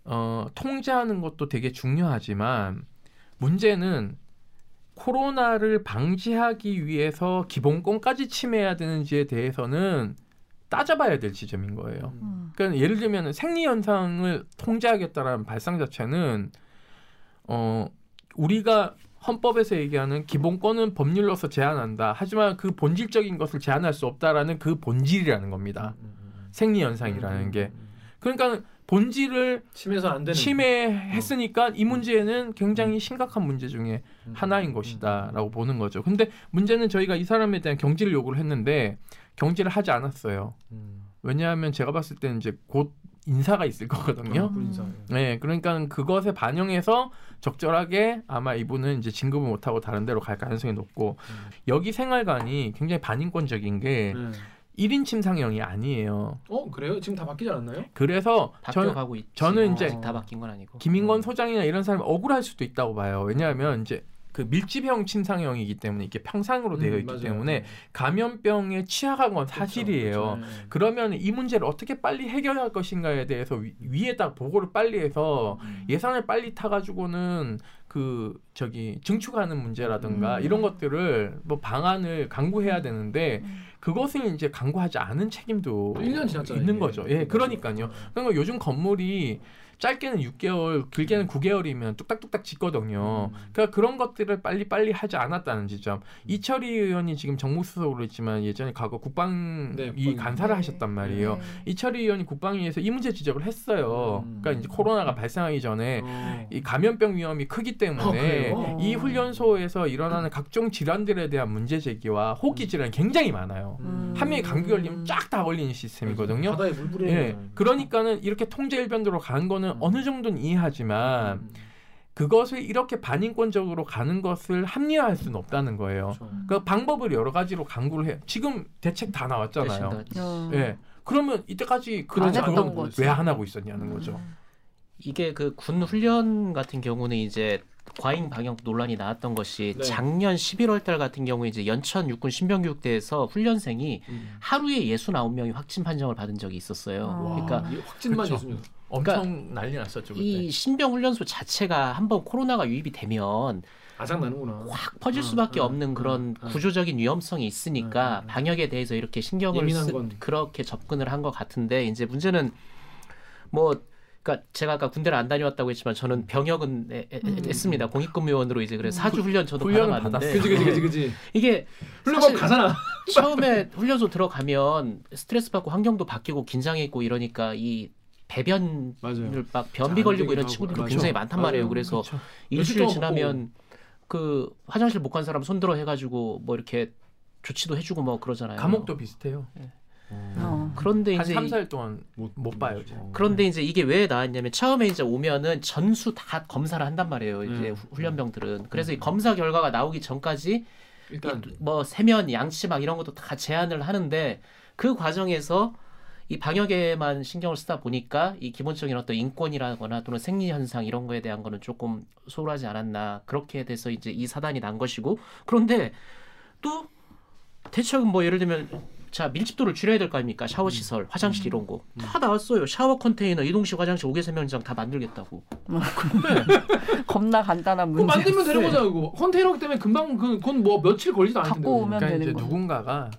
어, 통제하는 것도 되게 중요하지만 문제는 코로나를 방지하기 위해서 기본권까지 침해해야 되는지에 대해서는 따져봐야 될 지점인 거예요.
음.
그러니까 예를 들면 생리 현상을 통제하겠다라는 발상 자체는 어 우리가 헌법에서 얘기하는 기본권은 법률로서 제한한다. 하지만 그 본질적인 것을 제한할 수 없다라는 그 본질이라는 겁니다. 생리 현상이라는 게. 그러니까 본질을
침해서 안 되는.
침해했으니까 이 문제는 굉장히 심각한 문제 중에 하나인 것이다라고 보는 거죠. 근데 문제는 저희가 이 사람에 대한 경질을 요구를 했는데 경질을 하지 않았어요.
음.
왜냐하면 제가 봤을 때는 이제 곧 인사가 있을 거거든요.
그 인사.
네, 그러니까 그것에 반영해서 적절하게 아마 이분은 이제 진급을 못하고 다른 데로 갈 가능성이 높고 여기 생활관이 굉장히 반인권적인 게
네.
1인 침상형이 아니에요.
어 그래요? 지금 다 바뀌지 않았나요?
그래서 저는. 저는
어,
이제
다 바뀐 건 아니고.
김인권 소장이나 이런 사람이 억울할 수도 있다고 봐요. 왜냐하면 이제 그 밀집형 침상형이기 때문에 이게 평상으로 되어
음,
있기
맞아요.
때문에 감염병에 취약한 건 사실이에요.
그렇죠. 네.
그러면 이 문제를 어떻게 빨리 해결할 것인가에 대해서 위, 위에다 보고를 빨리 해서
음.
예산을 빨리 타가지고는 그 저기 증축하는 문제라든가
음.
이런 것들을 뭐 방안을 강구해야 되는데 그것을 이제 강구하지 않은 책임도
1년 지났잖아요,
있는. 거죠. 예, 그러니까요. 그러니까 요즘 건물이 짧게는 6개월, 길게는 9개월이면 뚝딱뚝딱 짓거든요. 그러니까 그런 것들을 빨리 빨리 하지 않았다는 지점. 이철희 의원이 지금 정무수석으로 있지만 예전에 과거 국방위
네, 국방위.
간사를 하셨단 말이에요.
네.
이철희 의원이 국방위에서 이 문제 지적을 했어요.
음.
그러니까 이제 코로나가 발생하기 전에
어.
이 감염병 위험이 크기
아,
때문에
그래요?
이 훈련소에서 일어나는 각종 질환들에 대한 문제 제기와 호흡기 질환이 굉장히 많아요.
음.
한 명이 감기 걸리면 쫙 다 걸리는 시스템이거든요.
바다에 물 뿌리는
예. 그러니까는 이렇게 통제 일변도로 가는 거는
음.
어느 정도는 이해하지만 그것을 이렇게 반인권적으로 가는 것을 합리화할 수는 없다는 거예요.
그렇죠.
그 방법을 여러 가지로 강구를 해요. 지금 대책 다 나왔잖아요. 예. 그러면 이때까지
그러지
그러지
않았던
그건
거지.
왜안 하고 있었냐는 거죠.
이게 그 군 훈련 같은 경우는 이제 과잉 방역 논란이 나왔던 것이
네.
작년 11월 달 같은 경우에 이제 연천 육군 신병교육대에서 훈련생이
음.
하루에 69명이 확진 판정을 받은 적이 있었어요.
아.
그러니까
이 확진만
그렇죠.
있으면
엄청 난리 났었죠 그때.
이 신병 훈련소 자체가 한번 코로나가 유입이 되면
아작 나는구나.
확 퍼질
음,
수밖에
음,
없는 그런
음, 음.
구조적인 위험성이 있으니까
음, 음.
방역에 대해서 이렇게 신경을 쓰,
건.
그렇게 접근을 한 것 같은데 이제 문제는 뭐 그러니까 제가 아까 군대를 안 다녀왔다고 했지만 저는 병역은 에- 에-
음.
했습니다. 공익근무원으로 이제 그래 사주 훈련 저도 받아봤는데
그지 그지 그지 그지.
이게 사실
가잖아.
처음에 훈련소 들어가면 스트레스 받고 환경도 바뀌고 긴장해 있고 이러니까 이 배변을
맞아요.
막 변비 걸리고 이런
하고.
친구들도
맞아.
굉장히 많단 말이에요.
맞아요.
그래서
그렇죠.
일주일 지나면 그 화장실 못 간 사람 손들어 해가지고 뭐 이렇게 조치도 해주고 뭐 그러잖아요.
감옥도 비슷해요.
어.
그런데
한
이제
3,
이-
4일 동안 못, 못 봐요. 이제.
그런데 이제 이게 왜 나왔냐면 처음에 이제 오면은 전수 다 검사를 한단 말이에요. 이제
음.
후- 훈련병들은 그래서 이 검사 결과가 나오기 전까지
일단
뭐 세면 양치 막 이런 것도 다 제한을 하는데 그 과정에서 이 방역에만 신경을 쓰다 보니까 이 기본적인 어떤 인권이라거나 또는 생리 현상 이런 거에 대한 거는 조금 소홀하지 않았나 그렇게 돼서 이제 이 사단이 난 것이고 그런데 또 대책은 뭐 예를 들면 자 밀집도를 줄여야 될 거 아닙니까 샤워 시설 화장실 이런 거다 나왔어요 샤워 컨테이너 이동식 화장실 5개 세면장 다 만들겠다고
겁나 간단한
그거
문제.
만들면 되는 거잖아 그거. 컨테이너기 때문에 금방 그 그건 뭐 며칠 걸리지도 않을 텐데.
갖고. 오면
그러니까
되는 거.
누군가가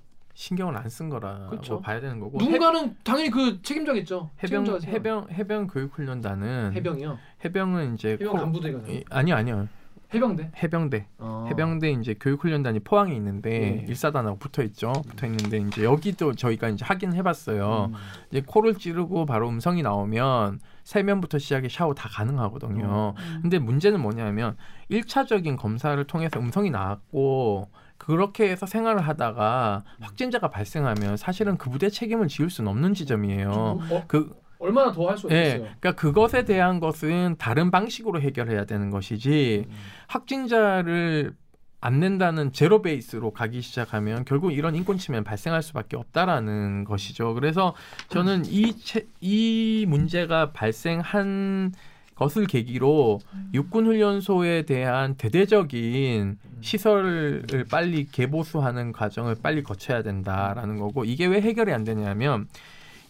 신경을 안 쓴 거라고
그렇죠.
봐야 되는 거고
누군가는 당연히 그 책임자겠죠.
해병
책임자가
해병 해병 교육 훈련단은
해병이요.
해병은 이제
해병. 이-
아니요 아니요
해병대.
해병대
어.
해병대 이제 교육 훈련단이 포항에 있는데
예.
일사단하고 붙어 있죠. 붙어 있는데 이제 여기도 저희가 이제 확인해 봤어요.
음.
이제 코를 찌르고 바로 음성이 나오면 세면부터 시작해 샤워 다 가능하거든요. 근데 문제는 뭐냐면 일차적인 검사를 통해서 음성이 나왔고 그렇게 해서 생활을 하다가 확진자가 발생하면 사실은 그 부대 책임을 지울 수는 없는 지점이에요.
어,
그
얼마나 더 할수
예,
있어요?
그러니까 그것에 대한 것은 다른 방식으로 해결해야 되는 것이지
음.
확진자를 안 낸다는 제로 베이스로 가기 시작하면 결국 이런 인권 침해는 발생할 수밖에 없다라는 것이죠. 그래서 저는 이, 채, 이 문제가 발생한 것을 계기로 육군 훈련소에 대한 대대적인 시설을 빨리 개보수하는 과정을 빨리 거쳐야 된다라는 거고 이게 왜 해결이 안 되냐면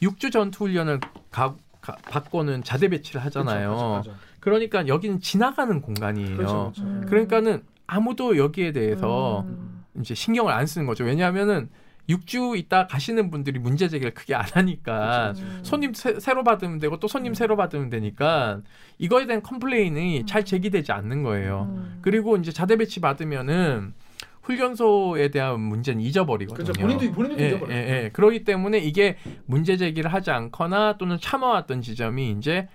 육주 전투 훈련을 가, 가- 받고는 자대 배치를 하잖아요.
그렇죠, 그렇죠,
그러니까 여기는 지나가는 공간이에요.
그렇죠, 그렇죠.
음.
그러니까는 아무도 여기에 대해서
음.
이제 신경을 안 쓰는 거죠. 왜냐하면은 육주 있다 가시는 분들이 문제 제기를 크게 안 하니까
그렇죠,
손님 새, 로 받으면 되고 또 손님 새로 받으면 되니까 이거에 대한 complain이 잘 제기되지 않는 거예요.
음.
그리고 이제 자대 배치 받으면은 훈련소에 대한 문제는 잊어버리거든요.
그렇죠. 본인도 본인도
예,
잊어버려요.
예, 예. 그렇기 때문에 이게 문제 제기를 하지 않거나 또는 참아왔던 지점이 이제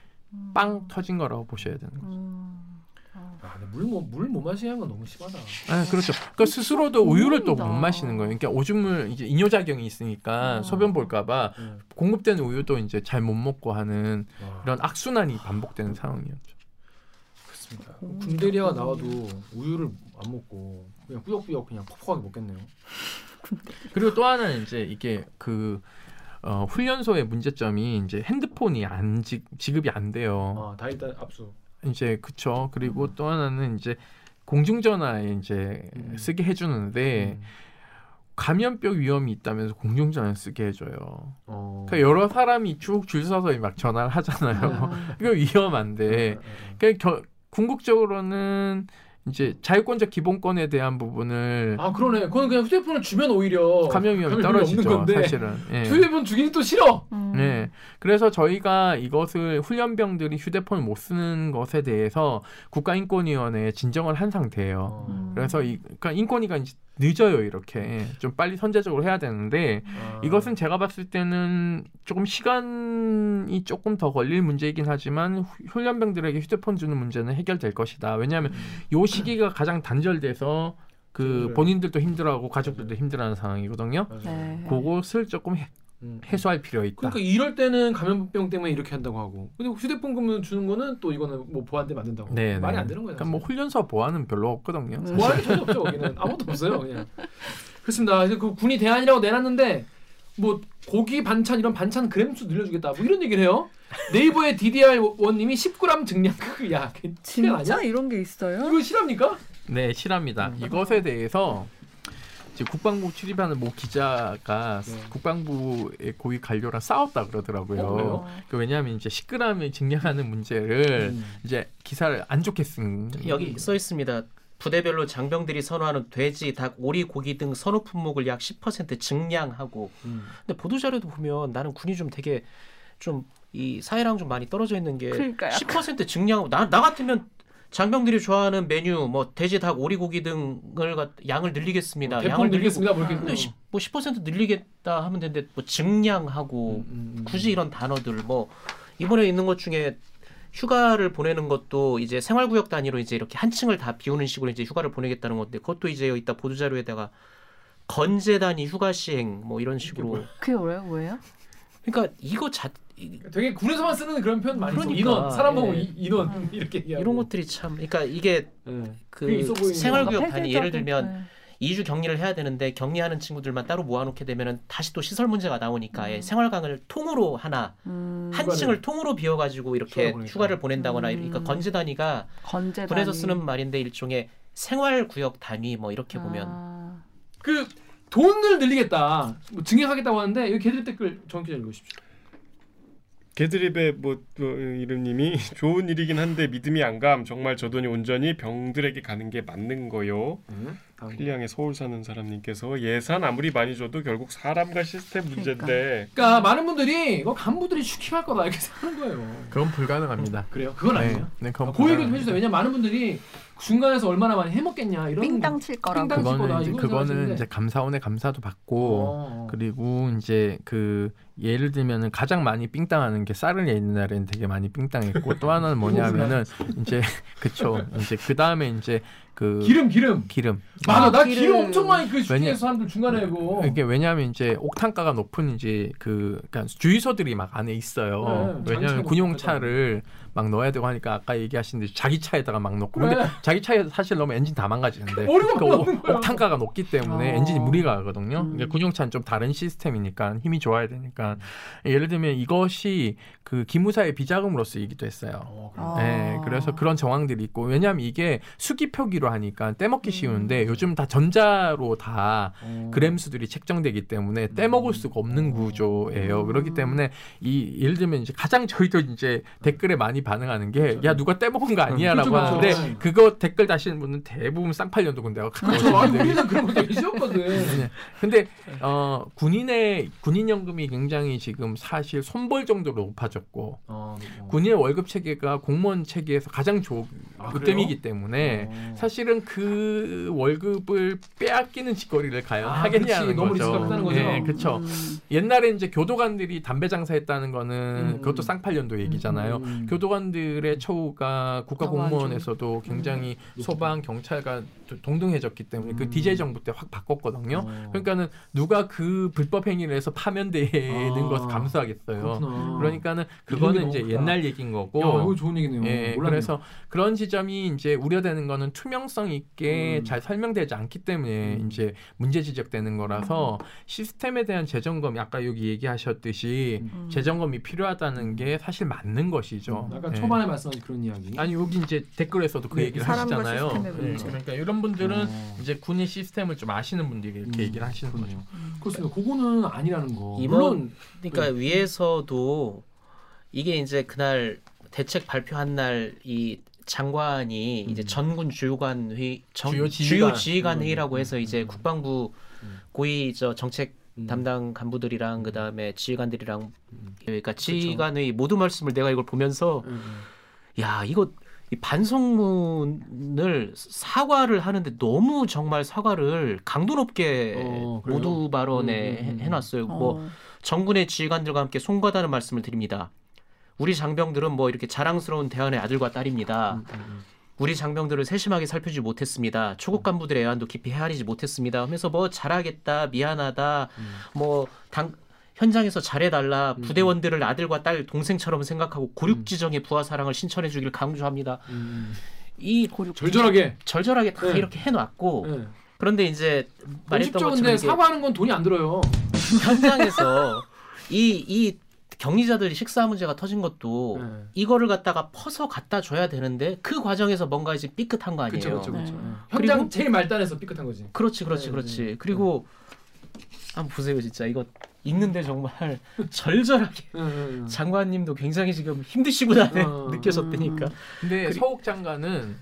빵 터진 거라고 보셔야 되는 거죠.
음.
아, 근데 물못물못 마시는 건 너무 심하다.
아, 그렇죠. 그러니까 스스로도 우유를 또못
소름이다.
마시는 거예요. 그러니까 오줌을 이제 이뇨작용이 있으니까
어.
소변 볼까봐
음.
공급되는 우유도 이제 잘 못 먹고 하는
와,
이런 악순환이 반복되는 상황이었죠.
그렇습니다. 군대리아가 나와도 우유를 안 먹고 그냥 꾸역꾸역 그냥 퍽퍽하게 먹겠네요.
그리고 또 하나는 이제 이게 그 어, 훈련소의 문제점이 이제 핸드폰이 안 지, 지급이 안 돼요.
아, 다 일단 압수.
이제 그쵸. 그리고 또 하나는 이제 공중전화에 이제
음.
쓰게 해주는데
음.
감염병 위험이 있다면서 공중전화 쓰게 해줘요.
어.
그러니까 여러 사람이 쭉 줄 서서 막 전화를 하잖아요. 이거 위험한데. 그러니까 겨, 궁극적으로는 이제 자유권적 기본권에 대한 부분을
아 그러네. 그건 그냥 휴대폰을 주면 오히려
감염 위험이 떨어지죠. 사실은. 예.
휴대폰 주기는 또 싫어.
음.
네. 그래서 저희가 이것을 훈련병들이 휴대폰을 못 쓰는 것에 대해서 국가인권위원회에 진정을 한 상태예요.
어.
그래서 이 그러니까 인권위가 이제 늦어요 이렇게 좀 빨리 선제적으로 해야 되는데
아.
이것은 제가 봤을 때는 조금 시간이 조금 더 걸릴 문제이긴 하지만 후- 훈련병들에게 휴대폰 주는 문제는 해결될 것이다. 왜냐하면 요 시기가 가장 단절돼서 그
힘들어요.
본인들도 힘들어하고 가족들도 힘들어하는 상황이거든요.
맞아요.
네.
그것을 조금 해,
음.
해소할 필요가 있다.
그러니까 이럴 때는 감염병 때문에 이렇게 한다고 하고 근데 휴대폰 금융 주는 거는 또 이거는 뭐 보안대 만든다고
네,
말이
네.
안 되는 거예요.
그러니까 뭐 훈련소 보안은 별로 없거든요.
음.
사실.
보안이 전혀 없죠 거기는 아무것도 없어요 그냥 그렇습니다. 그래서 그 군이 대안이라고 내놨는데 뭐 고기 반찬 이런 반찬 그램수 늘려주겠다 뭐 이런 얘기를 해요. 네이버의 DDR 원님이 10g 증량 그야
진짜
아니야?
이런 게 있어요?
이거 실합니까?
네, 실합니다.
음.
이것에 대해서 이제 국방부 출입하는 모 기자가
네.
국방부의 고위 관료랑 싸웠다 그러더라고요.
어? 그
왜냐하면 이제 10g을 증량하는 문제를
음.
이제 기사를 안 좋게 쓴
여기 써 있습니다. 부대별로 장병들이 선호하는 돼지, 닭, 오리, 고기 등 선호 품목을 약 10% 증량하고.
음.
근데 보도 자료도 보면 나는 군이 좀 되게 좀 이 사회랑 좀 많이 떨어져 있는 게
그러니까요.
10% 증량하고 나, 나 같으면 장병들이 좋아하는 메뉴 뭐 돼지, 닭, 오리, 고기 등을 갖- 양을 늘리겠습니다.
대폭
양을
늘리겠습니다. 뭐
10, 뭐10% 늘리겠다 하면 되는데 뭐 증량하고
음, 음, 음.
굳이 이런 단어들 뭐 이번에 있는 것 중에 휴가를 보내는 것도 이제 생활구역 단위로 이제 이렇게 한 층을 다 비우는 식으로 이제 휴가를 보내겠다는 건데 그것도 이제 이따 보도자료에다가 건재 단위 휴가 시행 뭐 이런 식으로
그게 뭐예요? 뭐예요?
그러니까 이거 자 이-
되게 군에서만 쓰는 그런 표현 많이 써.
그러니까,
인원 사람 보고
예.
이- 인원 이렇게 얘기하고
이런 것들이 참 그러니까 이게
예.
그 생활구역
뭔가
단위 예를 들면
네.
2주 격리를 해야 되는데 격리하는 친구들만 따로 모아놓게 되면은 다시 또 시설 문제가 나오니까 예, 생활강을 통으로 하나
음,
한
휴가를-
층을 통으로 비워가지고 이렇게
휴가를
보낸다거나
음.
그러니까 건재 단위가
건재 단위.
쓰는 말인데 일종의 생활 구역 단위 뭐 이렇게 보면
아,
그 돈을 늘리겠다, 뭐 증액하겠다고 하는데 여기 걔들 댓글 자 읽으십시오.
개드립의 뭐 어, 이름님이 좋은 일이긴 한데 믿음이 안 감. 정말 저 돈이 온전히 병들에게 가는 게 맞는 거요.
다음.
필리앙에 서울 사는 사람님께서 예산 아무리 많이 줘도 결국 사람과 시스템 문제인데
그러니까 많은 분들이 이거 간부들이 슈킹할 거다 이렇게 생각하는 거예요.
그건 불가능합니다.
그래요? 그건 아니에요.
네, 네, 그건
그 얘기 좀
불가능합니다.
해주세요. 왜냐면 많은 분들이 중간에서 얼마나 많이 해먹겠냐 이런
삥땅 칠 거라고.
칠 거다
그거는 이제
이거
그거는
생각하시는데.
이제 감사원의 감사도 받고
어.
그리고 이제 그 예를 들면은 가장 많이 삥땅하는 게 쌀을 옛날에는 되게 많이 삥땅했고 또 하나는 뭐냐면은 이제 그쵸 이제 그 다음에 이제 그
기름 기름
기름
맞아 나
기름.
기름 엄청 많이 그
왜냐-
슈킹해서 사람들 중간에 이거
이게 왜냐하면 이제 옥탄가가 높은 이제 그 그러니까 주유소들이 막 안에 있어요.
네,
왜냐하면
장치가
군용차를 막 넣어야 되고 하니까 아까 얘기하신 듯이 자기 차에다가 막 넣고 근데
그래.
자기 차에 사실 넣으면 엔진 다 망가지는데 그 옥-. 옥탄가가 높기 때문에
어.
엔진이 무리가 가거든요.
음.
그러니까 군용차는 좀 다른 시스템이니까 힘이 좋아야 되니까 예를 들면 이것이 그 기무사의 비자금으로 쓰이기도 했어요.
어, 그래.
아.
네, 그래서 그런 정황들이 있고 왜냐하면 이게 수기 표기로 하니까 떼먹기 쉬운데 요즘 다 전자로 다
어.
그램 수들이 책정되기 때문에 떼먹을 수가 없는 구조예요. 그렇기 때문에 이 예를 들면 이제 가장 저희도 이제 댓글에 많이 반응하는 게 야 누가 떼먹은 거 아니야라고
그렇죠,
하는데
그렇죠.
그거 댓글 다시는 분은 대부분 쌍팔년도 군대가
그렇죠. 아니 우리는 그런 거 되게 싫었거든.
네. 근데 어 군인의 군인 연금이 굉장히 지금 사실 손벌 정도로 높아졌고
어, 어.
군인의 월급 체계가 공무원 체계에서 가장
아,
좋 그뜸이기 때문에
어.
사실은 그 월급을 빼앗기는 짓거리를 과연
아,
하겠냐는.
너무
거죠.
크다는 거죠.
예, 그렇죠.
음.
옛날에 이제 교도관들이 담배 장사했다는 거는
음,
그것도
음.
쌍팔년도 얘기잖아요.
음, 음.
교도관들의 처우가 국가 공무원에서도 굉장히
음.
소방, 경찰과 도- 동등해졌기 때문에 그
음.
DJ 정부 때 확 바꿨거든요.
어.
그러니까는 누가 그 불법 행위를 해서 파면되는
아,
것을 감수하겠어요.
그렇구나.
그러니까는 그거는
게
이제 옛날 얘기인 거고.
야, 이거 좋은 얘기네요.
예. 그래서 그런 지점이 이제 우려되는 거는 투명성 있게
음.
잘 설명되지 않기 때문에
음.
이제 문제 지적되는 거라서 시스템에 대한 재점검이 아까 여기 얘기하셨듯이
음.
재점검이 필요하다는 게 사실 맞는 것이죠.
아까
예.
초반에 말씀하신 그런 이야기.
아니 여기 이제 댓글에서도 그
네,
얘기를 하시잖아요.
시스템의
예,
문제.
그러니까 이런 분들은
어.
이제 군의 시스템을 좀 아시는 분들이 이렇게
음,
얘기를 하시는 거죠.
그렇네요. 그렇습니다. 그거는 아니라는 거.
이번
물론
그러니까
네.
위에서도 이게 이제 그날 대책 발표한 날 이 장관이 이제
음.
전군 주요관 회의 정,
주요
주요,
지휘관.
지휘관
음,
회의라고
음,
해서 이제
음.
국방부
음.
고위 저 정책
음.
담당 간부들이랑 그 다음에 지휘관들이랑
음.
그러니까 지휘관 회의 모두 말씀을 내가 이걸 보면서
음, 음.
야 이거 이 반성문을 사과를 하는데 너무 정말 사과를 강도 높게
어?
모두 발언에
음, 음, 음.
해- 해놨어요. 뭐
어.
정군의 지휘관들과 함께 송구하다는 말씀을 드립니다. 우리 장병들은 뭐 이렇게 자랑스러운 대안의 아들과 딸입니다.
음, 음,
우리 장병들을 세심하게 살펴주지 못했습니다. 초급 간부들의 애환도 깊이 헤아리지 못했습니다. 하면서 뭐 잘하겠다, 미안하다,
음.
뭐 당, 현장에서 잘해달라,
음.
부대원들을 아들과 딸, 동생처럼 생각하고 고륙지정의 부하 사랑을 신천해주길 강조합니다.
음.
이
절절하게.
절절하게 다
네.
이렇게 해놨고
네.
그런데 이제 말했던 것처럼
사과하는 건 돈이 안 들어요.
현장에서 이, 이 격리자들이 식사 문제가 터진 것도
네.
이거를 갖다가 퍼서 갖다 줘야 되는데 그 과정에서 뭔가 이제 삐끗한 거 아니에요.
그렇죠, 그렇죠. 현장 제일 말단에서 삐끗한 거지.
그렇지, 그렇지,
네,
그렇지.
네.
그리고 한번 보세요, 진짜 이거 읽는데 정말 절절하게. 장관님도 굉장히 지금 힘드시구나
어.
느껴졌다니까.
근데
그리-
서욱 장관은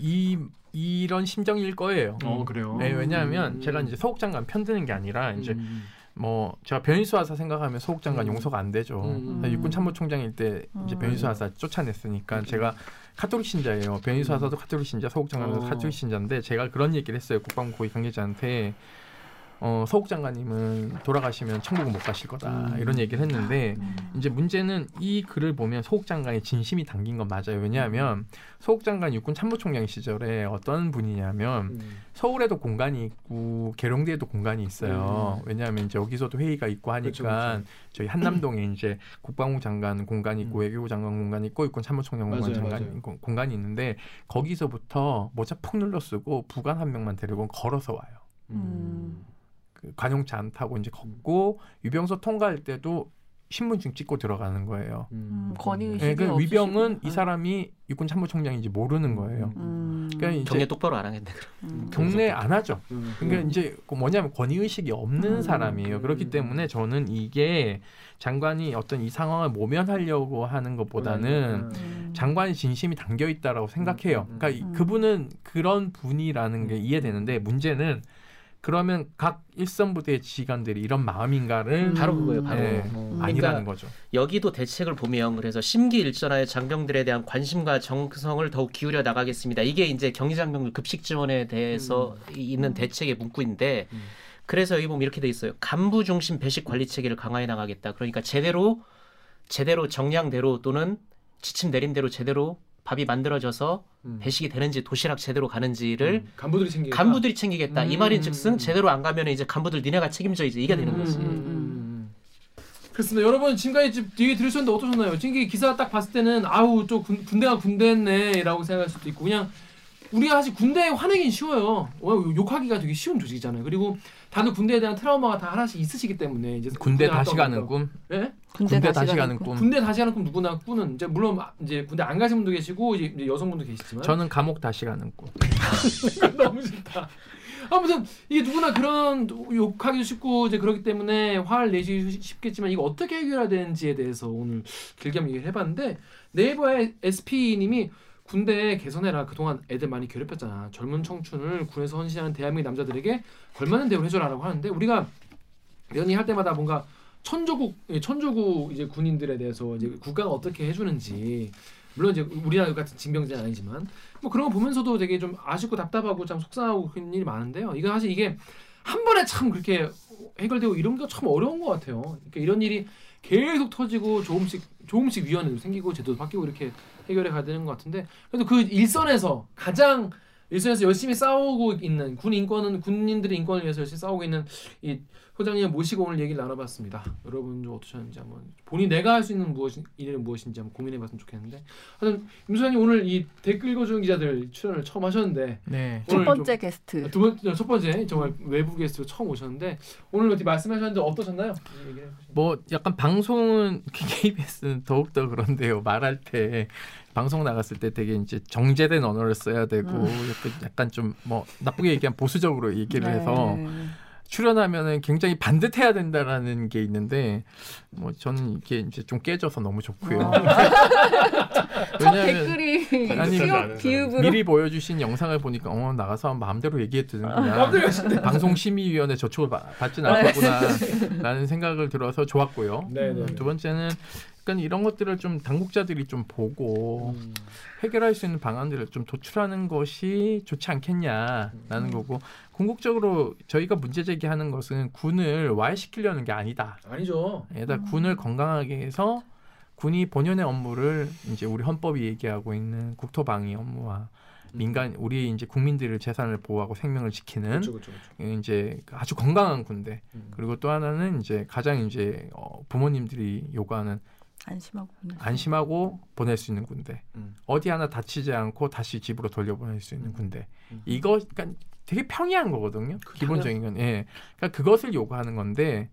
이 이런 심정일 거예요.
어 그래요.
네, 왜냐하면
음.
제가 이제 서욱 장관 편드는 게 아니라 이제
음.
뭐 제가 변희수 하사 생각하면 서욱 장관
음.
용서가 안 되죠.
음.
나 육군 참모총장일 때 이제
음.
변희수 하사 쫓아냈으니까 제가 카톨릭 신자예요. 변희수 하사도 카톨릭 신자, 서욱 장관도
어.
카톨릭 신자인데 제가 그런 얘기를 했어요. 국방부 고위 관계자한테 어, 서욱 장관님은 돌아가시면 천국은 못 가실 거다
음.
이런 얘기를 했는데
음.
이제 문제는 이 글을 보면 서욱 장관의 진심이 담긴 건 맞아요. 왜냐하면 서욱 장관 육군 참모총장 시절에 어떤 분이냐면
음.
서울에도 공간이 있고 계룡대에도 공간이 있어요. 왜냐하면 이제 여기서도 회의가 있고 하니까
음. 그렇죠, 그렇죠.
저희 한남동에 이제 국방부 장관 공간이 있고
음.
외교부 장관 공간이 있고 육군 참모총장 공간
맞아요,
장관
맞아요.
공- 공간이 있는데 거기서부터 모자 푹 눌러 쓰고 부관 한 명만 데리고 걸어서 와요.
음.
그 관용차 안 타고 이제 걷고 유병소 통과할 때도 신분증 찍고 들어가는 거예요.
음, 권위
네, 그
의식이
위병은. 이 사람이 육군 참모총장인지 모르는 거예요.
음.
그러니까 이제
경례 똑바로 안 하겠네. 그럼.
음.
경례 안 하죠.
음.
그러니까 이제 그 뭐냐면 권위 의식이 없는
음.
사람이에요. 그렇기
음.
때문에 저는 이게 장관이 어떤 이 상황을 모면하려고 하는 것보다는
음.
장관의 진심이 담겨 있다라고 생각해요.
음, 음,
그러니까 이-
음.
그분은 그런 분이라는 게 이해되는데 문제는 그러면 각 일선 부대 지휘관들이 이런 마음인가를
음.
바로 그거예요. 바로.
예,
어.
아니라는 거죠.
여기도 대책을 보면 그래서 심기일전하에 장병들에 대한 관심과 정성을 더욱 기울여 나가겠습니다. 이게 이제 경기장병들 급식 지원에 대해서 이- 있는 대책의 문구인데
음.
그래서 여기 보면 이렇게 돼 있어요. 간부 중심 배식 관리 체계를 강화해 나가겠다. 그러니까 제대로 제대로 정량대로 또는 지침 내림대로 제대로 밥이 만들어져서
음.
배식이 되는지 도시락 제대로 가는지를
음, 간부들이 챙기겠다.
간부들이 챙기겠다. 이
음.
말인즉슨 제대로 안 가면 이제 간부들 니네가 책임져 이제 이게 되는
음,
거지.
음, 음, 음. 그렇습니다. 여러분 지금까지 집 얘기 들으셨는데 어떠셨나요? 지금 이 기사 딱 봤을 때는 아우 또 군, 군대가 군대였네라고 생각할 수도 있고 그냥 우리가 사실 군대에 화내긴 쉬워요. 어, 욕하기가 되게 쉬운 조직이잖아요. 그리고 다들 군대에 대한 트라우마가 다 하나씩 있으시기 때문에 이제
군대 다시 가는. 꿈.
예?
군대 다시 가는 꿈.
군대 다시 가는 꿈 누구나 꾸는 이제 물론 이제 군대 안 가신 분도 계시고 이제 여성분도 계시지만
저는 감옥 다시 가는 꿈.
너무 싫다. 아무튼 이게 누구나 그런 욕하기도 쉽고 이제 그렇기 때문에 화를 내기 쉽겠지만 이거 어떻게 해결해야 되는지에 대해서 오늘 길게 한번 얘기를 해봤는데 네이버의 SP님이 군대 개선해라 그동안 애들 많이 괴롭혔잖아 젊은 청춘을 군에서 헌신하는 대한민국 남자들에게 걸맞는 대우를 해줘라라고 하는데 우리가 얘기 할 때마다 뭔가 천조국 예, 천조국 이제 군인들에 대해서 이제 국가가 어떻게 해주는지 물론 이제 우리나라 같은 징병제는 아니지만 뭐 그런 거 보면서도 되게 좀 아쉽고 답답하고 참 속상하고 그런 일이 많은데요. 이거 사실 이게 한 번에 참 그렇게 해결되고 이런 게 참 어려운 것 같아요. 그러니까 이런 일이 계속 터지고 조금씩 조금씩 위원회도 생기고 제도도 바뀌고 이렇게 해결해 가야 되는 것 같은데 그래도 그 일선에서 가장 일선에서 열심히 싸우고 있는 군 인권은 군인들의 인권을 위해서 열심히 싸우고 있는 이 소장님 모시고 오늘 얘기를 나눠봤습니다. 여러분 좀 어떠셨는지 한번 본인 내가 할 수 있는 무엇이 일은 무엇인지 한번 고민해봤으면 좋겠는데 하여튼 임 소장님 오늘 이 댓글 읽어주는 기자들 출연을 처음 하셨는데
네.
첫 번째
좀-
게스트.
두 번째 첫 번째 정말 외부 게스트로 처음 오셨는데 오늘 어떻게 말씀하셨는데 어떠셨나요?
뭐 약간 방송은 KBS는 더욱 더 그런데요. 말할 때 방송 나갔을 때 되게 이제 정제된 언어를 써야 되고
음.
약간, 약간 좀뭐 나쁘게 얘기하면 보수적으로 얘기를
네.
해서 출연하면은 굉장히 반듯해야 된다라는 게 있는데 뭐 저는 이게 이제 좀 깨져서 너무 좋고요.
어. 첫 댓글이
아니,
비읍,
미리 보여주신 영상을 보니까 어 나가서 마음대로 얘기해도 되는구나.
하신대.
방송심의위원회 저촉을 받- 받진 않겠구나라는 생각을 들어서 좋았고요.
네네.
두 번째는 약간 이런 것들을 좀 당국자들이 좀 보고
음.
해결할 수 있는 방안들을 좀 도출하는 것이 좋지 않겠냐라는 거고 궁극적으로 저희가 문제 제기하는 것은 군을 와해시키려는 게 아니다.
아니죠.
에다 군을 건강하게 해서 군이 본연의 업무를 이제 우리 헌법이 얘기하고 있는 국토방위 업무와 민간 우리 이제 국민들의 재산을 보호하고 생명을 지키는
그렇죠, 그렇죠, 그렇죠.
이제 아주 건강한 군대
음.
그리고 또 하나는 이제 가장 이제 어, 부모님들이 요구하는
안심하고 보내.
안심하고 보낼 수 있는 군대
음.
어디 하나 다치지 않고 다시 집으로 돌려보낼 수 있는 군대
음.
이거 그러니까 되게 평이한 거거든요 기본적인 건 예. 그러니까 그것을 요구하는 건데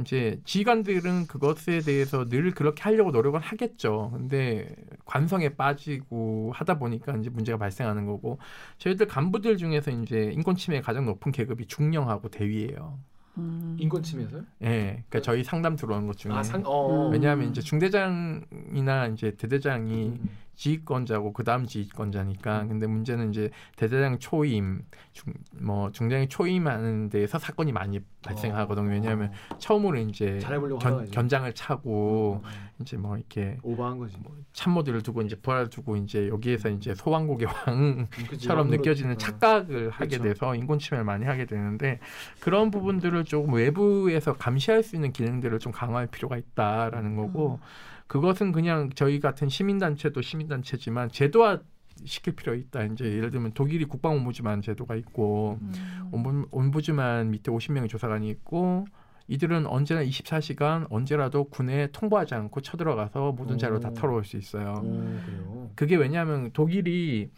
이제 지휘관들은 그것에 대해서 늘 그렇게 하려고 노력을 하겠죠. 근데 관성에 빠지고 하다 보니까 이제 문제가 발생하는 거고 저희들 간부들 중에서 이제 인권 침해 가장 높은 계급이 중령하고 대위예요.
음.
인권 침해서요?
예. 그러니까 저희 상담 들어오는 것 중에
아, 상, 어.
음.
왜냐하면 이제 중대장이나 이제 대대장이
음.
지휘권자고 그 다음 지휘권자니까 근데 문제는 이제 대대장 초임 중, 뭐 중장이 초임하는 데에서 사건이 많이 발생하거든요 왜냐하면 처음으로 이제 견. 견장을 차고
음.
이제 뭐 이렇게
오버한 거지.
참모들을 두고 이제 부하를 두고 이제 여기에서 이제 소왕국의 왕
그치,
처럼
왕으로-
느껴지는
어.
착각을 하게
그렇죠.
돼서 인권 침해를 많이 하게 되는데 그런 부분들을 조금 외부에서 감시할 수 있는 기능들을 좀 강화할 필요가 있다라는 거고 그것은 그냥 저희 같은 시민단체도 시민단체지만 제도화 시킬 필요 있다. 이제 예를 들면 독일이 국방온부즈만 제도가 있고
음.
온부, 온부즈만 밑에 50명의 조사관이 있고 이들은 언제나 24시간 언제라도 군에 통보하지 않고 쳐들어가서 모든 자료를 다
오.
털어올 수 있어요.
오.
그게 왜냐하면 독일이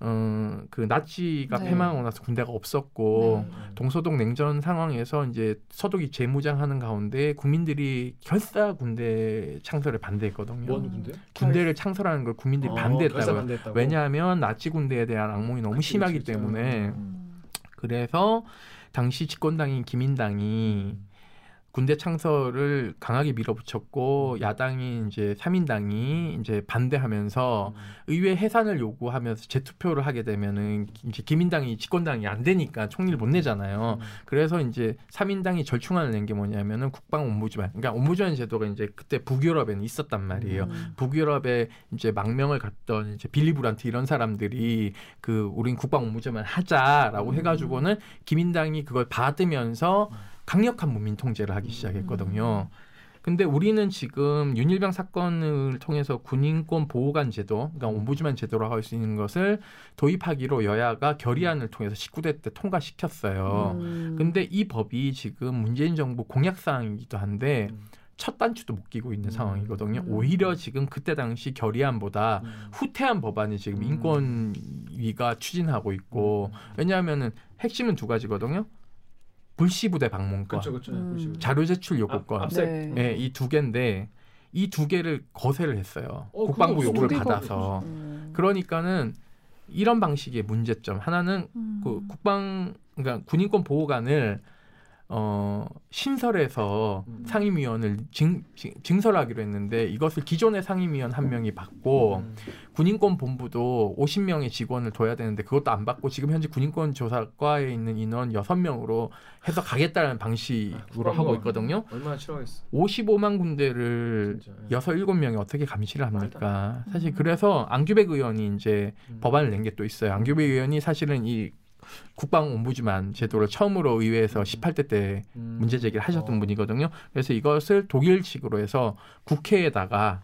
어, 그 나치가
네.
패망하고 나서 군대가 없었고
네.
동서독 냉전 상황에서 이제 서독이 재무장하는 가운데 국민들이 결사 군대 창설에 반대했거든요.
뭔 군대?
군대를 창설하는 걸 국민들이
어,
반대했다고요.
결사 반대했다고?
왜냐하면 나치 군대에 대한 악몽이 너무
그치,
심하기
그치,
때문에
음.
그래서 당시 집권당인 기민당이 군대 창설을 강하게 밀어붙였고 야당이 이제 3인당이 이제 반대하면서 의회 해산을 요구하면서 재투표를 하게 되면은 이제 기민당이 집권당이 안 되니까 총리를 못 내잖아요. 그래서 이제 3인당이 절충안을 낸 게 뭐냐면은 국방 업무주만 그러니까 업무주만 제도가 이제 그때 북유럽에는 있었단 말이에요. 북유럽에 이제 망명을 갔던 이제 빌리 브란트 이런 사람들이 그 우린 국방 업무주만 하자라고 해 가지고는 기민당이 그걸 받으면서 강력한 문민 통제를 하기 시작했거든요. 근데 우리는 지금 윤일병 사건을 통해서 군인권 보호관 제도, 그러니까 옴부즈만 제도라고 할수 있는 것을 도입하기로 여야가 결의안을 통해서 19대 때 통과시켰어요.
음.
근데 이 법이 지금 문재인 정부 공약 사항이기도 한데 첫 단추도 못 끼고 있는 상황이거든요. 오히려 지금 그때 당시 결의안보다 후퇴한 법안이 지금 인권위가 추진하고 있고 왜냐하면은 핵심은 두 가지거든요. 불시부대 방문권,
그렇죠, 그렇죠.
음.
자료 제출 요구권.
앞- 앞색.
네.
네, 이두 개인데 이 두 개를 거세를 했어요.
어,
국방부 요구를 받아서.
음.
그러니까는 이런 방식의 문제점 하나는
음.
그 국방 그러니까 군인권 보호관을 어 신설해서
음.
상임위원을 증, 증- 증 설하기로 했는데 이것을 기존의 상임위원 한 명이 받고
음.
군인권 본부도 50명의 직원을 둬야 되는데 그것도 안 받고 지금 현재 군인권 조사과에 있는 인원 6명으로 해서 가겠다는 방식으로
아,
하고 있거든요.
얼마나 싫어하겠어.
55만 군데를
진짜.
여섯 일곱 명이 어떻게 감시를 합니까?
음.
사실 그래서 안규백 의원이 이제
음.
법안을 낸 게 또 있어요. 안규백 의원이 사실은 이 국방 옴부즈만 제도를 처음으로 의회에서 18대 때
음.
문제 제기를 하셨던
어.
분이거든요. 그래서 이것을 독일식으로 해서 국회에다가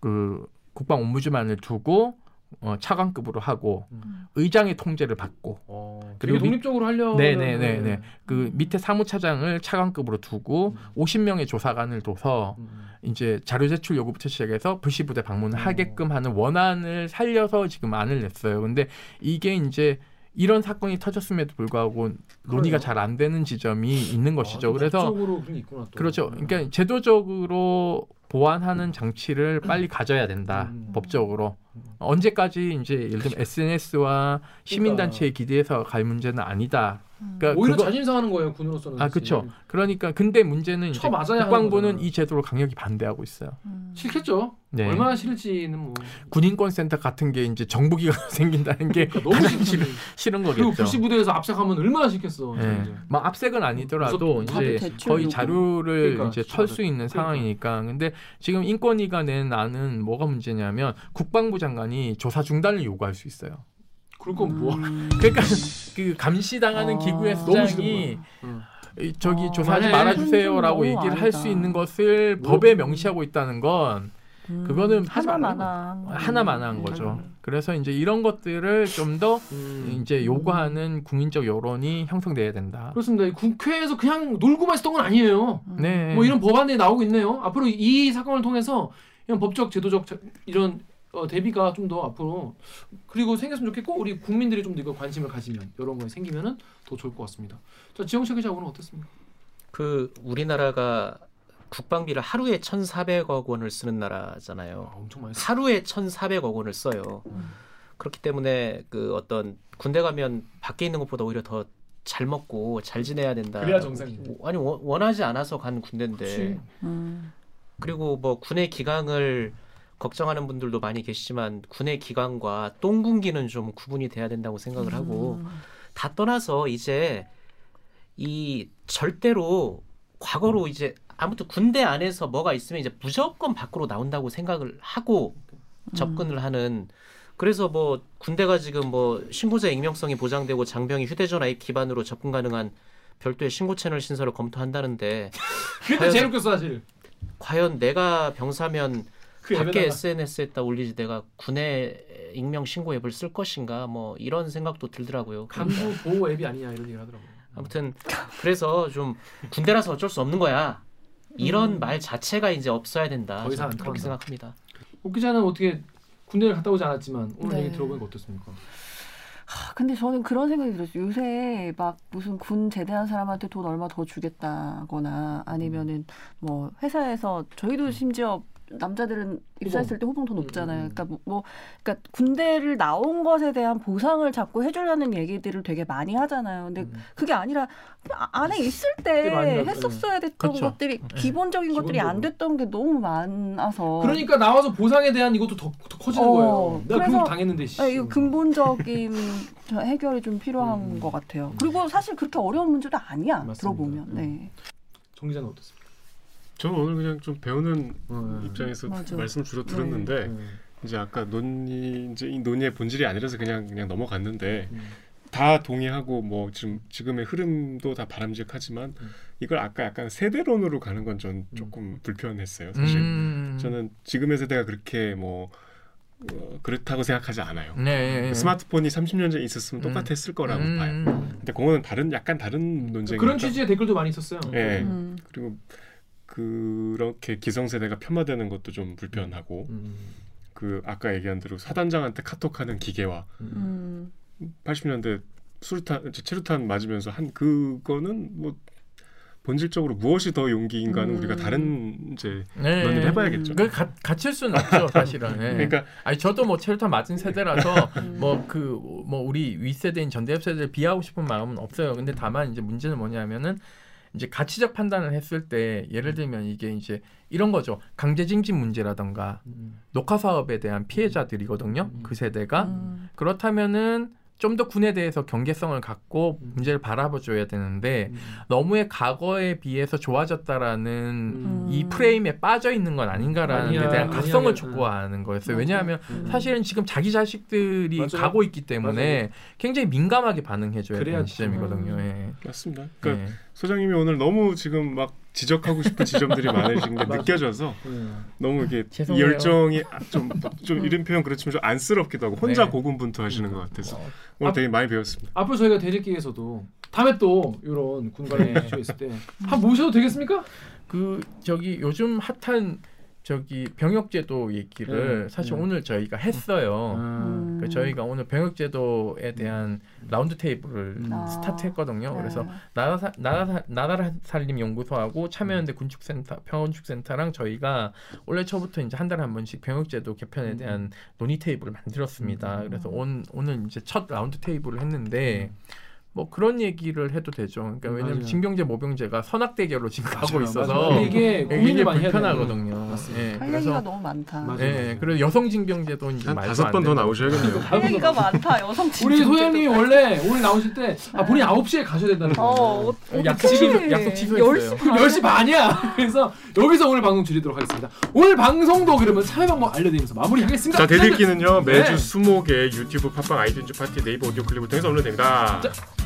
그 국방 옴부즈만을 두고 어, 차관급으로 하고
음.
의장의 통제를 받고
어,
그리고
독립적으로 하려고.
네네네네. 그 밑에 사무차장을 차관급으로 두고 50명의 조사관을 둬서
음.
이제 자료 제출 요구부터 시작해서 불시부대 방문을
어.
하게끔 하는 원안을 살려서 지금 안을 냈어요. 근데 이게 이제 이런 사건이 터졌음에도 불구하고 논의가? 잘 안 되는 지점이 있는 것이죠.
아,
그래서
있구나, 또.
그렇죠.
음.
그러니까 제도적으로 보완하는 장치를 빨리 가져야 된다.
음.
법적으로. 언제까지 이제 예를 들면 SNS와 시민단체에 기대해서 갈 문제는 아니다. 그러니까
오히려
그거-
자존심 상하는 거예요 군으로서는.
아. 그렇죠. 그러니까 근데 문제는 국방부는. 이 제도를 강력히 반대하고 있어요.
음.
싫겠죠.
네.
얼마나 싫을지는 뭐.
군인권 센터 같은 게 이제 정부기관 생긴다는 게
너무
가장
싫지.
싫은, 싫은 거겠죠.
불시부대에서 압색하면 얼마나 싫겠어.
예.
진짜.
뭐 압색은 아니더라도
무섭-
이제 거의. 자료를
그러니까,
이제. 털 수 있는
그러니까.
상황이니까. 근데 지금 인권위가 낸 안은 뭐가 문제냐면 국방부 장관이 조사 중단을 요구할 수 있어요.
건 뭐.
그러니까 그 감시당하는
아.
기구의 수장이 저기
아.
조사하지
만약에
말아주세요라고
너무
얘기를 할. 수 있는 것을
뭐-
법에 명시하고 있다는 건
음.
그거는
하나마나
하나만한 거죠. 그래서 이제 이런 것들을 좀더
음.
이제 요구하는 국민적 여론이 형성돼야 된다.
그렇습니다. 이 국회에서 그냥 놀고만 있었던 건 아니에요.
네.
뭐 이런 법안이 나오고 있네요. 앞으로 이 사건을 통해서 이런 법적, 제도적 자- 이런 어, 대비가 좀 더 앞으로 그리고 생겼으면 좋겠고 우리 국민들이 좀 더 이거 관심을 가지면 이런 거에 생기면은 더 좋을 것 같습니다. 자 지영식 기자 오늘 어땠습니까?
그 우리나라가 국방비를 하루에 1,400억 원을 쓰는 나라잖아요.
아, 엄청 많이.
하루에 1,400억 원을 써요.
음.
그렇기 때문에 그 어떤 군대 가면 밖에 있는 것보다 오히려 더 잘 먹고 잘 지내야 된다.
그래야 정상이지.
아니 원- 원하지 않아서 간 군대인데.
음.
그리고 뭐 군의 기강을 걱정하는 분들도 많이 계시지만 군의 기강과 똥군기는 좀 구분이 돼야 된다고 생각을 하고
음.
다 떠나서 이제 이 절대로 과거로 이제 아무튼 군대 안에서 뭐가 있으면 이제 무조건 밖으로 나온다고 생각을 하고 접근을 하는 그래서 뭐 군대가 지금 뭐 신고자 익명성이 보장되고 장병이 휴대전화 입 기반으로 접근 가능한 별도의 신고 채널 신설을 검토한다는데
그게 제일 웃겼어 사실.
과연 내가 병사면
그
밖에
앱에다가.
SNS에 다 올리지 내가 군의 익명 신고 앱을 쓸 것인가 뭐 이런 생각도 들더라고요.
간부 보호 앱이 아니냐 이런 얘기를 하더라고.
아무튼 그래서 좀 군대라서 어쩔 수 없는 거야. 이런
음.
말 자체가 이제 없어야 된다.
더 이상
그렇게. 생각합니다.
옥 기자는 어떻게 군대를 갔다 오지 않았지만 오늘
네.
얘기 들어보니까 어떻습니까?
하, 근데 저는 그런 생각이 들었어요. 요새 막 무슨 군 제대한 사람한테 돈 얼마 더 주겠다거나 아니면은 뭐 회사에서 저희도 심지어 남자들은 입사했을 때 호봉 더 높잖아요.
음.
그러니까 뭐, 뭐 그러니까 군대를 나온 것에 대한 보상을 자꾸 해주려는 얘기들을 되게 많이 하잖아요. 근데
음.
그게 아니라 아- 안에 있을 때. 했었어야 됐던
그렇죠.
것들이 기본적인 것들이 안
기본적으로.
됐던 게 너무 많아서
그러니까 나와서 보상에 대한 이것도 더, 더 커지는
어,
거예요. 내가
그래서-
당했는데 씨.
네, 이거 근본적인 저 해결이 좀 필요한
음.
것 같아요. 그리고 사실 그렇게 어려운 문제도 아니야
맞습니다.
들어보면.
음.
네.
정 기자는 어떻습니까?
저는 오늘 그냥 좀 배우는
음.
입장에서
맞아.
말씀 주로 들었는데
음.
이제 아까 논의 이제 이 논의의 본질이 아니라서 그냥 그냥 넘어갔는데
음.
다 동의하고 뭐 지금 지금의 흐름도 다 바람직하지만
음.
이걸 아까 약간 세대론으로 가는 건 전 조금 불편했어요 사실
음.
저는 지금의 세대가 그렇게 뭐 어, 그렇다고 생각하지 않아요
네. 네.
스마트폰이 30년 전에 있었으면
음.
똑같았을 거라고
음.
봐요 근데 그거는 다른 약간 다른 논쟁이니까
그런 취지의 댓글도 많이 있었어요.
예
음.
그리고 그렇게 기성세대가 폄하되는 것도 좀 불편하고
음.
그 아까 얘기한 대로 사단장한테 카톡하는 기계와
음.
80년대 수류탄 체류탄 맞으면서 한 그거는 뭐 본질적으로 무엇이 더 용기인가는
음.
우리가 다른 이제
네.
논의를 해봐야겠죠.
그 가, 갇힐 수는 없죠 사실은. 네.
그러니까
아니 저도 뭐 체류탄 맞은 세대라서 뭐그 뭐 우리 윗 세대인 전대협 세대를 비하고 싶은 마음은 없어요. 근데 다만 이제 문제는 뭐냐면은 이제 가치적 판단을 했을 때 예를 들면 이게 이제 이런 거죠. 강제징집 문제라던가
음.
녹화 사업에 대한 피해자들이거든요. 그 세대가
음.
그렇다면은 좀 더 군에 대해서 경계성을 갖고
음.
문제를 바라봐줘야 되는데
음.
너무의 과거에 비해서 좋아졌다라는
음.
이 프레임에 빠져 있는 건 아닌가라는
아니야,
데 대한 각성을
아니야.
촉구하는 거였어요.
맞아.
왜냐하면
음.
사실은 지금 자기 자식들이
맞아요.
가고 있기 때문에 굉장히 민감하게 반응해줘야 되는
그래야지.
시점이거든요.
음.
예.
맞습니다. 그러니까
예.
소장님이 오늘 너무 지금 막 지적하고 싶은 지점들이 많으신 게. 느껴져서
음.
너무 이게
죄송해요.
열정이 좀좀 이런 표현 그렇지만 좀 안쓰럽기도 하고 혼자
네.
고군분투하시는 것 같아서
어,
오늘
아,
되게 많이 배웠습니다.
앞으로 저희가 대리기에서도 다음에 또 이런 군관의
네.
있을 때한번 모셔도 되겠습니까?
그 저기 요즘 핫한 저기 병역제도 얘기를
네.
사실
네.
오늘 저희가 했어요.
음.
그 저희가 오늘 병역제도에 대한 라운드 테이블을
음.
아.
스타트했거든요. 그래서
네.
나라 사, 나라 사, 나라 살림 연구소하고 참여연대 군축센터 평원축센터랑 저희가 올해 초부터 이제 한 달에 한 번씩 병역제도 개편에 대한 논의 테이블을 만들었습니다. 그래서 온, 오늘 이제 첫 라운드 테이블을 했는데 뭐 그런 얘기를 해도 되죠. 그러니까 왜냐하면
맞아요.
징병제 모병제가 선악 대결로 지금 가고
맞아요,
있어서
맞아요. 근데 이게 돼요.
불편하거든요. 예,
할 얘기가 너무 많다.
예, 그래서 여성 징병제도 이제
다시 한번 더. 나오셔야겠네요.
할 얘기가 많다. 여성
우리. 소장님이 원래 오늘 나오실 때 아, 본인 9시에 가셔야 된다는 거예요.
어, 어,
약속
어떡해.
취소- 약속 취소했어요.
10시
그럼 10시 반 이야. 그래서 여기서 오늘 방송 줄이도록 하겠습니다. 오늘 방송도 그러면 참여 방법 알려 드리면서 마무리하겠습니다.
자 대들기는요 매주
네.
수목에 유튜브 팟빵 아이튠즈 팟티 네이버 오디오 클립을 통해서 업로드됩니다.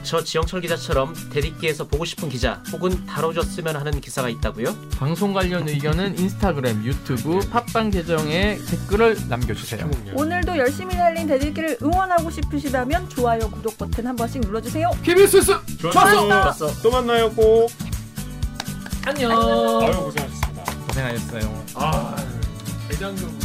자,
저 지영철 기자처럼 대들기에서 보고 싶은 기자 혹은 다뤄줬으면 하는 기사가 있다고요?
방송 관련 의견은 인스타그램, 유튜브, 팟빵 계정에 댓글을 남겨주세요.
오늘도 열심히 달린 대들기를 응원하고 싶으시다면 좋아요, 구독 버튼 한 번씩 눌러주세요.
KBS 뉴스
좋았어. 또 만나요 꼭.
안녕.
아유 고생하셨습니다.
고생하셨어요.
아, 대장금.